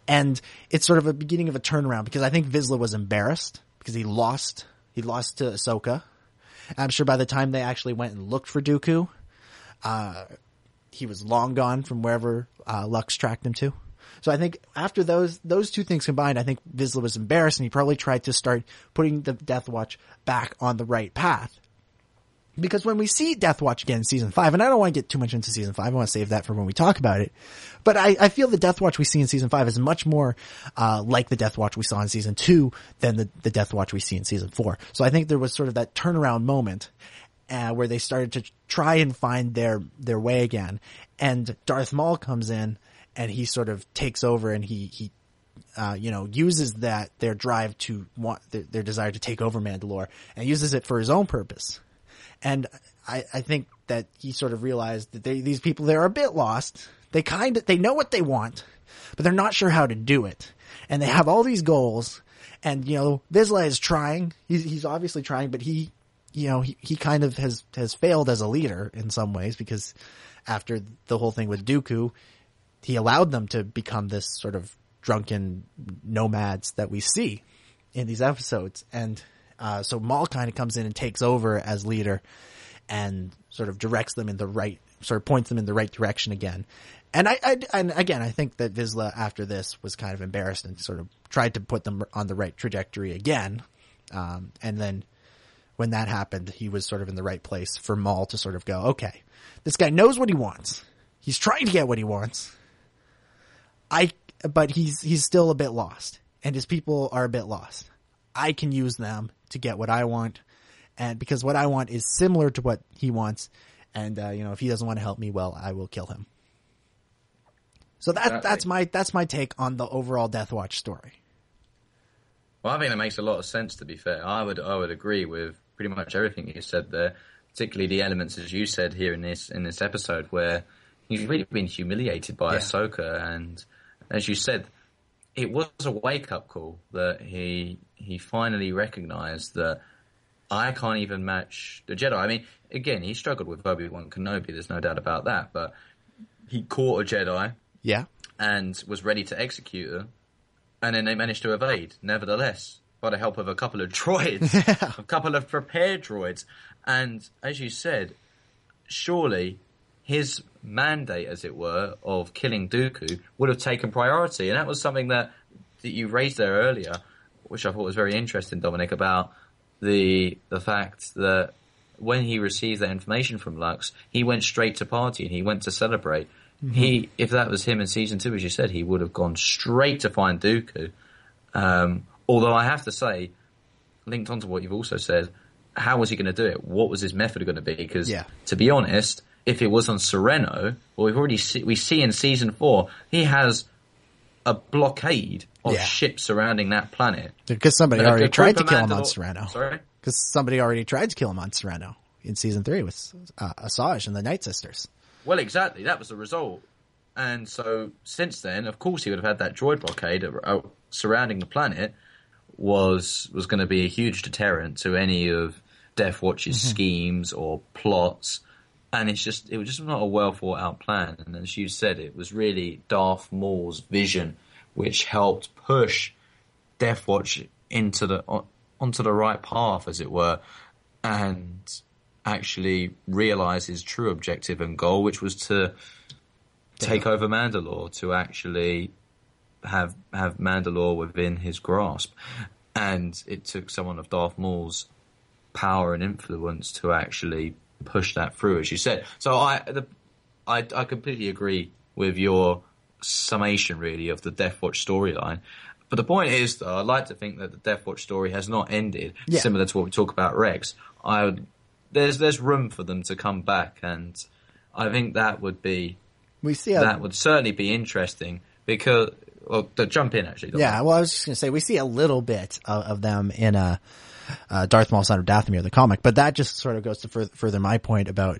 And it's sort of a beginning of a turnaround because I think Vizsla was embarrassed because he lost. He lost to Ahsoka. I'm sure by the time they actually went and looked for Dooku, uh, he was long gone from wherever uh, Lux tracked him to. So I think after those those two things combined, I think Vizsla was embarrassed and he probably tried to start putting the Death Watch back on the right path. Because when we see Death Watch again in season five, and I don't want to get too much into season five, I want to save that for when we talk about it. But I, I feel the Death Watch we see in season five is much more, uh, like the Death Watch we saw in season two than the, the Death Watch we see in season four. So I think there was sort of that turnaround moment, uh, where they started to try and find their, their way again. And Darth Maul comes in and he sort of takes over and he, he, uh, you know, uses that, their drive to want, their, their desire to take over Mandalore and uses it for his own purpose. And I, I think that he sort of realized that they, these people, they're a bit lost. They kind of, they know what they want, but they're not sure how to do it. And they have all these goals. And, you know, Vizsla is trying. He's, he's obviously trying, but he, you know, he, he kind of has, has failed as a leader in some ways because after the whole thing with Dooku, he allowed them to become this sort of drunken nomads that we see in these episodes. And uh, so Maul kind of comes in and takes over as leader and sort of directs them in the right, sort of points them in the right direction again. And I, I, and again, I think that Vizsla after this was kind of embarrassed and sort of tried to put them on the right trajectory again. Um, and then when that happened, he was sort of in the right place for Maul to sort of go, okay, this guy knows what he wants. He's trying to get what he wants. I, but he's, he's still a bit lost and his people are a bit lost. I can use them to get what I want. And because what I want is similar to what he wants. And, uh, you know, if he doesn't want to help me, well, I will kill him. So that, Exactly. that's my, that's my take on the overall Death Watch story. Well, I think that makes a lot of sense. To be fair, I would I would agree with pretty much everything you said there, particularly the elements as you said here in this in this episode where he's really been humiliated by Yeah. Ahsoka, and as you said, it was a wake up call that he he finally recognised that I can't even match the Jedi. I mean, again, he struggled with Obi Wan Kenobi. There's no doubt about that, but he caught a Jedi Yeah. and was ready to execute her, and then they managed to evade, nevertheless, by the help of a couple of droids, a couple of prepared droids. And as you said, surely his mandate, as it were, of killing Dooku would have taken priority, and that was something that, that you raised there earlier, which I thought was very interesting, Dominic, about the the fact that when he received that information from Lux, he went straight to party and he went to celebrate. He, if that was him in season two, as you said, he would have gone straight to find Dooku. Um, although I have to say, linked onto what you've also said, how was he going to do it? What was his method going to be? Because Yeah. to be honest, if it was on Serenno, well, we've already see, we see in season four he has a blockade of Yeah. ships surrounding that planet. Because somebody Like, already tried to kill him on Serenno. Sorry. Because somebody already tried to kill him on Serenno in season three with uh, Asajj and the Night Sisters. Well, exactly. That was the result. And so since then, of course, he would have had that droid blockade surrounding the planet. Was was going to be a huge deterrent to any of Death Watch's schemes or plots. And it's just it was just not a well thought out plan. And as you said, it was really Darth Maul's vision which helped push Death Watch into the on, onto the right path, as it were, and actually realize his true objective and goal, which was to take over Mandalore, to actually have have Mandalore within his grasp. And it took someone of Darth Maul's power and influence to actually push that through, as you said. So I, the, I, I completely agree with your summation, really, of the Death Watch storyline. But the point is, though, I'd like to think that the Death Watch story has not ended, Yeah. similar to what we talk about Rex. I would, there's there's room for them to come back, and I think that would be We see a, that would certainly be interesting because. Well, to jump in actually. yeah. Well, I was just gonna say we see a little bit of, of them in a uh, Darth Maul, Son of Dathomir, the comic, but that just sort of goes to further, further my point about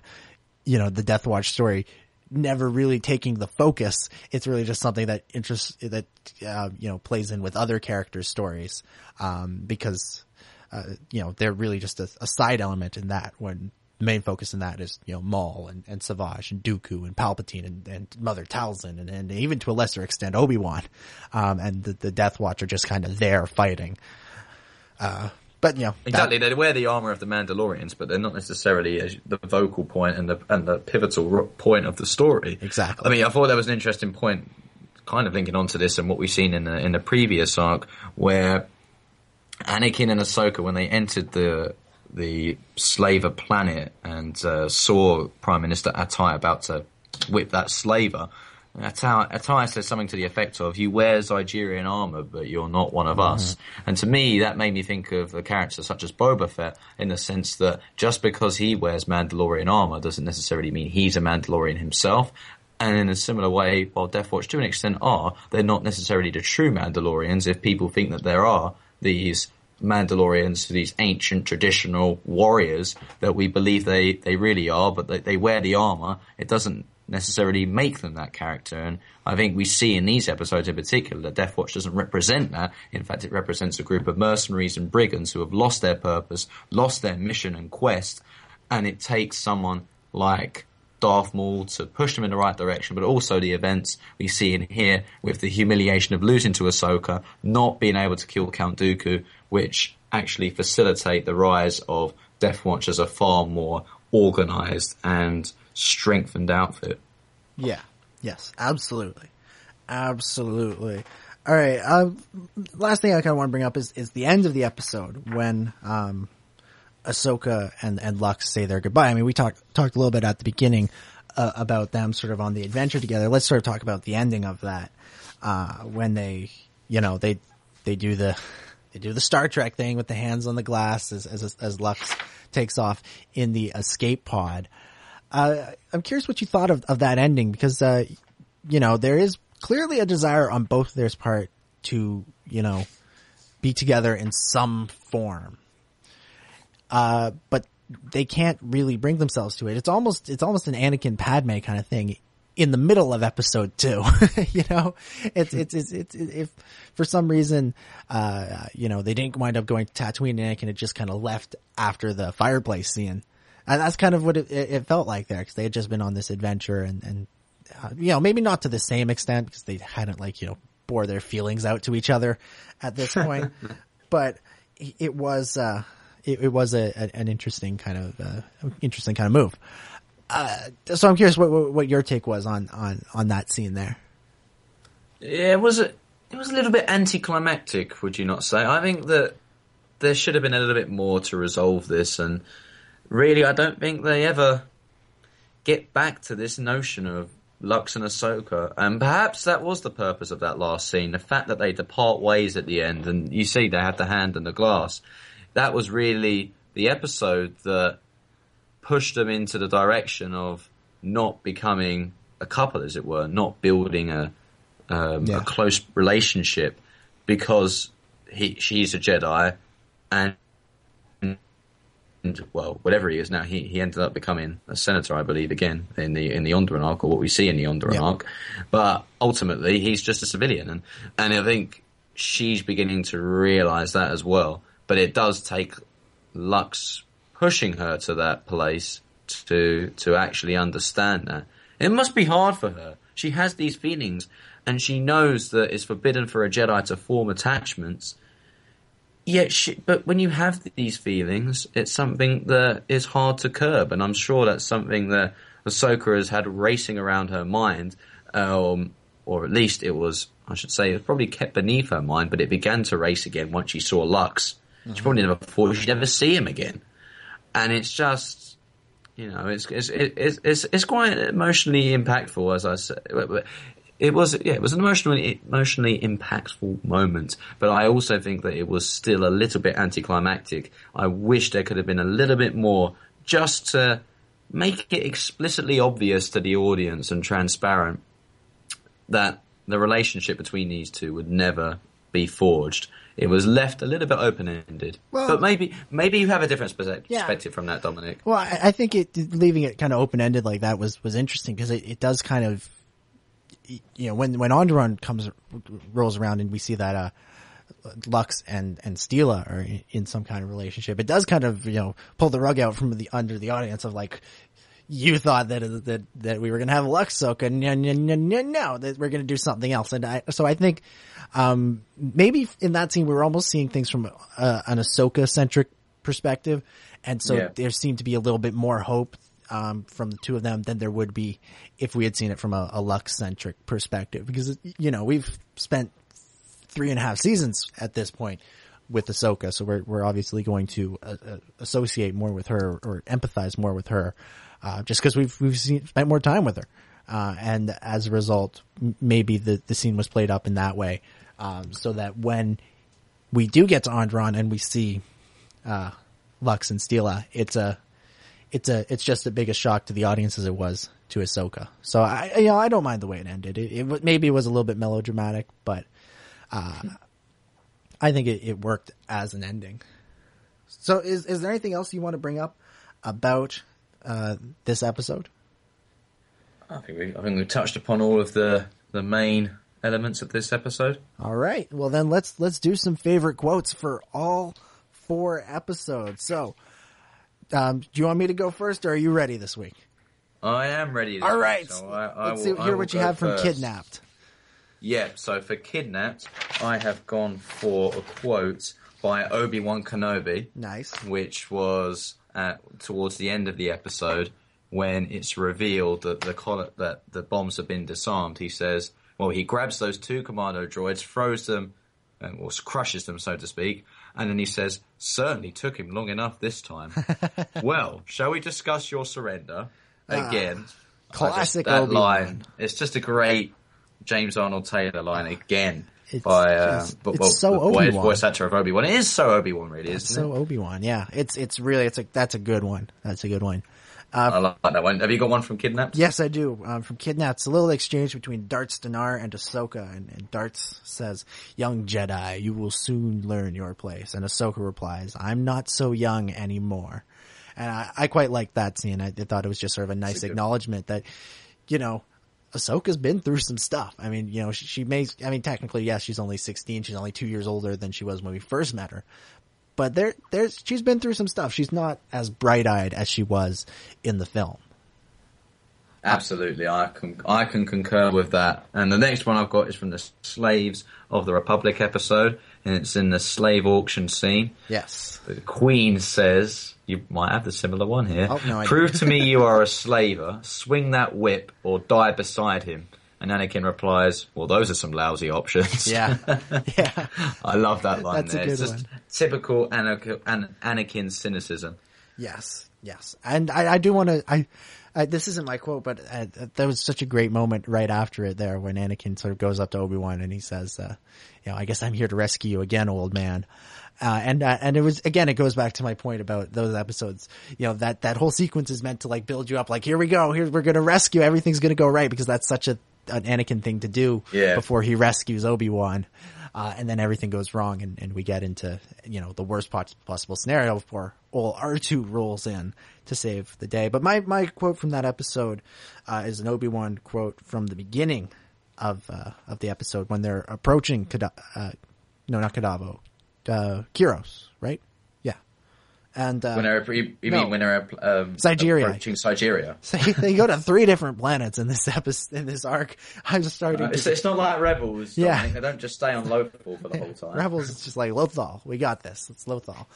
you know the Death Watch story never really taking the focus. It's really just something that interests that uh, you know plays in with other characters' stories um, because uh, you know they're really just a, a side element in that when. The main focus in that is, you know, Maul and, and Savage and Dooku and Palpatine and, and Mother Talzin and, and even to a lesser extent Obi-Wan. Um, and the, the Death Watch are just kind of there fighting. Uh, but you know, that- Exactly, they wear the armor of the Mandalorians, but they're not necessarily the vocal point and the and the pivotal point of the story. Exactly. I mean, I thought that was an interesting point, kind of linking onto this and what we've seen in the in the previous arc, where Anakin and Ahsoka, when they entered the the slaver planet and uh, saw Prime Minister Attai about to whip that slaver, Attai says something to the effect of, "You wear Zygerrian armor, but you're not one of us." Mm-hmm. And to me, that made me think of a character such as Boba Fett, in the sense that just because he wears Mandalorian armor doesn't necessarily mean he's a Mandalorian himself. And in a similar way, while Death Watch to an extent are, they're not necessarily the true Mandalorians. If people think that there are these Mandalorians, these ancient traditional warriors that we believe they, they really are, but they, they wear the armor, it doesn't necessarily make them that character. And I think we see in these episodes in particular that Death Watch doesn't represent that. In fact, it represents a group of mercenaries and brigands who have lost their purpose, lost their mission and quest, and it takes someone like Darth Maul to push them in the right direction, but also the events we see in here with the humiliation of losing to Ahsoka, not being able to kill Count Dooku, which actually facilitate the rise of Death Watch as a far more organized and strengthened outfit. Yeah. Yes, absolutely, absolutely. All right. Uh, last thing I kind of want to bring up is is the end of the episode when um, Ahsoka and and Lux say their goodbye. I mean, we talked talked a little bit at the beginning uh, about them sort of on the adventure together. Let's sort of talk about the ending of that uh, when they, you know, they they do the they do the Star Trek thing with the hands on the glass as as, as Lux takes off in the escape pod. Uh, I'm curious what you thought of, of that ending because, uh, you know, there is clearly a desire on both their part to, you know, be together in some form. Uh, but they can't really bring themselves to it. It's almost, it's almost an Anakin Padme kind of thing in the middle of episode two. you know, it's, it's, it's, it's, if for some reason, uh, you know, they didn't wind up going to Tatooine and Anakin just kind of left after the fireplace scene. And that's kind of what it, it felt like there because they had just been on this adventure and, and, uh, you know, maybe not to the same extent because they hadn't like, you know, bore their feelings out to each other at this point, but it was, uh, it, it was a, a, an interesting kind of, uh, interesting kind of move. Uh, so I'm curious what, what, what your take was on, on, on that scene there. Yeah, it was a, it was a little bit anticlimactic, would you not say? I think that there should have been a little bit more to resolve this and, really, I don't think they ever get back to this notion of Lux and Ahsoka. And perhaps that was the purpose of that last scene. The fact that they depart ways at the end and you see they have the hand and the glass. That was really the episode that pushed them into the direction of not becoming a couple, as it were, not building a, um, Yeah. a close relationship because he, she's a Jedi and and, well, whatever he is now, he, he ended up becoming a senator, I believe, again in the in the Onderon arc, or what we see in the Onderon Yeah. arc. But ultimately, he's just a civilian, and and I think she's beginning to realise that as well. But it does take Lux pushing her to that place to to actually understand that. It must be hard for her. She has these feelings, and she knows that it's forbidden for a Jedi to form attachments. Yet, she, but when you have these feelings, it's something that is hard to curb, and I'm sure that's something that Ahsoka has had racing around her mind, um, or at least it was, I should say, it was probably kept beneath her mind, but it began to race again once she saw Lux. She probably never thought she'd ever see him again, and it's just, you know, it's it's it's it's, it's quite emotionally impactful, as I said. It was, yeah, it was an emotionally emotionally impactful moment, but I also think that it was still a little bit anticlimactic. I wish there could have been a little bit more, just to make it explicitly obvious to the audience and transparent that the relationship between these two would never be forged. It was left a little bit open ended, Well- but maybe maybe you have a different perspe- Yeah. perspective from that, Dominic. Well, I, I think it leaving it kind of open ended like that was was interesting because it, it does kind of, you know, when when Onderon comes rolls around and we see that uh, Lux and and Steela are in, in some kind of relationship, it does kind of you know pull the rug out from the under the audience of like. You thought that that that we were going to have Luxsoka, no, no, no, no, no, that we're going to do something else, and I, so I think um, maybe in that scene we were almost seeing things from uh, an Ahsoka centric perspective, and so Yeah. there seemed to be a little bit more hope um, from the two of them than there would be if we had seen it from a, a Lux centric perspective. Because you know we've spent three and a half seasons at this point with Ahsoka, so we're we're obviously going to uh, uh, associate more with her or empathize more with her, uh, just because we've we've seen, spent more time with her, uh, and as a result, maybe the the scene was played up in that way, um, so that when we do get to Onderon and we see uh, Lux and Steela, it's a it's a it's just as big a shock to the audience as it was to Ahsoka. So I you know I don't mind the way it ended. It, it maybe it was a little bit melodramatic, but uh, I think it, it worked as an ending. So is is there anything else you want to bring up about uh, this episode? I think we I think we touched upon all of the the main elements of this episode. All right. Well, then let's let's do some favorite quotes for all four episodes. So, um, do you want me to go first, or are you ready this week? I am ready. this All week, right. so I, I let's will- see, hear what you have from. Kidnapped. Yeah, so for Kidnapped, I have gone for a quote by Obi Wan Kenobi, Nice. which was at, towards the end of the episode when it's revealed that the that the bombs have been disarmed, he says, well, he grabs those two commando droids, throws them, and or crushes them, so to speak, and then he says, certainly took him long enough this time. well, shall we discuss your surrender again? I just- Classic that Obi-Wan. line. It's just a great James Arnold Taylor line again. It's by uh, just- but- it's well, so voice, Obi-Wan. voice actor of Obi Wan. It is so Obi Wan, really, isn't So? Obi Wan, yeah. It's it's really it's a that's a good one. That's a good one. I like that one. Have you got one from Kidnapped? Yes, I do. Um, from Kidnapped, it's a little exchange between Darts D'Nar and Ahsoka, and, and Darts says, "Young Jedi, you will soon learn your place." And Ahsoka replies, "I'm not so young anymore." And I, I quite liked that scene. I, I thought it was just sort of a nice acknowledgement that, you know, Ahsoka's been through some stuff. I mean, you know, she, she may, I mean, technically, yes, she's only 16. She's only two years older than she was when we first met her. But there, there's, she's been through some stuff. She's not as bright eyed as she was in the film. Absolutely, I can I can concur with that. And the next one I've got is from the Slaves of the Republic episode, and it's in the slave auction scene. Yes. The Queen says, "You might have the similar one here. Oh, no, Prove to me you are a slaver. Swing that whip, or die beside him." And Anakin replies, "Well, those are some lousy options." Yeah. yeah. I love that line That's a there. It's good just one. typical Anakin, An- Anakin cynicism. Yes, yes, and I, I do want to. I, I this isn't my quote, but uh, there was such a great moment right after it there when Anakin sort of goes up to Obi Wan and he says, uh, "You know, I guess I'm here to rescue you again, old man." Uh, and uh, and it was again, it goes back to my point about those episodes. You know that that whole sequence is meant to like build you up. Like here we go, here we're gonna rescue. Everything's gonna go right because that's such a an Anakin thing to do Yeah. before he rescues Obi Wan. Uh, and then everything goes wrong and, and we get into, you know, the worst possible scenario before old R2 rolls in to save the day. But my, my quote from that episode, uh, is an Obi-Wan quote from the beginning of, uh, of the episode when they're approaching Kada- uh, no, not Kadavo, uh, Kiros, right? And, uh, When they're, you, you no. mean when they're um, Zygerria. approaching Zygerria? so they go to three different planets in this episode, in this arc. I'm just starting Uh, to it's, it's not like Rebels. Yeah. They don't just stay on Lothal for the whole time. Rebels is just like Lothal. We got this. It's Lothal.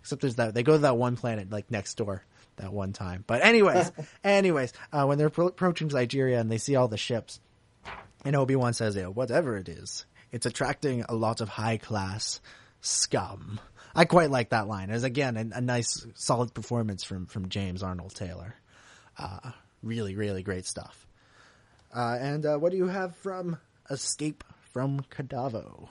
Except there's that they go to that one planet like next door that one time. But anyways, anyways, uh, when they're appro- approaching Zygerria and they see all the ships, and Obi Wan says, "Yeah, whatever it is, it's attracting a lot of high class scum." I quite like that line. As again a, a nice, solid performance from from James Arnold Taylor. Uh, really, really great stuff. Uh, and uh, what do you have from Escape from Kadavo?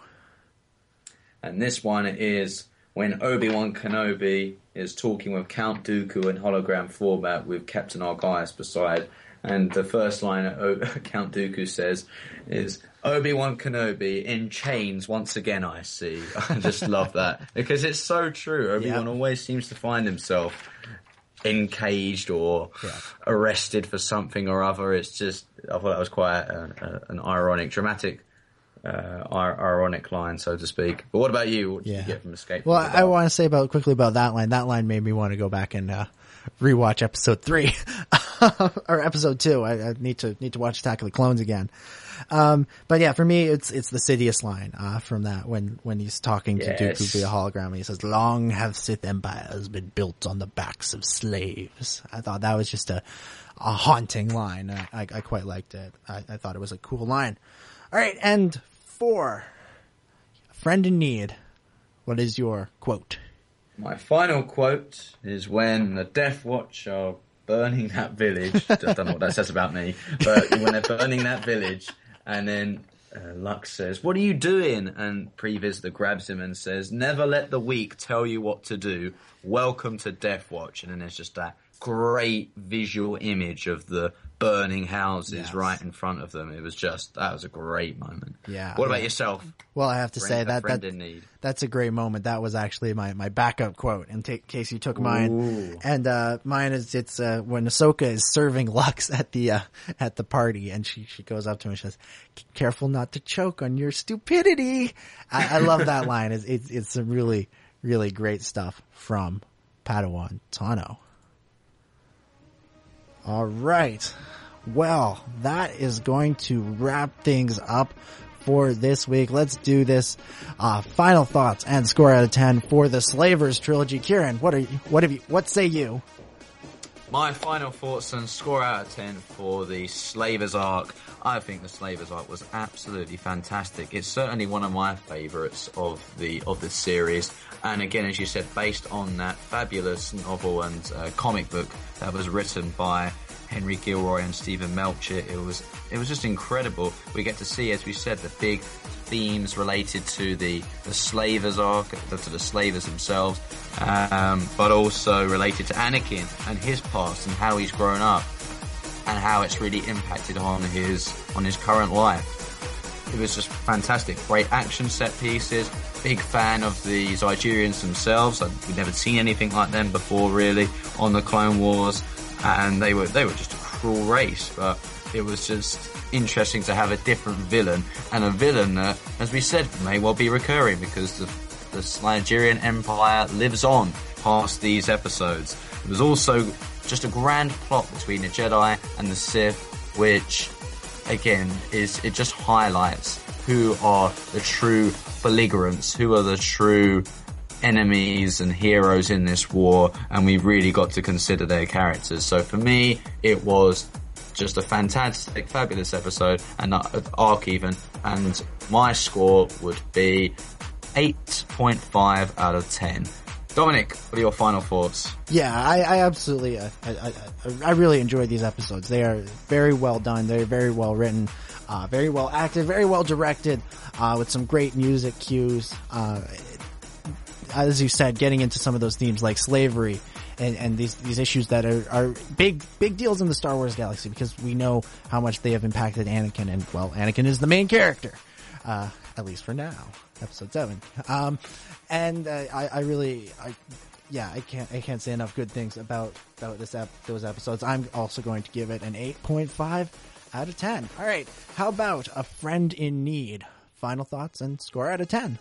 And this one is when Obi Wan Kenobi is talking with Count Dooku in hologram format with Captain Agruss beside. And the first line Count Dooku says is Obi Wan Kenobi in chains once again. I see. I just love that because it's so true. Obi Wan Yeah. always seems to find himself encaged or Yeah. arrested for something or other. It's just I thought that was quite a, a, an ironic, dramatic, uh, ironic line, so to speak. But what about you? What did Yeah. you get from Escape? Well, from the I want to say about quickly about that line. That line made me want to go back and uh, rewatch episode three or episode two. I, I need to need to watch Attack of the Clones again. Um, but yeah, for me, it's it's the Sidious line uh, from that when when he's talking to Yes. Dooku via hologram. And he says, "Long have Sith empires been built on the backs of slaves." I thought that was just a a haunting line. I, I, I quite liked it. I, I thought it was a cool line. All right, and four, friend in need. What is your quote? My final quote is when the Death Watch are burning that village. I don't know what that says about me, but when they're burning that village, and then uh, Lux says, "What are you doing?" and Pre Vizsla grabs him and says, "Never let the weak tell you what to do. Welcome to Death Watch." And then there's just that great visual image of the burning houses Yes. right in front of them. It was just that was a great moment. Yeah. What about yourself? Well, I have to Friend- say that, that that's a great moment. That was actually my, my backup quote in ta- case you took mine. Ooh. And, uh, mine is, it's, uh, when Ahsoka is serving Lux at the, uh, at the party and she, she goes up to him and she says, careful not to choke on your stupidity. I, I love that line. It's, it's, it's some really, really great stuff from Padawan Tano. All right. Well, that is going to wrap things up for this week. Let's do this. Uh, final thoughts and score out of 10 for the Slavers trilogy. Ciaran, what are you, what have you, what say you? My final thoughts and score out of 10 for the Slavers arc. I think the Slavers arc was absolutely fantastic. It's certainly one of my favourites of the of the series. And again, as you said, based on that fabulous novel and uh, comic book that was written by Henry Gilroy and Steven Melching, it was it was just incredible. We get to see, as we said, the big themes related to the, the slavers arc, to the slavers themselves, um, but also related to Anakin and his past and how he's grown up and how it's really impacted on his on his current life. It was just fantastic. Great action set pieces. Big fan of the Zygerrians themselves. We'd never seen anything like them before, really, on the Clone Wars, and they were they were just a cruel race. But it was just interesting to have a different villain and a villain that, as we said, may well be recurring because the the Zygerrian Empire lives on past these episodes. It was also just a grand plot between the Jedi and the Sith, which again is it just highlights who are the true belligerents, who are the true enemies and heroes in this war, and we really got to consider their characters. So for me, it was just a fantastic, fabulous episode and arc even, and my score would be 8.5 out of 10. Dominic, what are your final thoughts? Yeah, I, I absolutely, uh, I, I, I really enjoyed these episodes. They are very well done. They're very well written, uh, very well acted, very well directed, uh, with some great music cues. Uh, as you said, getting into some of those themes like slavery and, and these, these issues that are, are big, big deals in the Star Wars galaxy because we know how much they have impacted Anakin and, well, Anakin is the main character. Uh, at least for now, episode seven. Um, and uh, I, I really, I, yeah, I can't, I can't say enough good things about about this ep- those episodes. I'm also going to give it an 8.5 out of 10. All right, how about a friend in need? Final thoughts and score out of 10.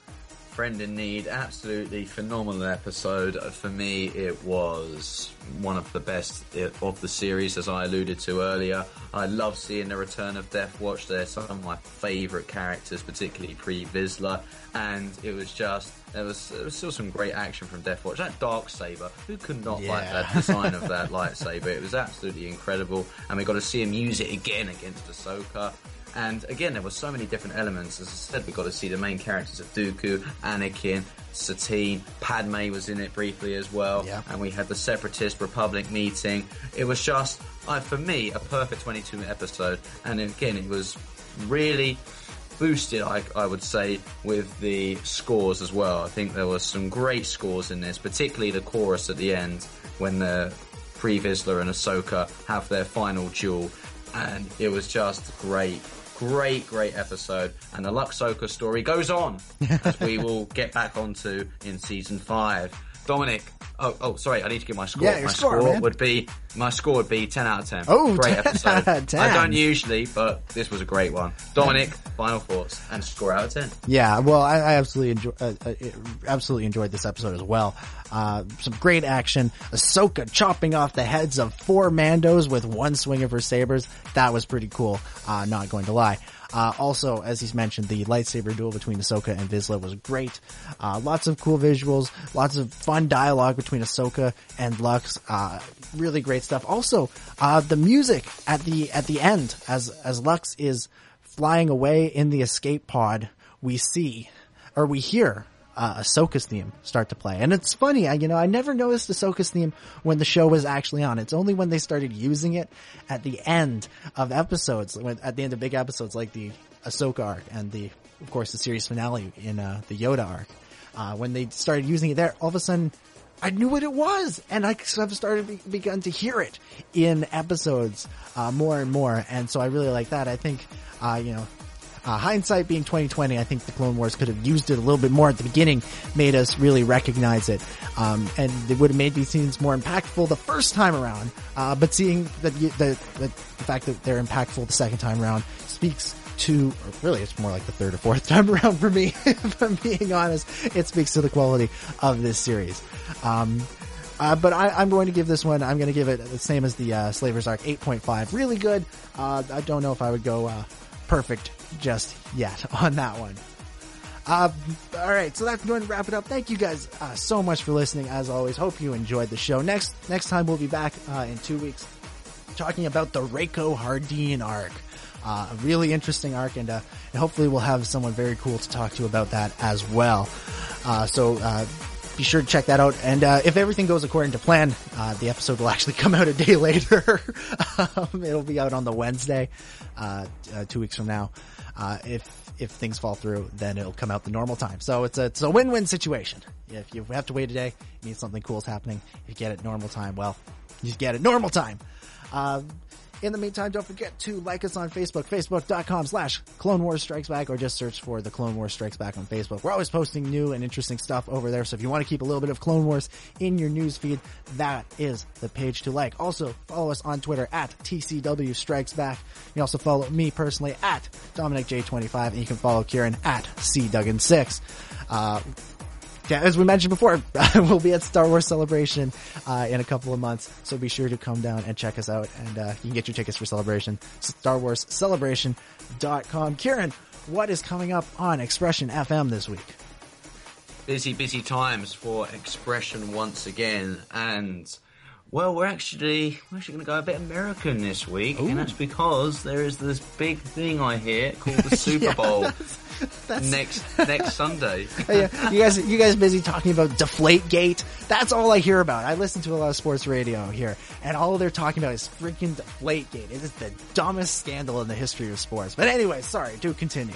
Friend in Need, absolutely phenomenal episode. Uh, for me, it was one of the best uh, of the series, as I alluded to earlier. I love seeing the return of Death Watch. They're some of my favourite characters, particularly Pre Vizsla, and it was just there was, there was still some great action from Death Watch. That dark saber, who could not Yeah. like that design of that lightsaber? It was absolutely incredible, and we got to see him use it again against Ahsoka. And again, there were so many different elements. As I said, we got to see the main characters of Dooku, Anakin, Satine, Padme was in it briefly as well. Yeah. And we had the Separatist Republic meeting. It was just, uh, for me, a perfect 22 minute episode. And again, it was really boosted, I, I would say, with the scores as well. I think there were some great scores in this, particularly the chorus at the end when the Pre Vizsla and Ahsoka have their final duel. And it was just great. Great, great episode. And the Luxsoka story goes on, as we will get back onto in season five. Dominic, oh, oh, sorry, I need to give my score. Yeah, my score, man. would be, my score would be 10 out of 10. Oh, great 10 episode. out of 10. I don't usually, but this was a great one. Dominic, final thoughts and score out of 10. Yeah, well, I, I absolutely enjoy, uh, uh, absolutely enjoyed this episode as well. Uh, some great action. Ahsoka chopping off the heads of four Mandos with one swing of her sabers. That was pretty cool. Uh, not going to lie. Uh, also, as he's mentioned, the lightsaber duel between Ahsoka and Vizsla was great. Uh, lots of cool visuals, lots of fun dialogue between Ahsoka and Lux. Uh, really great stuff. Also, uh, the music at the at the end, as as Lux is flying away in the escape pod, we see or we hear uh, Ahsoka's theme start to play. And it's funny, I, you know, I never noticed Ahsoka's theme when the show was actually on. It's only when they started using it at the end of episodes, when, at the end of big episodes like the Ahsoka arc and the, of course, the series finale in uh, the Yoda arc. Uh, when they started using it there, all of a sudden, I knew what it was, and I have started be- begun to hear it in episodes uh, more and more, and so I really like that. I think, uh, you know, uh, hindsight being 2020, I think the Clone Wars could have used it a little bit more at the beginning, made us really recognize it, um, and it would have made these scenes more impactful the first time around. Uh, but seeing that the, the the fact that they're impactful the second time around speaks to, or really, it's more like the third or fourth time around for me. if I'm being honest, it speaks to the quality of this series. Um, uh, but I, I'm going to give this one. I'm going to give it the same as the uh, Slavers Arc, 8.5. Really good. Uh, I don't know if I would go uh, perfect just yet on that one. Uh, all right, so that's going to wrap it up. Thank you guys uh, so much for listening. As always, hope you enjoyed the show. Next next time we'll be back uh, in two weeks talking about the Rako Hardeen arc. Uh, a really interesting arc, and, uh, and hopefully we'll have someone very cool to talk to about that as well. Uh, so uh, be sure to check that out. And uh, if everything goes according to plan, uh, the episode will actually come out a day later. um, it'll be out on the Wednesday, uh, uh, two weeks from now. Uh, if if things fall through, then it'll come out the normal time. So it's a it's a win win situation. If you have to wait a day, it means something cool is happening. If you get it normal time, well, you get it normal time. In the meantime, don't forget to like us on Facebook, facebook.com slash Clone Wars Strikes Back, or just search for the Clone Wars Strikes Back on Facebook. We're always posting new and interesting stuff over there, so if you want to keep a little bit of Clone Wars in your news feed, that is the page to like. Also, follow us on Twitter at TCW Strikes Back. You can also follow me personally at Dominic J25, and you can follow Ciaran at C Duggan6. Uh, as we mentioned before, we'll be at Star Wars Celebration uh, in a couple of months, so be sure to come down and check us out, and uh, you can get your tickets for Celebration, Star Wars Celebration.com. Ciaran, what is coming up on Expression FM this week? busy, busy times for expression once again, and well, we're actually we're actually going to go a bit American this week, and that's because there is this big thing I hear called the Super Yeah, Bowl That's, next next Sunday. yeah, you guys, you guys busy talking about Deflate Gate? That's all I hear about. I listen to a lot of sports radio here, and all they're talking about is freaking Deflate Gate. It is the dumbest scandal in the history of sports. But anyway, sorry, do continue.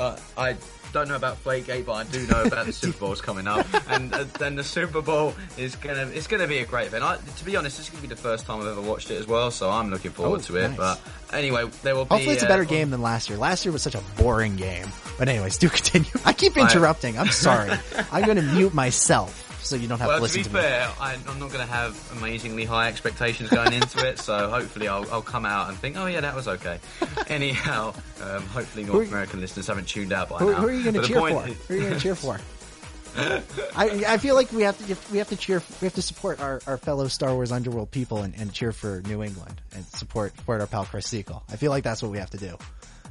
Uh, I don't know about Flakegate, but I do know about the Super Bowl's coming up, and uh, then the Super Bowl is gonna it's gonna be a great event. I, to be honest, this is gonna be the first time I've ever watched it as well, so I'm looking forward Oh, to it. nice. But anyway, there will be. Hopefully, it's a uh, better game than last year. Last year was such a boring game. But anyways, do continue. I keep interrupting. I'm sorry. I'm to mute myself so you don't have Well, to to be to, me. fair, I, I'm not going to have amazingly high expectations going into it, so hopefully I'll, I'll come out and think, oh yeah, that was okay. Anyhow, um, hopefully North American listeners haven't tuned out by Who, now. who are you going to cheer for? Who are you going to cheer for? I, I feel like we have to we have to cheer we have to support our, our fellow Star Wars underworld people and, and cheer for New England and support support our pal Chris Sequel. I feel like that's what we have to do.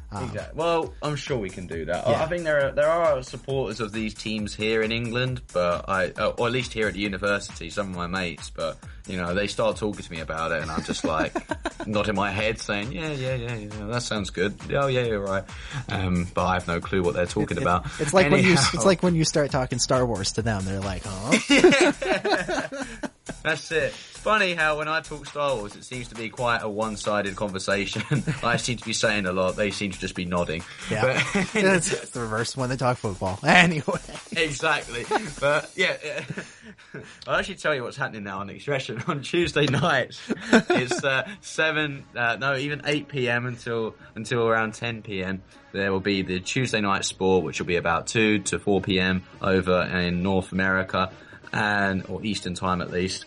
Exactly. Well, I'm sure we can do that. Yeah. I think there are there are supporters of these teams here in England, but I, uh, or at least here at the university, some of my mates. But you know, they start talking to me about it, and I'm just like nodding my head, saying, "Yeah, yeah, yeah, yeah, that sounds good. Oh, yeah, you're right." Um, but I have no clue what they're talking about. It's like when you it's like when you start talking Star Wars to them, they're like, "Oh, That's it. It's funny how when I talk Star Wars, it seems to be quite a one-sided conversation. I seem to be saying a lot; they seem to just be nodding. yeah." But- it's, it's the reverse when they talk football. Anyway, exactly. But yeah, I'll actually tell you what's happening now on Expression on Tuesday nights. It's uh, seven, uh, no, even eight p.m. until until around ten p.m. There will be the Tuesday night sport, which will be about two to four p.m. over in North America, and or Eastern time at least.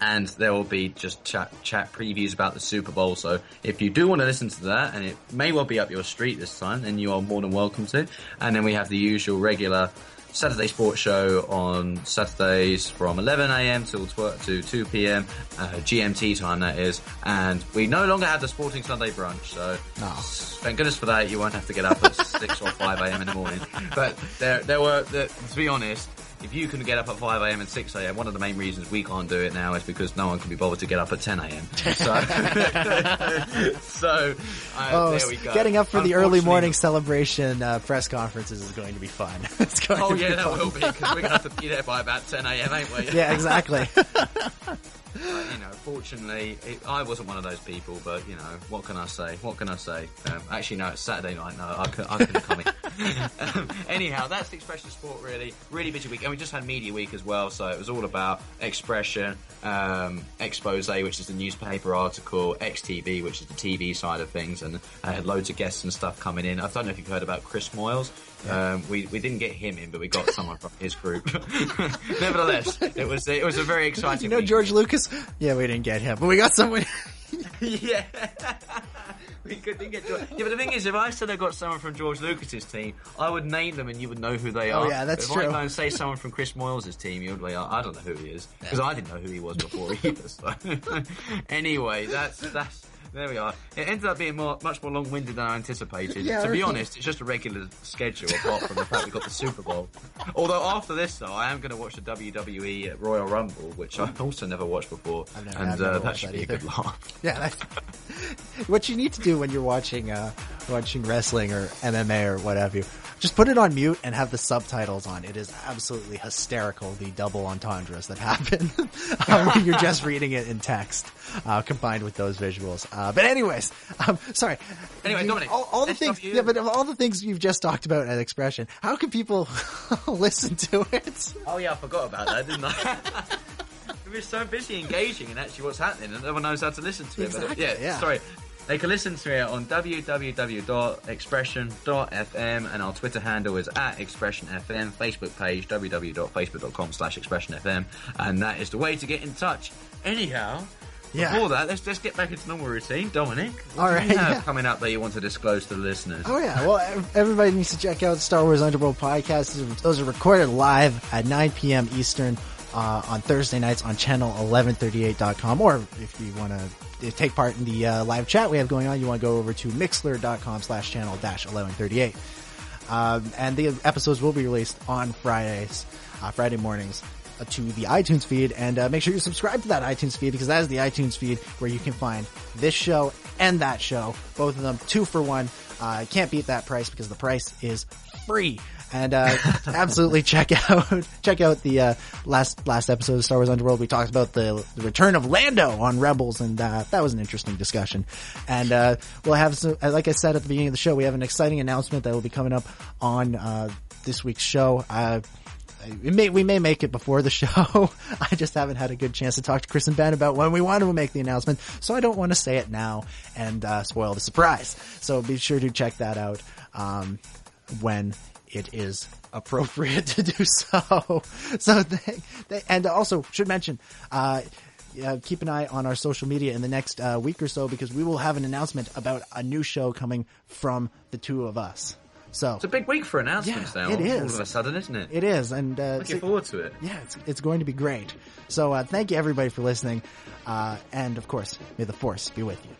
And there will be just chat chat previews about the Super Bowl. So if you do want to listen to that, and it may well be up your street this time, then you are more than welcome to. And then we have the usual regular Saturday sports show on Saturdays from 11am till tw- to 2pm, uh, GMT time that is. And we no longer have the Sporting Sunday brunch, so thank goodness for that. You won't have to get up at 6 or 5am in the morning. But there, there were, the, to be honest, if you can get up at 5am and 6am, one of the main reasons we can't do it now is because no one can be bothered to get up at 10am. So, so uh, oh, there we go. getting up for the early morning celebration uh, press conferences is going to be fun. going Oh to yeah, that fun. will be because we're gonna have to be there by about 10 a.m., ain't we? Yeah, exactly. But, you know, fortunately, it, I wasn't one of those people. But you know, what can I say? What can I say? Um, actually, no, it's Saturday night. No, I, could, I couldn't come in. um, anyhow, that's the Expression Sport. Really, really busy week, and we just had Media Week as well. So it was all about Expression, um, Expose, which is the newspaper article, XTV, which is the TV side of things, and I had loads of guests and stuff coming in. I don't know if you've heard about Chris Moyles. Um, we we didn't get him in, but we got someone from his group. Nevertheless, it was it was a very exciting. Thing. You know week. George Lucas? Yeah, we didn't get him, but we got someone. yeah. we could think it. Yeah, but the thing is, if I said I got someone from George Lucas's team, I would name them and you would know who they Oh, are. yeah, that's if I go and say someone from Chris Moyles' team, you'd be like, I don't know who he is because I didn't know who he was before either. So, anyway, that's that's there we are. It ended up being more, much more long-winded than I anticipated. Yeah, to be honest, it's just a regular schedule apart from the fact we got the Super Bowl. Although after this, though, I am going to watch the WWE Royal Rumble, which I've also never watched before, I've never- and I've never uh, that should that be a good laugh. Yeah. That's, what you need to do when you're watching uh, watching wrestling or MMA or what have you, just put it on mute and have the subtitles on. It is absolutely hysterical the double entendres that happen uh, when you're just reading it in text, uh, combined with those visuals. Uh, but anyways, um, sorry. Anyway, You- Dominic, all, all the things, yeah, but all the things you've just talked about at Expression, how can people listen to it? Oh yeah, I forgot about that, didn't I? We're so busy engaging in actually what's happening, and no one knows how to listen to it. But Exactly, yeah, yeah. sorry. They can listen to it on www.expression.fm and our Twitter handle is at expressionfm, Facebook page www.facebook.com slash expressionfm and that is the way to get in touch. Anyhow, Yeah. before that, let's just get back into normal routine. Dominic, what All do right, you have yeah. coming up that you want to disclose to the listeners? Oh yeah, well everybody needs to check out Star Wars Underworld podcast. Those are recorded live at 9 p.m. Eastern uh, on Thursday nights on channel 1138.com. Or if you want to take part in the uh, live chat we have going on, you want to go over to mixlr.com slash channel dash 1138. Um, and the episodes will be released on Fridays, uh, Friday mornings uh, to the iTunes feed. And uh, make sure you subscribe to that iTunes feed because that is the iTunes feed where you can find this show and that show, both of them two for one. Uh, can't beat that price because the price is free. And uh, absolutely check out check out the uh, last last episode of Star Wars Underworld. We talked about the, the return of Lando on Rebels, and uh, that was an interesting discussion. And uh, we'll have some, uh, like I said at the beginning of the show, we have an exciting announcement that will be coming up on uh, this week's show. Uh, we may we may make it before the show. I just haven't had a good chance to talk to Chris and Ben about when we want to make the announcement, so I don't want to say it now and uh, spoil the surprise. So be sure to check that out um, when it is appropriate to do so. So they, they, and also should mention. Uh, keep an eye on our social media in the next uh, week or so because we will have an announcement about a new show coming from the two of us. So It's a big week for announcements Yeah, now. it is. All of a sudden, isn't it? it is, and uh, Looking so- forward to it. yeah, it's, it's going to be great. So uh, thank you everybody for listening, uh, and of course, may the force be with you.